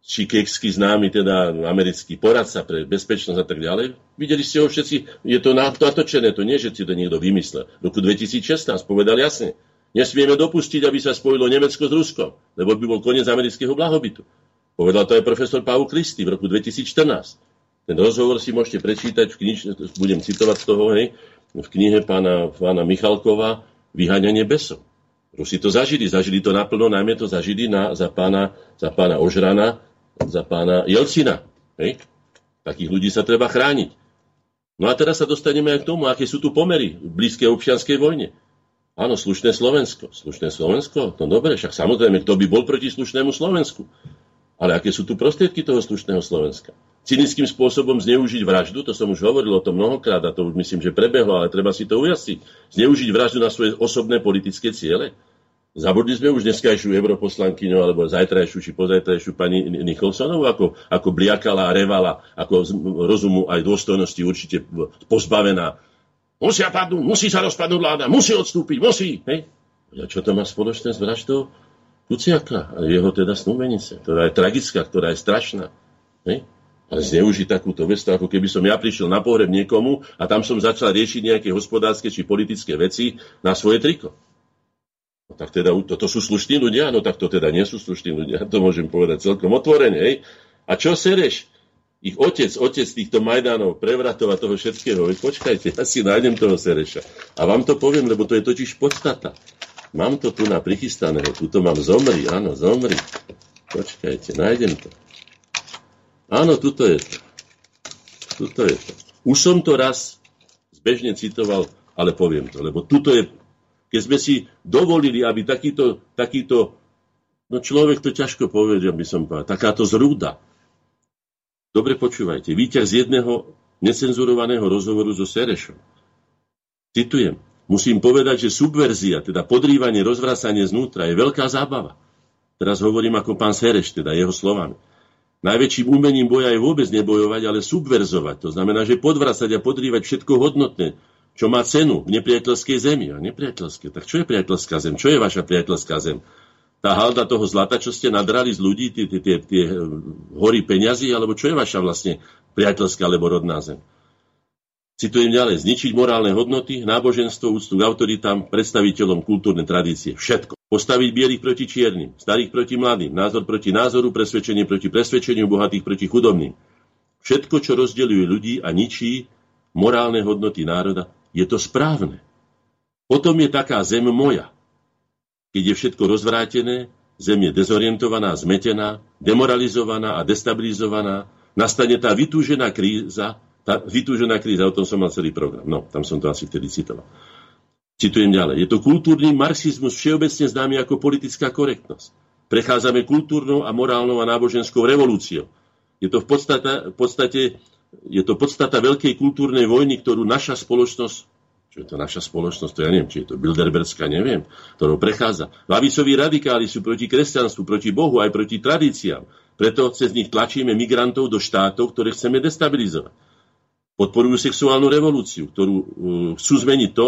Čikeksky známy, teda americký poradca pre bezpečnosť a tak ďalej. Videli ste ho všetci, je to natočené, to nie, že si to niekto vymyslel. V roku 2016 povedal jasne, nesmieme dopustiť, aby sa spojilo Nemecko s Ruskom, lebo by bol koniec amerického blahobytu. Povedal to aj profesor Paul Christy v roku 2014. Ten rozhovor si môžete prečítať, v kniž, budem citovať z toho, hej, v knihe pána, pána Michalkova Vyháňanie besov. Rusi to zažili, zažili to naplno, najmä to zažili na, za, pána, za pána Ožrana, za pána Jelcina. Hej? Takých ľudí sa treba chrániť. No a teraz sa dostaneme aj k tomu, aké sú tu pomery v blízkej občianskej vojne. Áno, slušné Slovensko. Slušné Slovensko? No dobre, však samozrejme, kto by bol proti slušnému Slovensku? Ale aké sú tu prostriedky toho slušného Slovenska? Cynickým spôsobom zneužiť vraždu, to som už hovoril o tom mnohokrát a to už myslím, že prebehlo, ale treba si to ujasniť. Zneužiť vraždu na svoje osobné politické ciele? Zabudli sme už dneskajšiu europoslankyňu alebo zajtrajšiu či pozajtrajšiu pani Nicholsonovú, ako, ako bliakala a revala, ako rozumu aj dôstojnosti určite pozbavená. Musia padnúť, musí sa rozpadnúť vláda, musí odstúpiť, musí. Hej? A čo to má spoločné s vraždou Kuciaka a jeho teda snúbenice, ktorá je tragická, ktorá je strašná. Hej? Ale zneužiť takúto vec, ako keby som ja prišiel na pohreb niekomu a tam som začal riešiť nejaké hospodárske či politické veci na svoje triko. No tak teda, toto sú slušní ľudia? No tak to teda nie sú slušní ľudia, to môžem povedať celkom otvorene. Hej? A čo sereš? Ich otec, otec týchto Majdanov, prevratov a toho všetkého. Veď počkajte, ja si nájdem toho Sereša. A vám to poviem, lebo to je totiž podstata. Mám to tu na prichystaného, tuto mám zomri, áno, zomri. Počkajte, nájdem to. Áno, tuto je to. Tuto je to. Už som to raz zbežne citoval, ale poviem to, lebo tuto je keď sme si dovolili, aby takýto, takýto no človek to ťažko povedal, by som povedal, takáto zrúda. Dobre počúvajte, víťaz z jedného necenzurovaného rozhovoru so Serešom. Citujem, musím povedať, že subverzia, teda podrývanie, rozvracanie znútra je veľká zábava. Teraz hovorím ako pán Sereš, teda jeho slovami. Najväčším umením boja je vôbec nebojovať, ale subverzovať. To znamená, že podvracať a podrývať všetko hodnotné, čo má cenu v nepriateľskej zemi. A nepriateľské, tak čo je priateľská zem? Čo je vaša priateľská zem? Tá halda toho zlata, čo ste nadrali z ľudí, tie, tie, tie, tie hory peňazí, alebo čo je vaša vlastne priateľská alebo rodná zem? Citujem ďalej, zničiť morálne hodnoty, náboženstvo, úctu k autoritám, predstaviteľom kultúrnej tradície. Všetko. Postaviť bielých proti čiernym, starých proti mladým, názor proti názoru, presvedčenie proti presvedčeniu, bohatých proti chudobným. Všetko, čo rozdeľuje ľudí a ničí morálne hodnoty národa, je to správne. Potom je taká zem moja. Keď je všetko rozvrátené, zem je dezorientovaná, zmetená, demoralizovaná a destabilizovaná, nastane tá vytúžená kríza, tá vytúžená kríza, o tom som mal celý program. No, tam som to asi vtedy citoval. Citujem ďalej. Je to kultúrny marxizmus, všeobecne známy ako politická korektnosť. Prechádzame kultúrnou a morálnou a náboženskou revolúciou. Je to v podstate, v podstate je to podstata veľkej kultúrnej vojny, ktorú naša spoločnosť, čo je to naša spoločnosť, to ja neviem, či je to Bilderbergská, neviem, ktorou prechádza. Lavicoví radikáli sú proti kresťanstvu, proti Bohu, aj proti tradíciám. Preto cez nich tlačíme migrantov do štátov, ktoré chceme destabilizovať podporujú sexuálnu revolúciu, ktorú uh, chcú zmeniť to,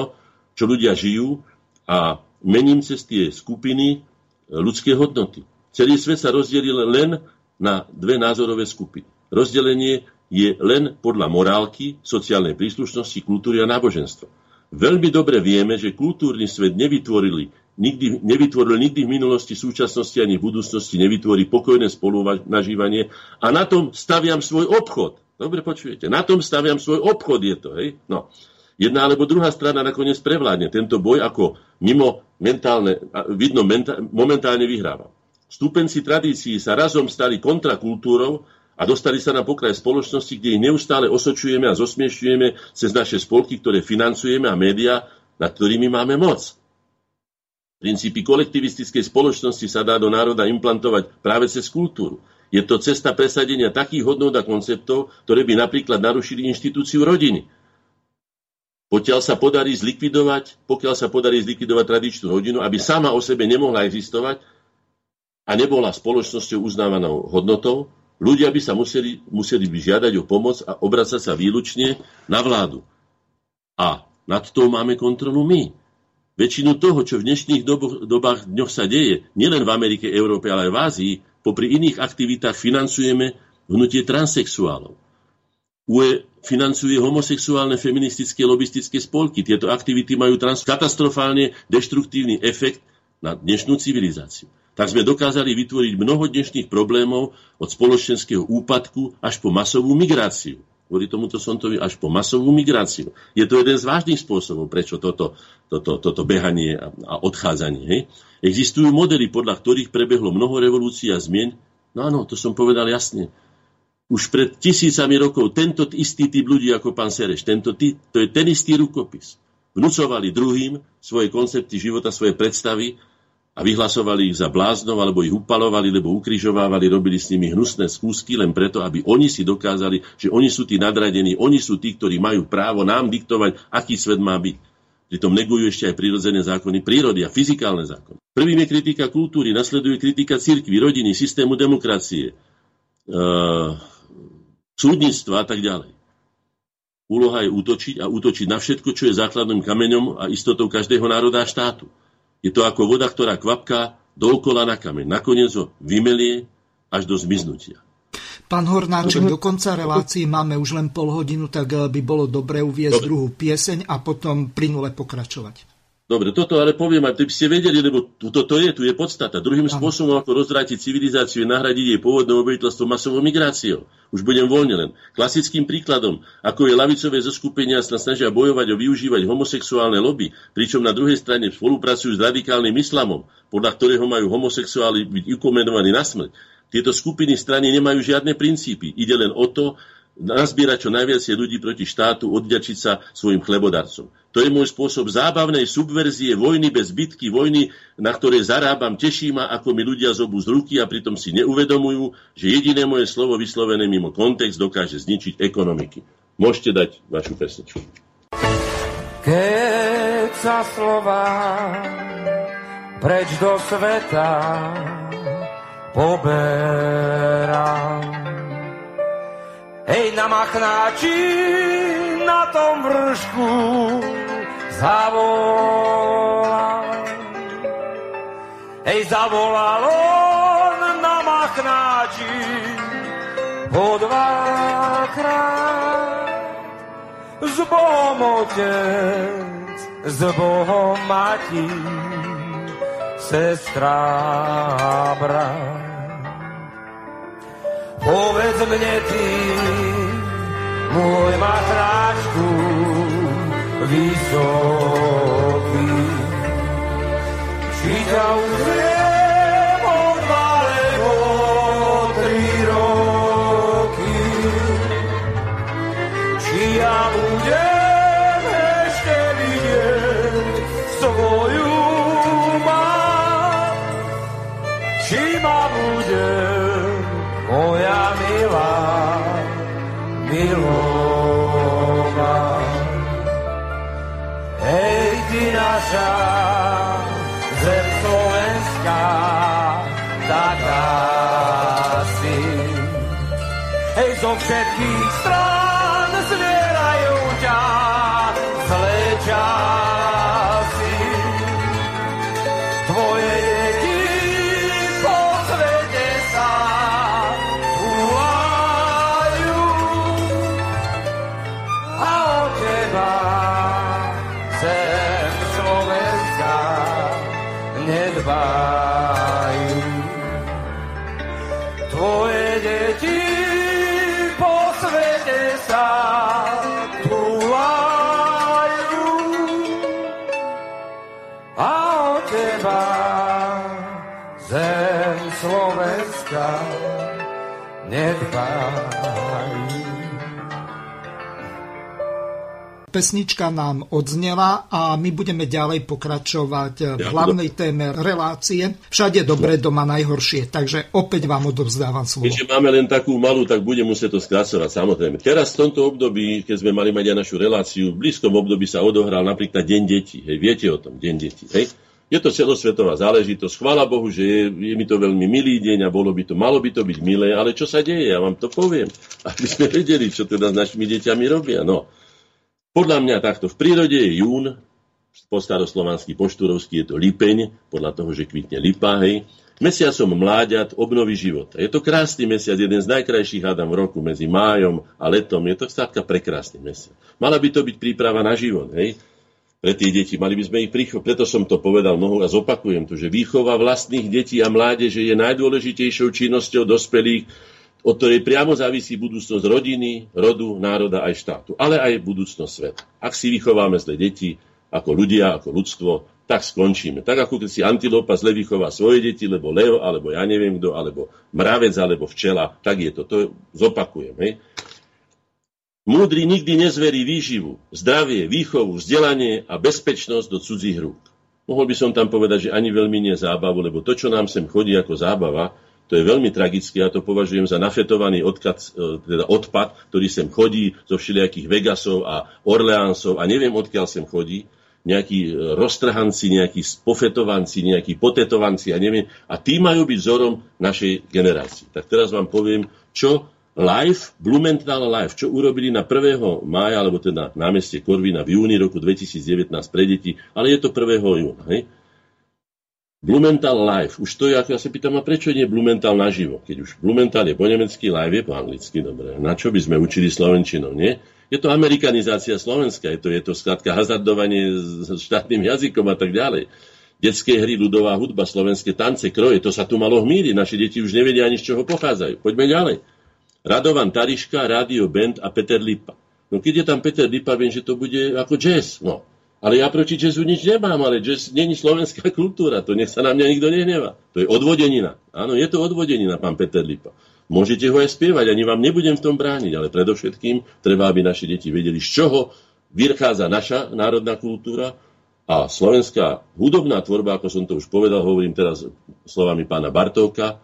čo ľudia žijú a mením cez tie skupiny uh, ľudské hodnoty. Celý svet sa rozdelil len na dve názorové skupiny. Rozdelenie je len podľa morálky, sociálnej príslušnosti, kultúry a náboženstva. Veľmi dobre vieme, že kultúrny svet nevytvorili nikdy, nevytvoril nikdy v minulosti, súčasnosti ani v budúcnosti nevytvorí pokojné spolunažívanie a na tom staviam svoj obchod. Dobre počujete. Na tom staviam svoj obchod, je to. Hej? No. Jedna alebo druhá strana nakoniec prevládne. Tento boj ako mimo mentálne, vidno menta, momentálne vyhráva. Stúpenci tradícií sa razom stali kontrakultúrou a dostali sa na pokraj spoločnosti, kde ich neustále osočujeme a zosmiešťujeme cez naše spolky, ktoré financujeme a médiá, nad ktorými máme moc. Princípy kolektivistickej spoločnosti sa dá do národa implantovať práve cez kultúru. Je to cesta presadenia takých hodnot a konceptov, ktoré by napríklad narušili inštitúciu rodiny. Pokiaľ sa podarí zlikvidovať, pokiaľ sa podarí zlikvidovať tradičnú rodinu, aby sama o sebe nemohla existovať a nebola spoločnosťou uznávanou hodnotou, ľudia by sa museli, museli by žiadať o pomoc a obracať sa výlučne na vládu. A nad tou máme kontrolu my. Väčšinu toho, čo v dnešných dobách, dňoch sa deje, nielen v Amerike, Európe, ale aj v Ázii, popri iných aktivitách financujeme hnutie transexuálov. UE financuje homosexuálne feministické lobistické spolky. Tieto aktivity majú trans- katastrofálne deštruktívny efekt na dnešnú civilizáciu. Tak sme dokázali vytvoriť mnoho dnešných problémov od spoločenského úpadku až po masovú migráciu. Kvôli tomuto som to až po masovú migráciu. Je to jeden z vážnych spôsobov, prečo toto, toto, toto behanie a odchádzanie. Hej? Existujú modely, podľa ktorých prebehlo mnoho revolúcií a zmien. No áno, to som povedal jasne. Už pred tisícami rokov tento istý typ ľudí ako pán Sereš, tento typ, to je ten istý rukopis. Vnúcovali druhým svoje koncepty života, svoje predstavy a vyhlasovali ich za bláznov, alebo ich upalovali, lebo ukrižovávali, robili s nimi hnusné skúsky, len preto, aby oni si dokázali, že oni sú tí nadradení, oni sú tí, ktorí majú právo nám diktovať, aký svet má byť. Pritom negujú ešte aj prírodzené zákony prírody a fyzikálne zákony. Prvým je kritika kultúry, nasleduje kritika cirkvi, rodiny, systému demokracie, e, súdnictva a tak ďalej. Úloha je útočiť a útočiť na všetko, čo je základným kameňom a istotou každého národa a štátu. Je to ako voda, ktorá kvapká dookola na kameň. Nakoniec ho vymelie až do zmiznutia. Pán Hornáček, do konca relácií máme už len pol hodinu, tak eh, by bolo dobre uviezť dobre. druhú pieseň a potom plynule pokračovať. Dobre, toto ale poviem, aby ste vedeli, lebo toto to je, tu je podstata. Druhým Aha. spôsobom, ako rozvrátiť civilizáciu, je nahradiť jej pôvodné obyvateľstvo masovou migráciou. Už budem voľne len. Klasickým príkladom, ako je lavicové zoskupenia sa snažia bojovať o využívať homosexuálne lobby, pričom na druhej strane spolupracujú s radikálnym islamom, podľa ktorého majú homosexuáli byť ukomenovaní na smrť. Tieto skupiny strany nemajú žiadne princípy. Ide len o to, nazbierať čo najviac ľudí proti štátu, odďačiť sa svojim chlebodarcom. To je môj spôsob zábavnej subverzie, vojny bez bitky, vojny, na ktoré zarábam, teší ma, ako mi ľudia zobú z ruky a pritom si neuvedomujú, že jediné moje slovo vyslovené mimo kontext dokáže zničiť ekonomiky. Môžete dať vašu pesničku. Keď sa slova preč do sveta poberám. Hej, na machnáči na tom vršku zavolal. Hej, zavolal on na machnáči po dvakrát. S Bohom otec, s Bohom matí, sestra brat. Povedz mne ty, môj matráčku, vysoký, či ťa uzrie naša zem Slovenská, taká si. Hej, zo všetkých strán Pesnička nám odznela a my budeme ďalej pokračovať v hlavnej téme relácie. Všade dobre, doma najhoršie. Takže opäť vám odovzdávam slovo. Keďže máme len takú malú, tak budem musieť to skracovať, samozrejme. Teraz v tomto období, keď sme mali mať aj našu reláciu, v blízkom období sa odohral napríklad Deň detí. Hej, viete o tom, Deň detí. Hej? Je to celosvetová záležitosť. Chvála Bohu, že je, je mi to veľmi milý deň a bolo by to, malo by to byť milé, ale čo sa deje, ja vám to poviem. Aby sme vedeli, čo teda s našimi deťami robia. No. Podľa mňa takto v prírode je jún, po staroslovansky, po štúrovsky je to lipeň, podľa toho, že kvitne lipa, hej. Mesiacom mláďat obnoví život. Je to krásny mesiac, jeden z najkrajších hádam roku medzi májom a letom. Je to skrátka prekrásny mesiac. Mala by to byť príprava na život, hej pre tie deti. Mali by sme ich pricho... Preto som to povedal mnoho a zopakujem to, že výchova vlastných detí a mládeže je najdôležitejšou činnosťou dospelých, od ktorej priamo závisí budúcnosť rodiny, rodu, národa aj štátu, ale aj budúcnosť sveta. Ak si vychováme zle deti, ako ľudia, ako ľudstvo, tak skončíme. Tak ako keď si antilopa zle vychová svoje deti, lebo lev, alebo ja neviem kto, alebo mravec, alebo včela, tak je to. To zopakujem. Hej? Múdry nikdy nezverí výživu, zdravie, výchovu, vzdelanie a bezpečnosť do cudzích rúk. Mohol by som tam povedať, že ani veľmi nie zábavu, lebo to, čo nám sem chodí ako zábava, to je veľmi tragické. Ja to považujem za nafetovaný odkaz, teda odpad, ktorý sem chodí zo všelijakých Vegasov a Orleánsov a neviem, odkiaľ sem chodí. Nejakí roztrhanci, nejakí pofetovanci, nejakí potetovanci a neviem. A tí majú byť vzorom našej generácii. Tak teraz vám poviem, čo Life, Blumenthal Life, čo urobili na 1. mája, alebo teda námestie Korvina v júni roku 2019 pre deti, ale je to 1. júna. Hej? Blumenthal Live. Už to je, ja sa pýtam, a prečo nie Blumenthal naživo? Keď už Blumenthal je po nemecky, live je po anglicky, dobre. Na čo by sme učili slovenčinou, nie? Je to amerikanizácia Slovenska, je to, je to skladka hazardovanie s štátnym jazykom a tak ďalej. Detské hry, ľudová hudba, slovenské tance, kroje, to sa tu malo hmíriť. Naše deti už nevedia ani z čoho pochádzajú. Poďme ďalej. Radovan Tariška, Radio Band a Peter Lipa. No keď je tam Peter Lipa, viem, že to bude ako jazz. No. Ale ja proti jazzu nič nemám, ale jazz není slovenská kultúra, to nech sa na mňa nikto nehnevá. To je odvodenina. Áno, je to odvodenina, pán Peter Lipa. Môžete ho aj spievať, ani vám nebudem v tom brániť, ale predovšetkým treba, aby naše deti vedeli, z čoho vychádza naša národná kultúra a slovenská hudobná tvorba, ako som to už povedal, hovorím teraz slovami pána Bartovka,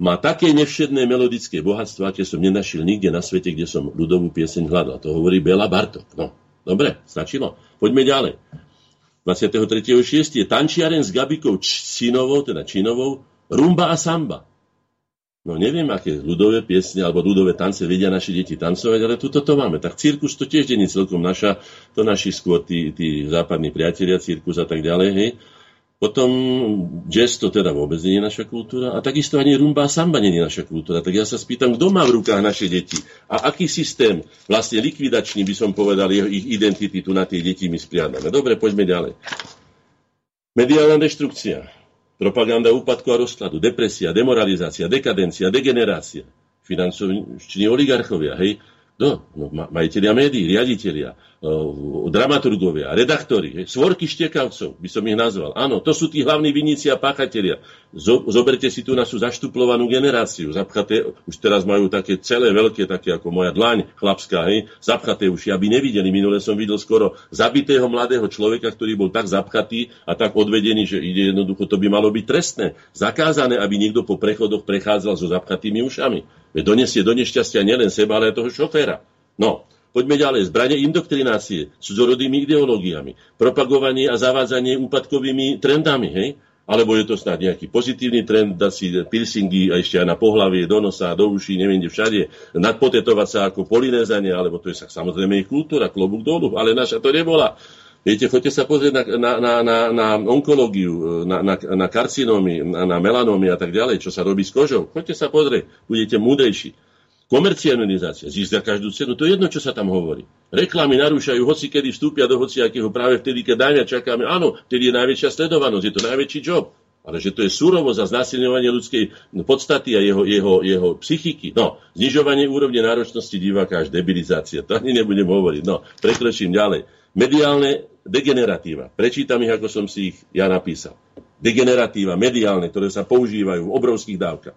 má také nevšedné melodické bohatstvo, aké som nenašiel nikde na svete, kde som ľudovú pieseň hľadal. To hovorí Bela Bartok. No, dobre, stačilo. Poďme ďalej. 23.6. je tančiaren s Gabikou Činovou, teda Činovou, rumba a samba. No neviem, aké ľudové piesne alebo ľudové tance vedia naši deti tancovať, ale tuto to máme. Tak cirkus to tiež nie celkom naša, to naši skôr tí, tí západní priatelia, cirkus a tak ďalej, hej. Potom jazz to teda vôbec nie je naša kultúra a takisto ani rumba a samba nie je naša kultúra. Tak ja sa spýtam, kto má v rukách naše deti a aký systém, vlastne likvidačný by som povedal, jeho, ich identity tu na tie deti my spriadame. Dobre, poďme ďalej. Mediálna deštrukcia propaganda úpadku a rozkladu, depresia, demoralizácia, dekadencia, degenerácia, finanční oligarchovia, hej, No, no majiteľia médií, riaditeľia, dramaturgovia, redaktori, svorky štekavcov, by som ich nazval. Áno, to sú tí hlavní viníci a páchatelia. Zo, zoberte si tu našu zaštuplovanú generáciu. Zapchaté, už teraz majú také celé veľké, také ako moja dlaň chlapská, hej, zapchaté uši, aby nevideli. Minule som videl skoro zabitého mladého človeka, ktorý bol tak zapchatý a tak odvedený, že ide jednoducho, to by malo byť trestné. Zakázané, aby niekto po prechodoch prechádzal so zapchatými ušami. Donesie do nešťastia nielen seba, ale aj toho šoféra. No, poďme ďalej. Zbranie indoktrinácie, cudzorodými ideológiami, propagovanie a zavádzanie úpadkovými trendami, hej? Alebo je to snad nejaký pozitívny trend, dať si piercingy a ešte aj na pohlavie, do nosa, do uší, neviem kde všade, nadpotetovať sa ako polinézanie, alebo to je sa samozrejme ich kultúra, klobúk dolu, ale naša to nebola. Viete, choďte sa pozrieť na, na, na, na onkológiu, na, na, na karcinómy, na, na melanómy a tak ďalej, čo sa robí s kožou. Choďte sa pozrieť, budete múdrejší. Komercializácia, zisk za každú cenu, to je jedno, čo sa tam hovorí. Reklamy narúšajú, hoci kedy vstúpia do hociakého práve vtedy, keď najviac čakáme. Áno, vtedy je najväčšia sledovanosť, je to najväčší job. Ale že to je surovo za znásilňovanie ľudskej podstaty a jeho, jeho, jeho psychiky. No, znižovanie úrovne náročnosti diváka až debilizácia. To ani nebudem hovoriť. No, prekročím ďalej. Mediálne degeneratíva. Prečítam ich, ako som si ich ja napísal. Degeneratíva, mediálne, ktoré sa používajú v obrovských dávkach.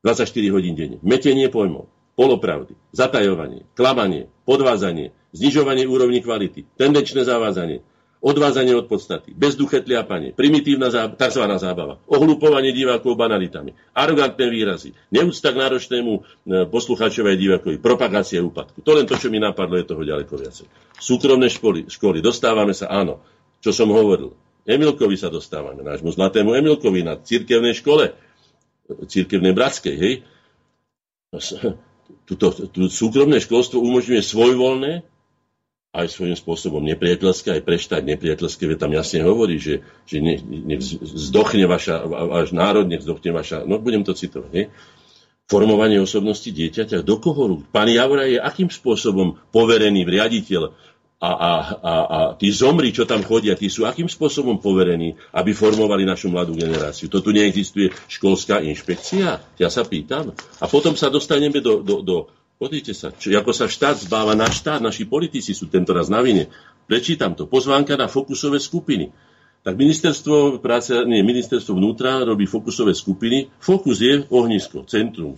24 hodín denne. Metenie pojmov, polopravdy, zatajovanie, klamanie, podvázanie, znižovanie úrovni kvality, tendenčné zavázanie, odvázanie od podstaty, bezduché tliapanie, primitívna tzv. zábava, ohlupovanie divákov banalitami, arogantné výrazy, neúcta k náročnému e, poslucháčovi aj divákovi, propagácia úpadku. To len to, čo mi napadlo, je toho ďaleko viacej. Súkromné školy, školy, dostávame sa, áno, čo som hovoril, Emilkovi sa dostávame, nášmu zlatému Emilkovi na cirkevnej škole, cirkevnej bratskej, hej. Tuto, tu súkromné školstvo umožňuje svojvoľné aj svojím spôsobom nepriateľské, aj pre štát nepriateľské, veď tam jasne hovorí, že, že nech, nech zdochne vaša, váš národ, nech zdochne vaša, no budem to citovať, nie? Formovanie osobnosti dieťaťa, do koho rúk? Pán Javora je akým spôsobom poverený riaditeľ a, a, a, a tí zomri, čo tam chodia, tí sú akým spôsobom poverení, aby formovali našu mladú generáciu. To tu neexistuje školská inšpekcia? Ja sa pýtam. A potom sa dostaneme do, do, do Pozrite sa, čo, ako sa štát zbáva na štát, naši politici sú tento raz na vine. Prečítam to. Pozvánka na fokusové skupiny. Tak ministerstvo práce, nie, ministerstvo vnútra robí fokusové skupiny. Fokus je ohnisko, centrum,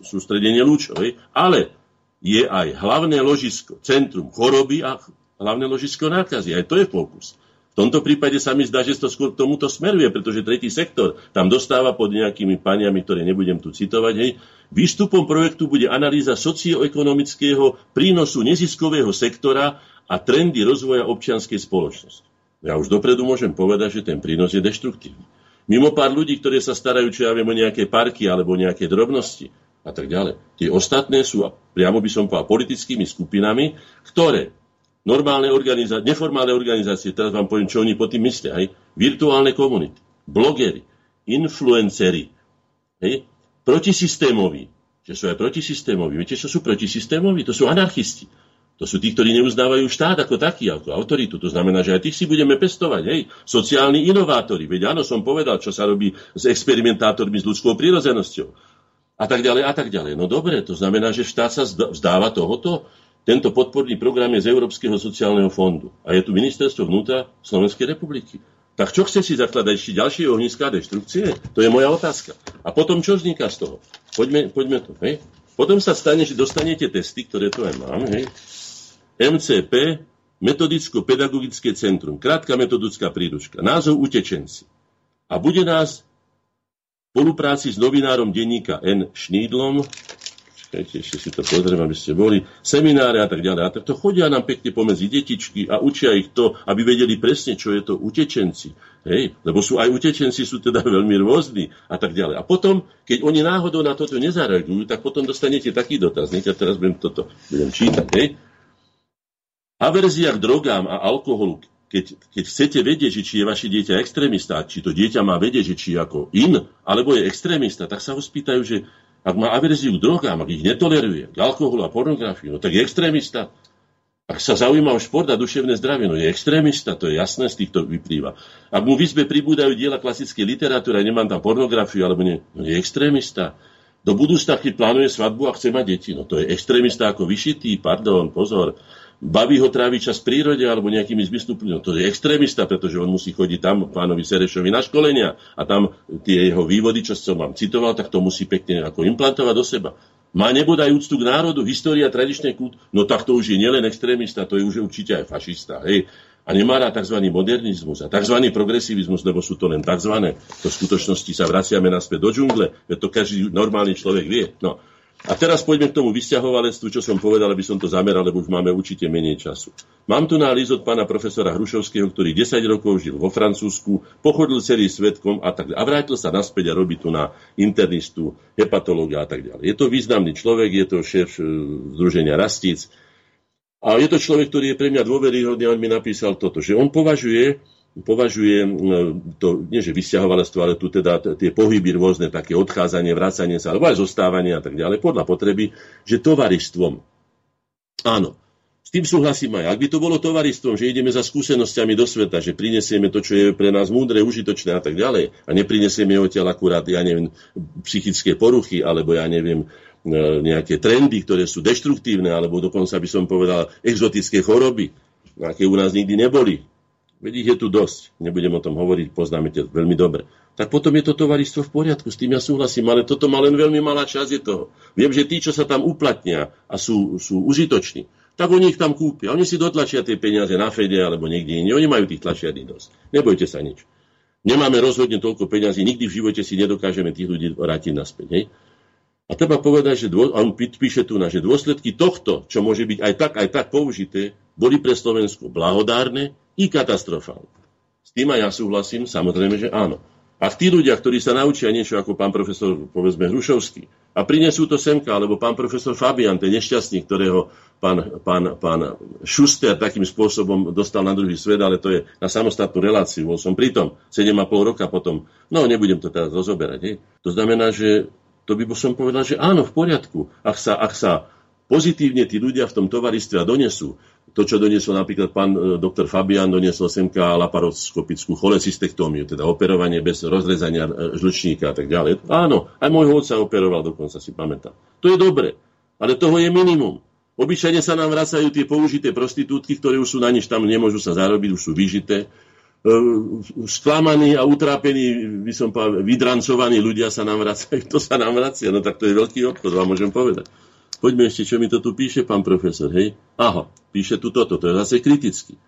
sústredenie lúčov, ale je aj hlavné ložisko, centrum choroby a hlavné ložisko nákazy. Aj to je fokus. V tomto prípade sa mi zdá, že to skôr k tomuto smeruje, pretože tretí sektor tam dostáva pod nejakými paniami, ktoré nebudem tu citovať. Hej. Výstupom projektu bude analýza socioekonomického prínosu neziskového sektora a trendy rozvoja občianskej spoločnosti. Ja už dopredu môžem povedať, že ten prínos je deštruktívny. Mimo pár ľudí, ktorí sa starajú, čo ja viem, o nejaké parky alebo nejaké drobnosti a tak ďalej. Tie ostatné sú, priamo by som povedal, politickými skupinami, ktoré normálne organizácie, neformálne organizácie, teraz vám poviem, čo oni po tým myslia, hej, virtuálne komunity, blogery, influencery, hej, protisystémoví, že sú aj protisystémoví. Viete, čo sú protisystémoví? To sú anarchisti. To sú tí, ktorí neuznávajú štát ako taký, ako autoritu. To znamená, že aj tých si budeme pestovať. Hej. Sociálni inovátori. Veď áno, som povedal, čo sa robí s experimentátormi s ľudskou prírodzenosťou. A tak ďalej, a tak ďalej. No dobre, to znamená, že štát sa vzdáva tohoto. Tento podporný program je z Európskeho sociálneho fondu a je tu ministerstvo vnútra Slovenskej republiky. Tak čo chce si zakladať ešte ďalšie ohniská deštrukcie? To je moja otázka. A potom čo vzniká z toho? Poďme, poďme to. Hej? Potom sa stane, že dostanete testy, ktoré tu aj mám. Hej? MCP, Metodicko-pedagogické centrum, krátka metodická príručka, názov Utečenci. A bude nás v spolupráci s novinárom denníka N. Šnídlom Počkajte, ešte si to pozriem, aby ste boli. Semináre a tak ďalej. A tak to chodia nám pekne pomedzi detičky a učia ich to, aby vedeli presne, čo je to utečenci. Hej? Lebo sú aj utečenci, sú teda veľmi rôzni a tak ďalej. A potom, keď oni náhodou na toto nezareagujú, tak potom dostanete taký dotaz. Ja teraz budem toto budem čítať. Hej? Averzia k drogám a alkoholu, keď, keď chcete vedieť, že či je vaše dieťa extrémista, či to dieťa má vedieť, že či je ako in, alebo je extrémista, tak sa ho spýtajú, že ak má averziu k drogám, ak ich netoleruje, k alkoholu a pornografiu, no tak je extrémista. Ak sa zaujíma o šport a duševné zdravie, no je extrémista, to je jasné, z týchto vyplýva. Ak mu v izbe pribúdajú diela klasickej literatúry a nemám tam pornografiu, alebo nie, no je extrémista. Do budúcna, keď plánuje svadbu a chce mať deti, no to je extrémista ako vyšitý, pardon, pozor baví ho tráviť čas v prírode alebo nejakými zmysluplnými. To je extrémista, pretože on musí chodiť tam pánovi Serešovi na školenia a tam tie jeho vývody, čo som vám citoval, tak to musí pekne ako implantovať do seba. Má nebodaj úctu k národu, história, tradičné kult, no tak to už je nielen extrémista, to je už určite aj fašista. Hej. A nemá rád tzv. modernizmus a tzv. progresivizmus, lebo sú to len tzv. To v skutočnosti sa vraciame naspäť do džungle, veď to každý normálny človek vie. No, a teraz poďme k tomu vysťahovalectvu, čo som povedal, aby som to zameral, lebo už máme určite menej času. Mám tu náliz od pána profesora Hrušovského, ktorý 10 rokov žil vo Francúzsku, pochodil celý svetkom a tak a vrátil sa naspäť a robí tu na internistu, hepatológa a tak ďalej. Je to významný človek, je to šéf e, Združenia Rastíc a je to človek, ktorý je pre mňa dôveryhodný, on mi napísal toto, že on považuje považuje to, nie že vysťahovalectvo, ale tu teda tie pohyby rôzne, také odchádzanie, vracanie sa, alebo aj zostávanie a tak ďalej, podľa potreby, že tovarištvom. Áno, s tým súhlasím aj. Ak by to bolo tovaristvom, že ideme za skúsenosťami do sveta, že prinesieme to, čo je pre nás múdre, užitočné a tak ďalej, a neprinesieme odtiaľ akurát, ja neviem, psychické poruchy, alebo ja neviem, e, nejaké trendy, ktoré sú deštruktívne, alebo dokonca by som povedal exotické choroby, aké u nás nikdy neboli veď ich je tu dosť, nebudem o tom hovoriť, poznáme to veľmi dobre. Tak potom je to tovaristvo v poriadku, s tým ja súhlasím, ale toto má len veľmi malá časť je toho. Viem, že tí, čo sa tam uplatnia a sú, sú užitoční, tak oni ich tam kúpia. Oni si dotlačia tie peniaze na Fede alebo niekde inde. Oni majú tých tlačiarní dosť. Nebojte sa nič. Nemáme rozhodne toľko peňazí, nikdy v živote si nedokážeme tých ľudí vrátiť naspäť. Hej? A treba povedať, že dô, on píše tu na, že dôsledky tohto, čo môže byť aj tak, aj tak použité, boli pre Slovensko blahodárne i katastrofálne. S tým aj ja súhlasím, samozrejme, že áno. A tí ľudia, ktorí sa naučia niečo ako pán profesor, povedzme, Hrušovský, a prinesú to semka, alebo pán profesor Fabian, ten nešťastný, ktorého pán, pán, pán Šuster takým spôsobom dostal na druhý svet, ale to je na samostatnú reláciu. Bol som pritom 7,5 roka potom. No, nebudem to teraz rozoberať. Hej. To znamená, že to by som povedal, že áno, v poriadku. Ak sa, ak sa pozitívne tí ľudia v tom tovaristve donesú, to, čo doniesol napríklad pán e, doktor Fabian, doniesol semka laparoskopickú cholecystektómiu, teda operovanie bez rozrezania e, žlčníka a tak ďalej. Áno, aj môj otca operoval dokonca, si pamätám. To je dobre, ale toho je minimum. Obyčajne sa nám vracajú tie použité prostitútky, ktoré už sú na nič tam, nemôžu sa zarobiť, už sú vyžité. E, sklamaní a utrápení, by som povedal, vydrancovaní ľudia sa nám vracajú. To sa nám vracia, no tak to je veľký obchod, vám môžem povedať. Poďme ešte, čo mi to tu píše pán profesor, hej? Aha, píše tu toto, to je zase kriticky.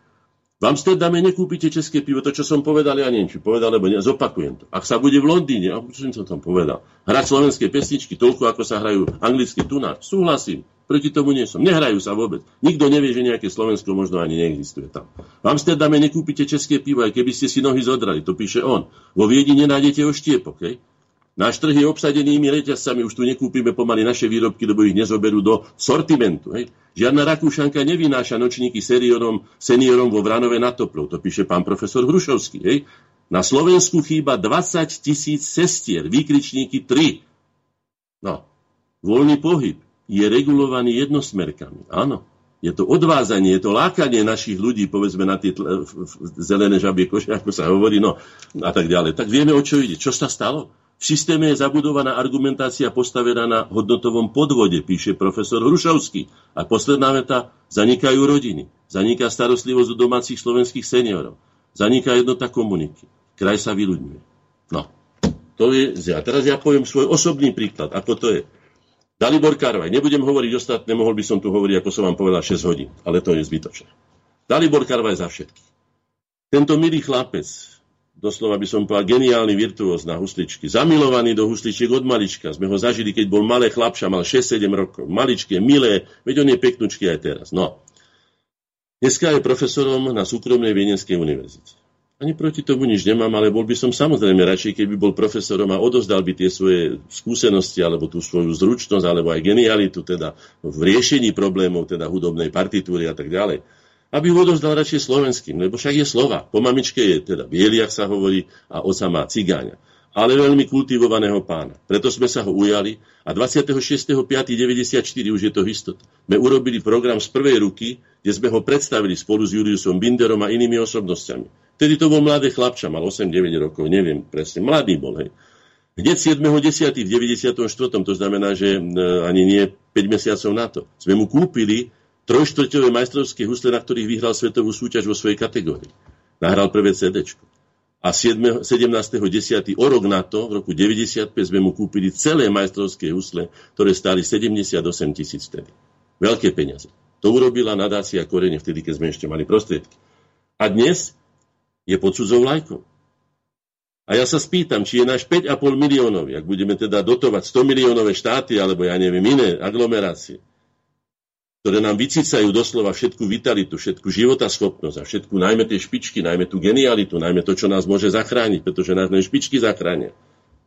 V Amsterdame nekúpite české pivo, to, čo som povedal, ja neviem, či povedal, alebo nie, zopakujem to. Ak sa bude v Londýne, a čo som tam povedal, hrať slovenské pesničky toľko, ako sa hrajú anglické tunár, súhlasím, proti tomu nie som. Nehrajú sa vôbec. Nikto nevie, že nejaké Slovensko možno ani neexistuje tam. V Amsterdame nekúpite české pivo, aj keby ste si nohy zodrali, to píše on. Vo Viedi nenájdete oštiepok, hej? Náš trh je obsadenými reťazcami, už tu nekúpime pomaly naše výrobky, lebo ich nezoberú do sortimentu. Hej. Žiadna Rakúšanka nevynáša nočníky seniorom, seniorom vo Vranove na Toplov, to píše pán profesor Hrušovský. Hej. Na Slovensku chýba 20 tisíc sestier, výkričníky 3. No, voľný pohyb je regulovaný jednosmerkami. Áno, je to odvázanie, je to lákanie našich ľudí, povedzme, na tie zelené žabie koše, ako sa hovorí, no a tak ďalej. Tak vieme, o čo ide. Čo sa stalo? V systéme je zabudovaná argumentácia postavená na hodnotovom podvode, píše profesor Hrušovský. A posledná veta, zanikajú rodiny, zaniká starostlivosť u domácich slovenských seniorov, zaniká jednota komuniky, kraj sa vyľudňuje. No, to je, a teraz ja poviem svoj osobný príklad, ako to je. Dalibor Karvaj, nebudem hovoriť ostatné, mohol by som tu hovoriť, ako som vám povedal, 6 hodín, ale to je zbytočné. Dalibor Karvaj za všetkých. Tento milý chlapec doslova by som povedal, geniálny virtuóz na husličky. Zamilovaný do husličiek od malička. Sme ho zažili, keď bol malé chlapša, mal 6-7 rokov. Maličké, milé, veď on je peknúčky aj teraz. No. Dneska je profesorom na súkromnej Viedenskej univerzite. Ani proti tomu nič nemám, ale bol by som samozrejme radšej, keby bol profesorom a odozdal by tie svoje skúsenosti, alebo tú svoju zručnosť, alebo aj genialitu, teda v riešení problémov, teda hudobnej partitúry a tak ďalej aby ho odovzdal radšej slovenským, lebo však je slova. Po mamičke je teda bieliak sa hovorí a oca má cigáňa. Ale veľmi kultivovaného pána. Preto sme sa ho ujali a 26.5.94 už je to histot. Sme urobili program z prvej ruky, kde sme ho predstavili spolu s Juliusom Binderom a inými osobnosťami. Vtedy to bol mladý chlapča, mal 8-9 rokov, neviem presne, mladý bol, hej. Hneď 7.10. v 94. to znamená, že e, ani nie 5 mesiacov na to, sme mu kúpili trojštvrťové majstrovské husle, na ktorých vyhral svetovú súťaž vo svojej kategórii. Nahral prvé CD. A 17.10. o rok na to, v roku 95, sme mu kúpili celé majstrovské husle, ktoré stáli 78 tisíc vtedy. Veľké peniaze. To urobila nadácia Korene vtedy, keď sme ešte mali prostriedky. A dnes je pod cudzou lajkou. A ja sa spýtam, či je náš 5,5 miliónov, ak budeme teda dotovať 100 miliónové štáty, alebo ja neviem, iné aglomerácie, ktoré nám vycícajú doslova všetku vitalitu, všetku životaschopnosť a všetku, najmä tie špičky, najmä tú genialitu, najmä to, čo nás môže zachrániť, pretože nás len špičky zachránia.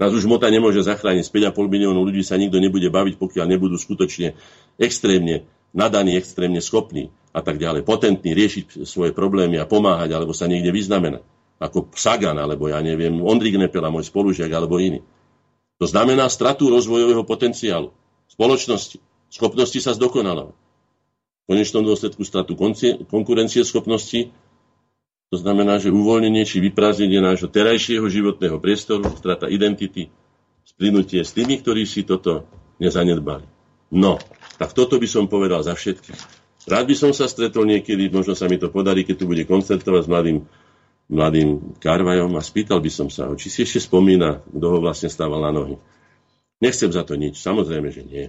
Nás už mota nemôže zachrániť. Z 5,5 miliónov ľudí sa nikto nebude baviť, pokiaľ nebudú skutočne extrémne nadaní, extrémne schopní a tak ďalej, potentní riešiť svoje problémy a pomáhať, alebo sa niekde vyznamenať. Ako Sagan, alebo ja neviem, Ondrik Nepela, môj spolužiak, alebo iný. To znamená stratu rozvojového potenciálu spoločnosti, schopnosti sa zdokonalovať konečnom dôsledku stratu konkurencie schopnosti, to znamená, že uvoľnenie či vyprázdnenie nášho terajšieho životného priestoru, strata identity, splynutie s tými, ktorí si toto nezanedbali. No, tak toto by som povedal za všetkých. Rád by som sa stretol niekedy, možno sa mi to podarí, keď tu bude koncertovať s mladým, mladým Karvajom a spýtal by som sa ho, či si ešte spomína, kto ho vlastne stával na nohy. Nechcem za to nič, samozrejme, že nie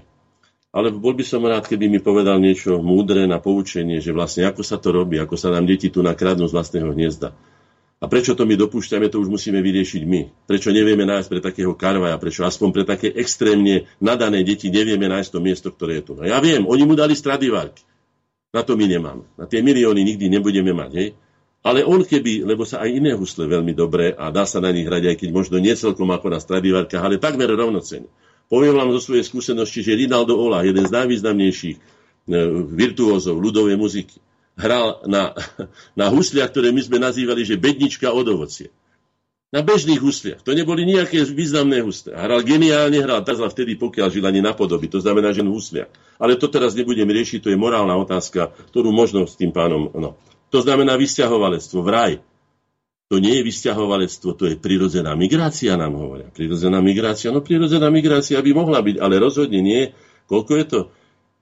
ale bol by som rád, keby mi povedal niečo múdre na poučenie, že vlastne ako sa to robí, ako sa nám deti tu nakradnú z vlastného hniezda. A prečo to my dopúšťame, to už musíme vyriešiť my. Prečo nevieme nájsť pre takého karvaja, prečo aspoň pre také extrémne nadané deti nevieme nájsť to miesto, ktoré je tu. No ja viem, oni mu dali stradivárky. Na to my nemáme. Na tie milióny nikdy nebudeme mať, hej? Ale on keby, lebo sa aj iné husle veľmi dobré a dá sa na nich hrať, aj keď možno nie celkom ako na stradivárkach, ale takmer rovnocene. Poviem vám zo svojej skúsenosti, že Rinaldo Ola, jeden z najvýznamnejších e, virtuózov ľudovej muziky, hral na, na husliach, ktoré my sme nazývali, že bednička od ovocie. Na bežných husliach. To neboli nejaké významné husle. Hral geniálne, hral Tazla vtedy, pokiaľ žil ani na podoby. To znamená, že v husliach. Ale to teraz nebudem riešiť, to je morálna otázka, ktorú možno s tým pánom... No. To znamená vysťahovalectvo, vraj. To nie je vysťahovalectvo, to je prirodzená migrácia, nám hovoria. Prirodzená migrácia, no prirodzená migrácia by mohla byť, ale rozhodne nie. Koľko je to?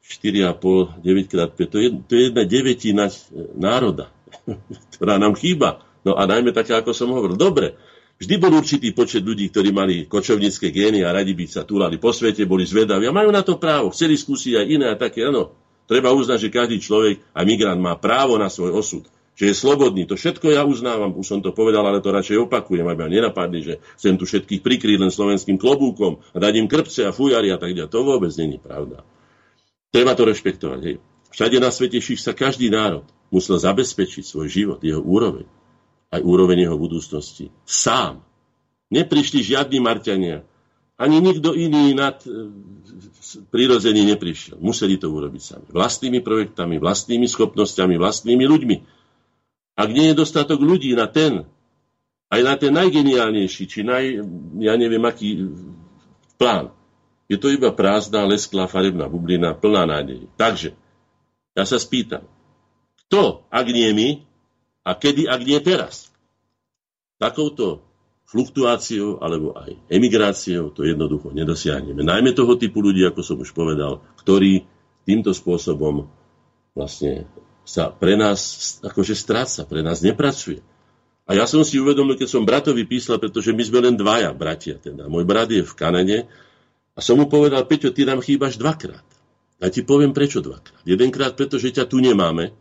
4,5, 9 krát 5, to je, to je jedna devetina národa, ktorá nám chýba. No a najmä také, ako som hovoril. Dobre, vždy bol určitý počet ľudí, ktorí mali kočovnícke gény a radi by sa túlali po svete, boli zvedaví a majú na to právo. Chceli skúsiť aj iné a také, áno. Treba uznať, že každý človek a migrant má právo na svoj osud že je slobodný. To všetko ja uznávam, už som to povedal, ale to radšej opakujem, aby ma nenapadli, že chcem tu všetkých prikryť len slovenským klobúkom a dať im krpce a fujary a tak ďalej. To vôbec není pravda. Treba to rešpektovať. Hej. Všade na svete ších sa každý národ musel zabezpečiť svoj život, jeho úroveň, aj úroveň jeho budúcnosti. Sám. Neprišli žiadni Marťania, ani nikto iný nad e, prirodzený neprišiel. Museli to urobiť sami. Vlastnými projektami, vlastnými schopnosťami, vlastnými ľuďmi. Ak nie je dostatok ľudí na ten, aj na ten najgeniálnejší, či naj, ja neviem aký plán, je to iba prázdna, lesklá, farebná bublina, plná nádej. Takže, ja sa spýtam, kto, ak nie my, a kedy, ak nie teraz? Takouto fluktuáciou alebo aj emigráciou to jednoducho nedosiahneme. Najmä toho typu ľudí, ako som už povedal, ktorí týmto spôsobom vlastne sa pre nás akože stráca, pre nás nepracuje. A ja som si uvedomil, keď som bratovi písal, pretože my sme len dvaja bratia. Teda. Môj brat je v Kanade a som mu povedal, Peťo, ty nám chýbaš dvakrát. A ti poviem prečo dvakrát. Jedenkrát, pretože ťa tu nemáme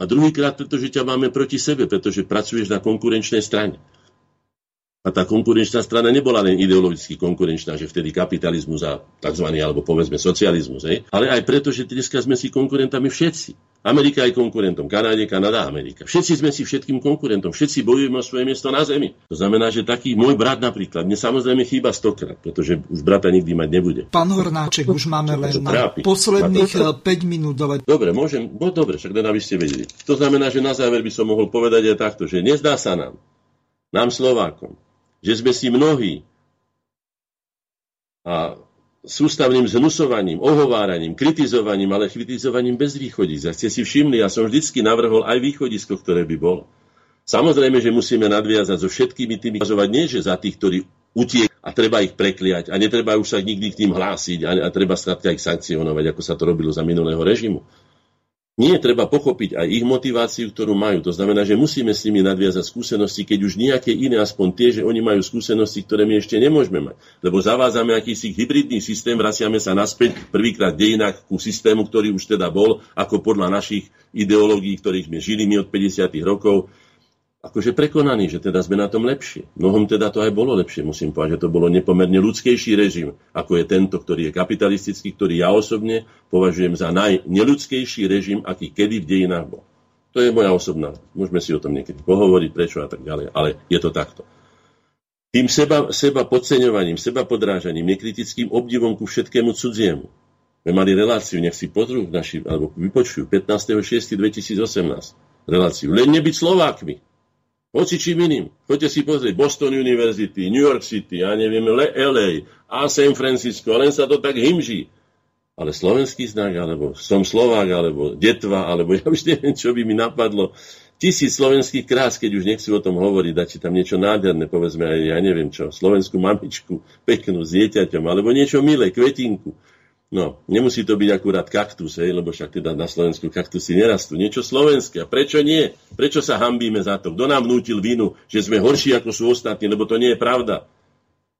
a druhýkrát, pretože ťa máme proti sebe, pretože pracuješ na konkurenčnej strane. A tá konkurenčná strana nebola len ideologicky konkurenčná, že vtedy kapitalizmus a tzv. alebo povedzme socializmus, hej? ale aj preto, že dneska sme si konkurentami všetci. Amerika je konkurentom, Kanáde, Kanada, Amerika. Všetci sme si všetkým konkurentom, všetci bojujeme o svoje miesto na zemi. To znamená, že taký môj brat napríklad, mne samozrejme chýba stokrát, pretože už brata nikdy mať nebude. Pán Hornáček, už máme len na posledných 5 eh, minút. Dobre, môžem, no dobre, však len aby ste vedeli. To znamená, že na záver by som mohol povedať aj takto, že nezdá sa nám, nám Slovákom, že sme si mnohí a sústavným znusovaním, ohováraním, kritizovaním, ale kritizovaním bez východiska. Ste si všimli, ja som vždycky navrhol aj východisko, ktoré by bolo. Samozrejme, že musíme nadviazať so všetkými tými, ukazovať nie, že za tých, ktorí utiek a treba ich prekliať a netreba už sa nikdy k tým hlásiť a, a treba skrátka ich sankcionovať, ako sa to robilo za minulého režimu. Nie, treba pochopiť aj ich motiváciu, ktorú majú. To znamená, že musíme s nimi nadviazať skúsenosti, keď už nejaké iné, aspoň tie, že oni majú skúsenosti, ktoré my ešte nemôžeme mať. Lebo zavádzame akýsi hybridný systém, vraciame sa naspäť prvýkrát dejinách ku systému, ktorý už teda bol, ako podľa našich ideológií, ktorých sme žili my od 50. rokov akože prekonaní, že teda sme na tom lepšie. Mnohom teda to aj bolo lepšie, musím povedať, že to bolo nepomerne ľudskejší režim, ako je tento, ktorý je kapitalistický, ktorý ja osobne považujem za najneľudskejší režim, aký kedy v dejinách bol. To je moja osobná. Môžeme si o tom niekedy pohovoriť, prečo a tak ďalej, ale je to takto. Tým seba, seba podceňovaním, seba podrážaním, nekritickým obdivom ku všetkému cudziemu. My mali reláciu, nech si pozrú naši, alebo vypočujú, 15.6.2018 reláciu. Len nebyť Slovákmi. Hoci čím iným. Choďte si pozrieť Boston University, New York City, ja neviem, LA a San Francisco, len sa to tak hymží. Ale slovenský znak, alebo som Slovák, alebo detva, alebo ja už neviem, čo by mi napadlo. Tisíc slovenských krás, keď už nechcú o tom hovoriť, dať tam niečo nádherné, povedzme aj, ja neviem čo, slovenskú mamičku, peknú s dieťaťom, alebo niečo milé, kvetinku. No, nemusí to byť akurát kaktus, hej, lebo však teda na Slovensku kaktusy nerastú. Niečo slovenské. A prečo nie? Prečo sa hambíme za to? Kto nám vnútil vinu, že sme horší ako sú ostatní, lebo to nie je pravda.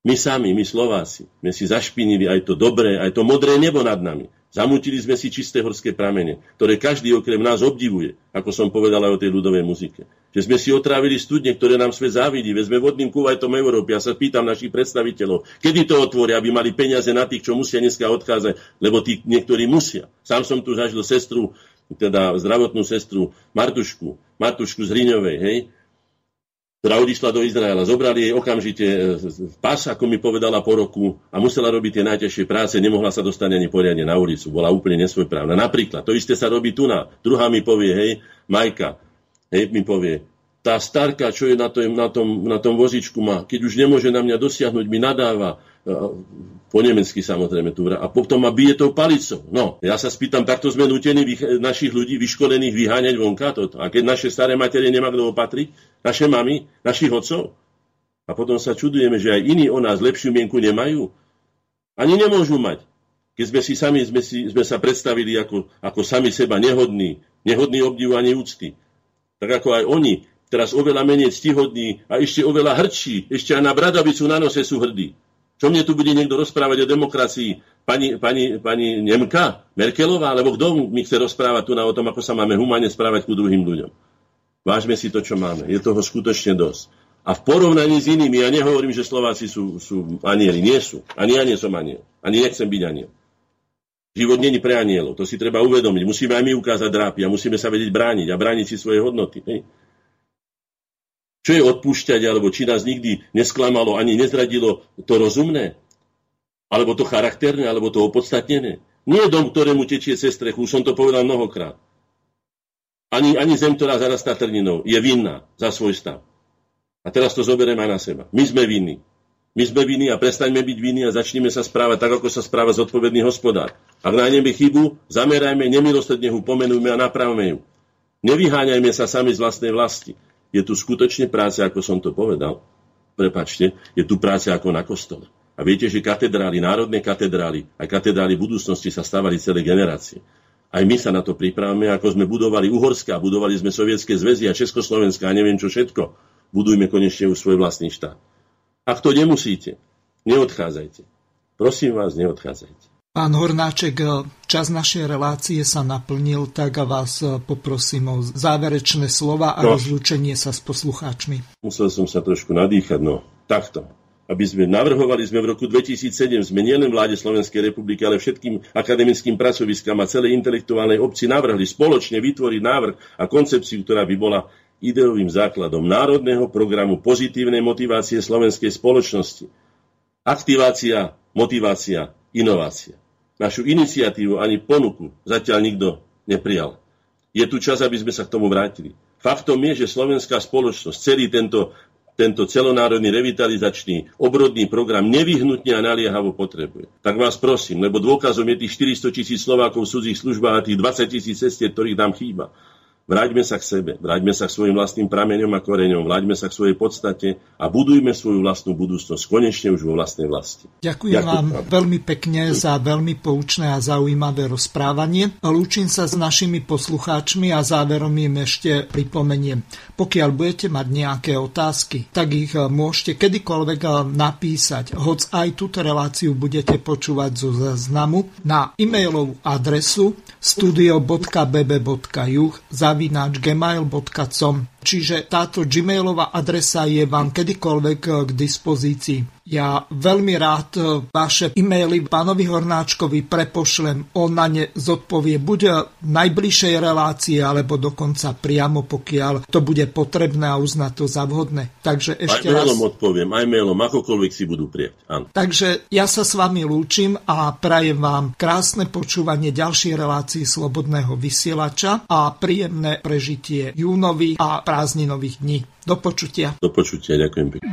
My sami, my Slováci, sme si zašpinili aj to dobré, aj to modré nebo nad nami. Zamutili sme si čisté horské pramene, ktoré každý okrem nás obdivuje, ako som povedal aj o tej ľudovej muzike. Že sme si otrávili studne, ktoré nám svet závidí, veď sme vodným kuvajtom Európy. Ja sa pýtam našich predstaviteľov, kedy to otvoria, aby mali peniaze na tých, čo musia dneska odchádzať, lebo tí niektorí musia. Sám som tu zažil sestru, teda zdravotnú sestru Martušku, Martušku z Hriňovej, hej, ktorá odišla do Izraela. Zobrali jej okamžite e, pas, ako mi povedala po roku, a musela robiť tie najťažšie práce, nemohla sa dostať ani poriadne na ulicu, bola úplne nesvojprávna. Napríklad, to isté sa robí tu na. Druhá mi povie, hej, Majka, hej, mi povie, tá starka, čo je na tom, na tom, na tom vozičku má, keď už nemôže na mňa dosiahnuť, mi nadáva, e, po nemecky samozrejme tu a potom ma bije tou palicou. No, ja sa spýtam, takto sme nutení našich ľudí vyškolených vyháňať vonka toto. A keď naše staré materie nemá kto opatriť, naše mamy, našich otcov. A potom sa čudujeme, že aj iní o nás lepšiu mienku nemajú. Ani nemôžu mať. Keď sme si sami sme, si, sme sa predstavili ako, ako sami seba nehodní, nehodní obdivu ani úcty. Tak ako aj oni, teraz oveľa menej ctihodní a ešte oveľa hrdší, ešte aj na bradavicu na nose sú hrdí. Čo mne tu bude niekto rozprávať o demokracii? Pani, pani, pani Nemka, Merkelová, alebo kto mi chce rozprávať tu na o tom, ako sa máme humane správať ku druhým ľuďom? Vážme si to, čo máme. Je toho skutočne dosť. A v porovnaní s inými, ja nehovorím, že Slováci sú, sú anieli. Nie sú. Ani ja nie som aniel. Ani nechcem byť aniel. Život není pre anielov. To si treba uvedomiť. Musíme aj my ukázať drápy a musíme sa vedieť brániť a brániť si svoje hodnoty. Hej. Čo je odpúšťať, alebo či nás nikdy nesklamalo, ani nezradilo to rozumné? Alebo to charakterné, alebo to opodstatnené? Nie dom, ktorému tečie cez strechu, už som to povedal mnohokrát. Ani, ani zem, ktorá zarastá trninou, je vinná za svoj stav. A teraz to zoberieme aj na seba. My sme vinní. My sme vinní a prestaňme byť vinní a začneme sa správať tak, ako sa správa zodpovedný hospodár. Ak nájdeme chybu, zamerajme, nemilostredne ho pomenujme a napravme ju. Nevyháňajme sa sami z vlastnej vlasti je tu skutočne práca, ako som to povedal. Prepačte, je tu práca ako na kostole. A viete, že katedrály, národné katedrály, aj katedrály budúcnosti sa stávali celé generácie. Aj my sa na to pripravíme, ako sme budovali Uhorská, budovali sme Sovietské zväzy a Československa a neviem čo všetko. Budujme konečne už svoj vlastný štát. Ak to nemusíte, neodchádzajte. Prosím vás, neodchádzajte. Pán Hornáček, čas našej relácie sa naplnil, tak vás poprosím o záverečné slova a no. rozlúčenie sa s poslucháčmi. Musel som sa trošku nadýchať, no. takto aby sme navrhovali sme v roku 2007 sme nielen vláde Slovenskej republiky, ale všetkým akademickým pracoviskám a celej intelektuálnej obci navrhli spoločne vytvoriť návrh a koncepciu, ktorá by bola ideovým základom národného programu pozitívnej motivácie slovenskej spoločnosti. Aktivácia, motivácia, inovácia. Našu iniciatívu ani ponuku zatiaľ nikto neprijal. Je tu čas, aby sme sa k tomu vrátili. Faktom je, že slovenská spoločnosť celý tento tento celonárodný revitalizačný obrodný program nevyhnutne a naliehavo potrebuje. Tak vás prosím, lebo dôkazom je tých 400 tisíc Slovákov v cudzích službách a tých 20 tisíc cestier, ktorých nám chýba. Vráťme sa k sebe, vráťme sa k svojim vlastným prameňom a koreňom, vráťme sa k svojej podstate a budujme svoju vlastnú budúcnosť, konečne už vo vlastnej vlasti. Ďakujem, Ďakujem vám veľmi pekne za veľmi poučné a zaujímavé rozprávanie. Lúčim sa s našimi poslucháčmi a záverom im ešte pripomeniem. Pokiaľ budete mať nejaké otázky, tak ich môžete kedykoľvek napísať, hoc aj túto reláciu budete počúvať zo záznamu na e-mailovú adresu studio.bb.juh zavináč gmail.com. Čiže táto gmailová adresa je vám kedykoľvek k dispozícii. Ja veľmi rád e, vaše e-maily pánovi Hornáčkovi prepošlem. On na ne zodpovie buď v najbližšej relácii, alebo dokonca priamo, pokiaľ to bude potrebné a uzná to za vhodné. Takže ešte aj mailom raz... odpoviem, aj mailom, akokoľvek si budú prieť. Áno. Takže ja sa s vami lúčim a prajem vám krásne počúvanie ďalších relácií Slobodného vysielača a príjemné prežitie júnových a prázdninových dní. Do počutia. Do počutia, ďakujem pekne.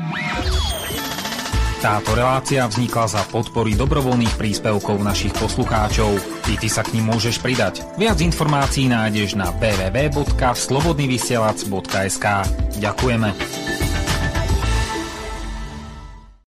Táto relácia vznikla za podpory dobrovoľných príspevkov našich poslucháčov. I ty sa k ním môžeš pridať. Viac informácií nájdeš na www.slobodnyvysielac.sk Ďakujeme.